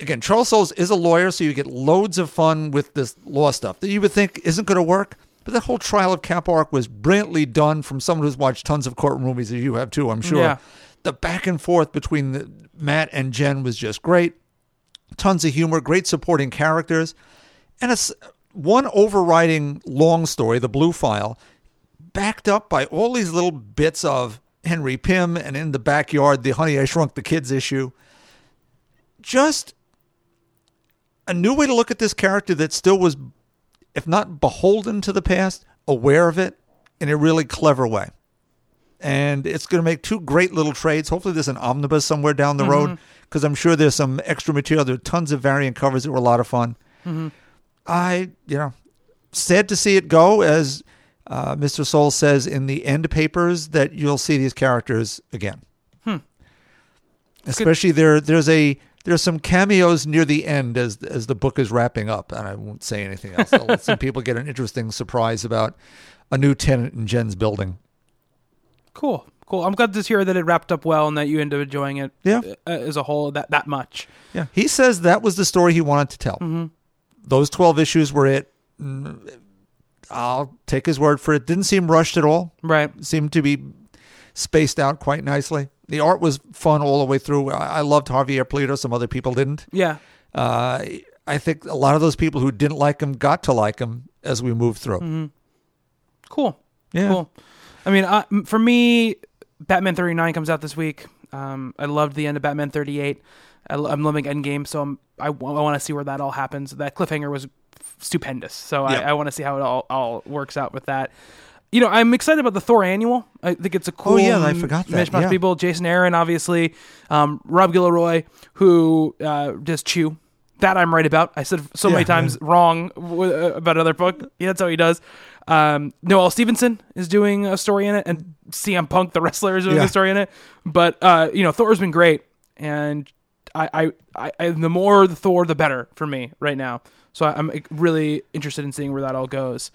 again, Charles Soule's is a lawyer, so you get loads of fun with this law stuff that you would think isn't going to work. But that whole trial of Cap arc was brilliantly done from someone who's watched tons of courtroom movies, as you have too, I'm sure. Yeah. The back and forth between the, Matt and Jen was just great. Tons of humor, great supporting characters, and it's one overriding long story, the Blue File, backed up by all these little bits of Henry Pym and in the backyard, the Honey I Shrunk the Kids issue. Just a new way to look at this character that still was, if not beholden to the past, aware of it in a really clever way. And it's going to make two great little trades. Hopefully, there's an omnibus somewhere down the road mm-hmm. because I'm sure there's some extra material. There are tons of variant covers that were a lot of fun. Mm-hmm. I, you know, sad to see it go. As uh, Mr. Soule says in the end papers, that you'll see these characters again. Especially there, there's a there's some cameos near the end as as the book is wrapping up, and I won't say anything else. I'll let some [LAUGHS] people get an interesting surprise about a new tenant in Jen's building. Cool, cool. I'm glad to hear that it wrapped up well and that you ended up enjoying it Yeah. uh, as a whole that that much. Yeah, he says that was the story he wanted to tell. Those twelve issues were it. I'll take his word for it. Didn't seem rushed at all. Right. Seemed to be spaced out quite nicely. The art was fun all the way through. I, loved Javier Pulido. Some other people didn't. Yeah. Uh, I think a lot of those people who didn't like him got to like him as we moved through. Cool. Yeah. Cool. I mean, I, for me, Batman 39 comes out this week. Um, I loved the end of Batman 38. I, I'm loving Endgame, so I'm, I, want to see where that all happens. That cliffhanger was stupendous, so Yeah. I, I want to see how it all, all works out with that. You know, I'm excited about the Thor annual. I think it's a cool. Oh, yeah, I forgot that, mishmash yeah. people. Jason Aaron, obviously. Um, Rob Guillory, who uh, does Chew. That I'm right about. I said so many Yeah, times wrong w- uh, about another book. Yeah, that's how he does. Um, Noelle Stevenson is doing a story in it, and CM Punk, the wrestler, is doing Yeah. a story in it. But uh, you know, Thor's been great, and I, I, I, I, the more the Thor, the better for me right now. So I'm really interested in seeing where that all goes.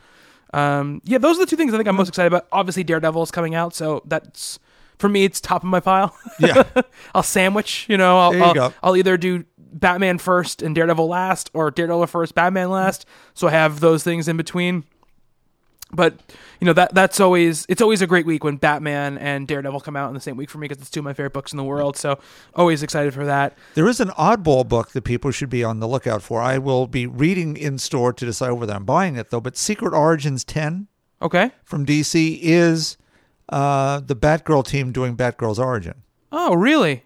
Um, yeah, those are the two things I think I'm most excited about. Obviously, Daredevil is coming out, so that's for me. It's top of my pile. Yeah. [LAUGHS] I'll sandwich. You know, I'll, you I'll. I'll either do Batman first and Daredevil last, or Daredevil first, Batman last. So I have those things in between. But you know that that's always it's always a great week when Batman and Daredevil come out in the same week for me because it's two of my favorite books in the world. So always excited for that. There is an oddball book that people should be on the lookout for. I will be reading in store to decide whether I'm buying it though. But Secret Origins 10 Okay. from DC is uh, the Batgirl team doing Batgirl's origin. Oh, really?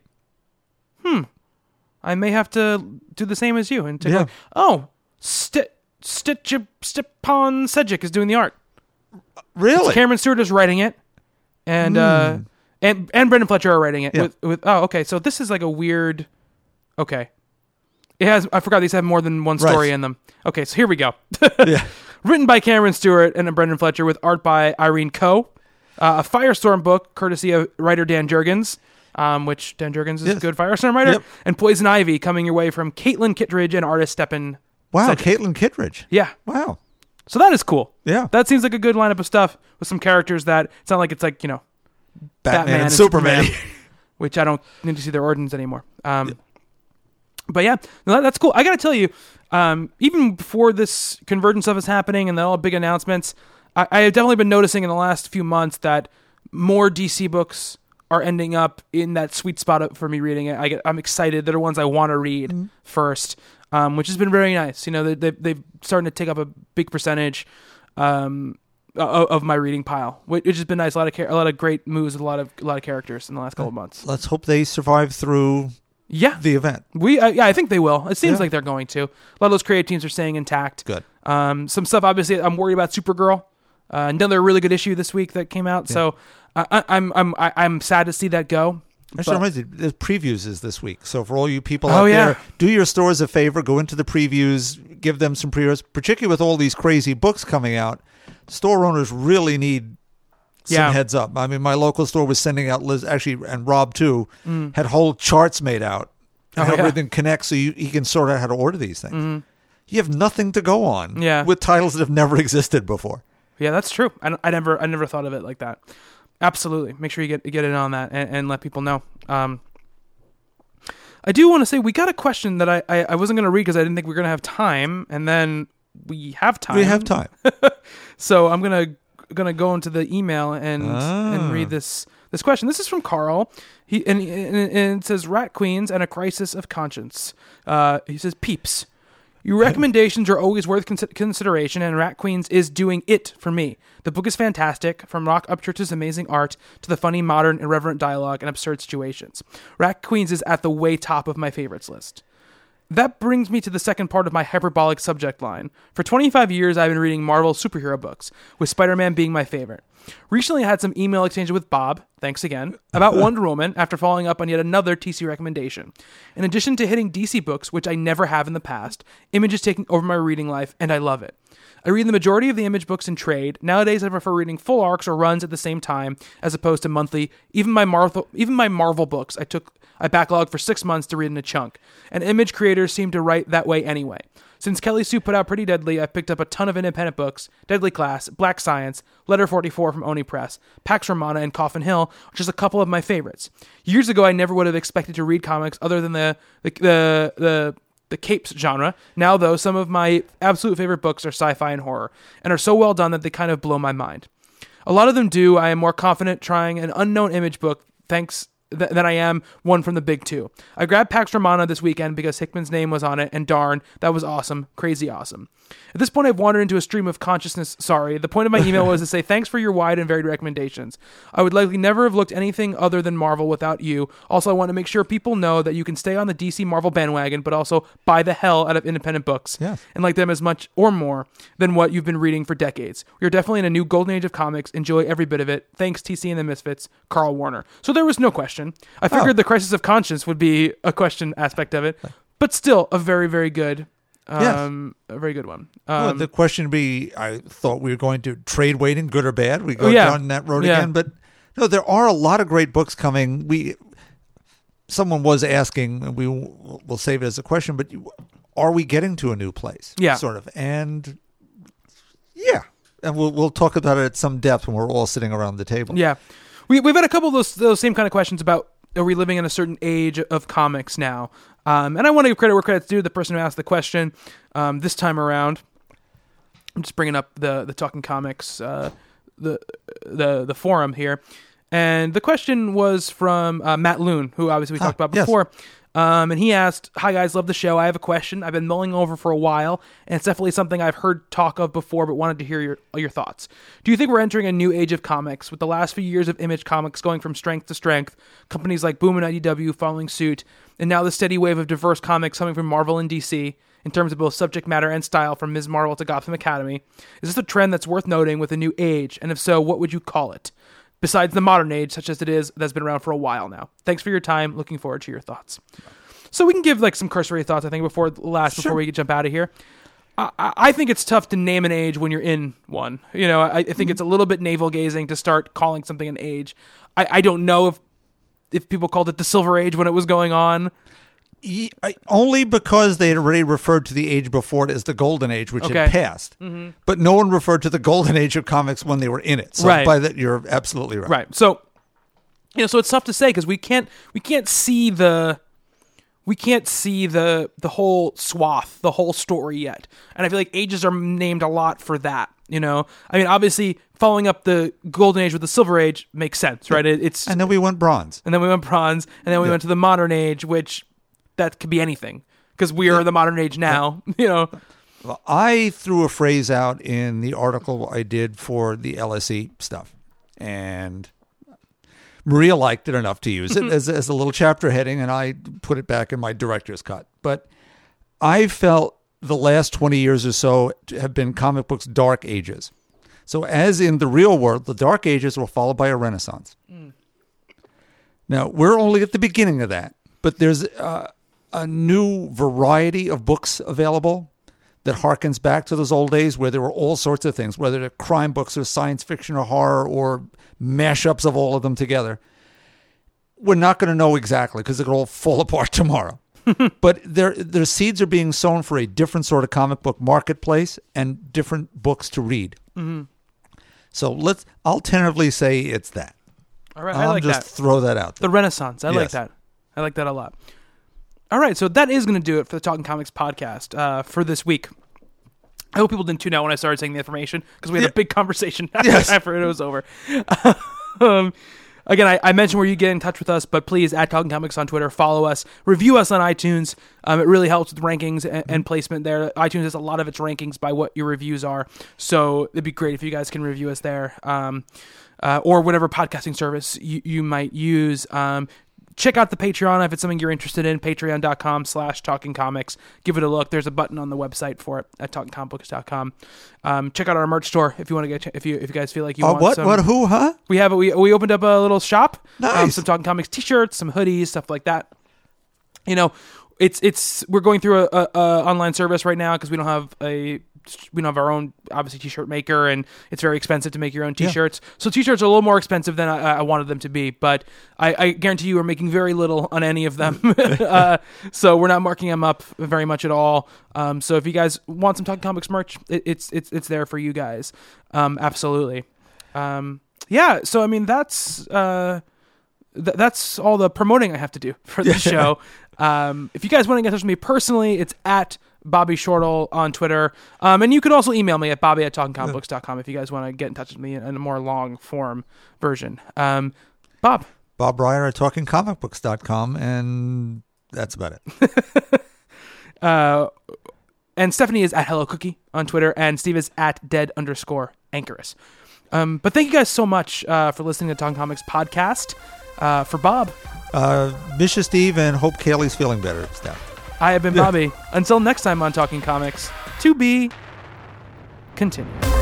Hmm. I may have to do the same as you and take a Yeah. look. Oh, Sti Stitch Stepan Sejic is doing the art. Really? Cameron Stewart is writing it, and uh, and and Brendan Fletcher are writing it. Hmm. Yeah. With, with oh, okay. So this is like a weird. Okay, it has. I forgot these have more than one story Right. in them. Okay, so here we go. [LAUGHS] yeah. [LAUGHS] Written by Cameron Stewart and Brendan Fletcher, with art by Irene Koh. Uh, a Firestorm book, courtesy of writer Dan Jurgens, um, which Dan Jurgens is a good Firestorm writer, Yep. and Poison Ivy coming your way from Caitlin Kittredge and artist Stepan. Wow, Cedric. Caitlin Kittredge. Yeah, Wow. So that is cool. Yeah. that seems like a good lineup of stuff with some characters that it's not like it's like you know Batman, Batman and and Superman. [LAUGHS] which I don't need to see their origins anymore. Um, But yeah, no, that, that's cool. I got to tell you, um, even before this convergence stuff is happening and the all the big announcements, I, I have definitely been noticing in the last few months that more DC books are ending up in that sweet spot for me reading it. I get, I'm excited. They're the ones I want to read Mm-hmm. first, um, which has been very nice. You know, they, they, they've starting to take up a big percentage um, of, of my reading pile, which has been nice. A lot of char- a lot of great moves, with a lot of a lot of characters in the last couple of months. Let's hope they survive through Yeah, the event. we uh, yeah, I think they will. It seems Yeah. like they're going to. A lot of those creative teams are staying intact. Good. Um, some stuff obviously I'm worried about Supergirl. Uh, another really good issue this week that came out. So uh, I, I'm I'm I, I'm sad to see that go. Actually, But- reminds me, the previews is this week. So for all you people Oh, out yeah. there, do your stores a favor, go into the previews, give them some pre-orders, particularly with all these crazy books coming out. Store owners really need some Yeah. heads up. I mean, my local store was sending out Liz actually, and Rob too had whole charts made out, Mm. Oh, how yeah. everything connects, so you, you can sort out how to order these things. You have nothing to go on. Yeah. with titles that have never [LAUGHS] existed before. Yeah, that's true. I, I never I never thought of it like that. Absolutely, make sure you get get in on that and, and let people know. Um, I do want to say we got a question that I I, I wasn't going to read because I didn't think we were going to have time, and then we have time. We have time. [LAUGHS] [LAUGHS] So I'm gonna gonna go into the email and Ah. and read this this question. This is from Carl. He and, and, and it says Rat Queens and a crisis of conscience. Uh, he says peeps. Your recommendations are always worth cons- consideration, and Rat Queens is doing it for me. The book is fantastic, from Roc Upchurch's amazing art to the funny, modern, irreverent dialogue and absurd situations. Rat Queens is at the way top of my favorites list. That brings me to the second part of my hyperbolic subject line. For 25 years, I've been reading Marvel superhero books, with Spider Man being my favorite. Recently, I had some email exchange with Bob, thanks again, about [LAUGHS] Wonder Woman after following up on yet another TC recommendation. In addition to hitting DC books, which I never have in the past, Image is taking over my reading life, and I love it. I read the majority of the Image books in trade. Nowadays, I prefer reading full arcs or runs at the same time, as opposed to monthly. Even my Marvel, even my Marvel books, I took I backlogged for six months to read in a chunk, and image creators seem to write that way anyway. Since Kelly Sue put out Pretty Deadly, I've picked up a ton of independent books Deadly Class, Black Science, Letter 44 from Oni Press, Pax Romana, and Coffin Hill, which is a couple of my favorites. Years ago, I never would have expected to read comics other than the the the, the the capes genre. Now, though, some of my absolute favorite books are sci fi and horror, and are so well done that they kind of blow my mind. A lot of them do. I am more confident trying an unknown image book thanks th- than I am one from the big two. I grabbed Pax Romana this weekend because Hickman's name was on it, and darn, that was awesome. Crazy awesome. At this point, I've wandered into a stream of consciousness. Sorry. The point of my email was to say thanks for your wide and varied recommendations. I would likely never have looked anything other than Marvel without you. Also, I want to make sure people know that you can stay on the DC Marvel bandwagon, but also buy the hell out of independent books Yes. and like them as much or more than what you've been reading for decades. We're definitely in a new golden age of comics. Enjoy every bit of it. Thanks, TC and the Misfits, Carl Warner. So there was no question. I figured oh. the crisis of conscience would be a question aspect of it, but still a very, very good, Yes. um, a very good one. Well, Um, the question would be I thought we were going to trade Waiting, good or bad. We go Oh, yeah. down that road Yeah. again. But no, there are a lot of great books coming. We someone was asking, and we will we'll save it as a question, but you- are we getting to a new place? Yeah. Sort of. And yeah. And we'll we'll talk about it at some depth when we're all sitting around the table. Yeah, we we've had a couple of those those same kind of questions about are we living in a certain age of comics now? Um, and I want to give credit where credit's due. The person who asked the question um, this time around, I'm just bringing up the the Talking Comics uh, the the the forum here, and the question was from uh, Matt Loon, who obviously we talked about yes. Um, and he asked, "Hi guys, love the show. I have a question. I've been mulling over for a while, and it's definitely something I've heard talk of before, but wanted to hear your your thoughts. Do you think we're entering a new age of comics with the last few years of Image Comics going from strength to strength? Companies like Boom and IDW following suit, and now the steady wave of diverse comics coming from Marvel and DC." In terms of both subject matter and style, from Ms. Marvel to Gotham Academy, is this a trend that's worth noting with a new age? And if so, what would you call it? Besides the modern age, such as it is, that's been around for a while now. Thanks for your time. Looking forward to your thoughts. So we can give like some cursory thoughts, I think, before last before we jump out of here. I, I I think it's tough to name an age when you're in one. You know, I, I think mm-hmm. it's a little bit navel gazing to start calling something an age. I, I don't know if if people called it the Silver Age when it was going on. I- only because they had already referred to the age before it as the golden age, which Okay. Mm-hmm. had passed. But no one referred to the golden age of comics when they were in it. So Right. by that, you're absolutely right. Right. So, you know, so it's tough to say because we can't we can't see the we can't see the the whole swath, the whole story yet. And I feel like ages are named a lot for that. You know, I mean, obviously, following up the golden age with the silver age makes sense, right? It, it's And then we went bronze. and then we went bronze, and then we Yeah. went to the modern age, which that could be anything because we are in the modern age now. [LAUGHS] You know, Well, I threw a phrase out in the article I did for the LSE stuff, and Maria liked it enough to use it [LAUGHS] as, as a little chapter heading, and I put it back in my director's cut. But I felt the last 20 years or so have been comic books' dark ages. So, as in the real world, the dark ages were followed by a renaissance. Now, we're only at the beginning of that, but there's uh, a new variety of books available that harkens back to those old days where there were all sorts of things, whether they're crime books or science fiction or horror or mashups of all of them together. We're not going to know exactly because it could all [LAUGHS] fall apart tomorrow. [LAUGHS] but their their seeds are being sown for a different sort of comic book marketplace and different books to read. Mm-hmm. So let's. I'll tentatively say it's that. all right, I I'll like just that. throw that out. The Renaissance. I like that. I like that a lot. All right, so that is going to do it for the Talking Comics podcast uh, for this week. I hope people didn't tune out when I started saying the information because we had Yeah. a big conversation after, [LAUGHS] Yes. after it was over. [LAUGHS] um, again, I, I mentioned where you get in touch with us, but please at Talking Comics on Twitter, follow us, review us on iTunes. Um, it really helps with rankings and, and placement there. iTunes has a lot of its rankings by what your reviews are, so it'd be great if you guys can review us there. Um, uh, or whatever podcasting service you, you might use. Um, check out the Patreon if it's something you're interested in. Patreon.com slash talking comics. Give it a look. There's a button on the website for it at talkingcomics.com. Um, check out our merch store if you want to get if you if you guys feel like you Oh, want what? some. What? Who? Huh? We have we we opened up a little shop. Um, Nice. some talking comics t-shirts, some hoodies, stuff like that. You know, it's it's we're going through a, a, a online service right now because we don't have a we don't have our own obviously t-shirt maker and it's very expensive to make your own t-shirts. So t-shirts are a little more expensive than I, I wanted them to be, but I, I guarantee you we're making very little on any of them. [LAUGHS] [LAUGHS] uh, so we're not marking them up very much at all. Um, so if you guys want some talking comics merch, it, it's it's it's there for you guys. Um, absolutely. Um, yeah. So I mean that's. Uh, th- that's all the promoting I have to do for the [LAUGHS] show. Um, if you guys want to get in touch with me personally, it's at Bobby Shortle on Twitter. Um, and you can also email me at bobby at talkingcomicbooks.com if you guys want to get in touch with me in a more long form version. Um, Bob, Bob Reyer at talkingcomicbooks.com, and that's about it. [LAUGHS] and Stephanie is at Hello Cookie on Twitter, and Steve is at dead underscore anchorus. Um, but thank you guys so much uh, for listening to Talking Comics podcast. Uh, for Bob, Uh, you, Steve, and hope Kaylee's feeling better. Steph. I have been Bobby. Until next time on Talking Comics, to be continued.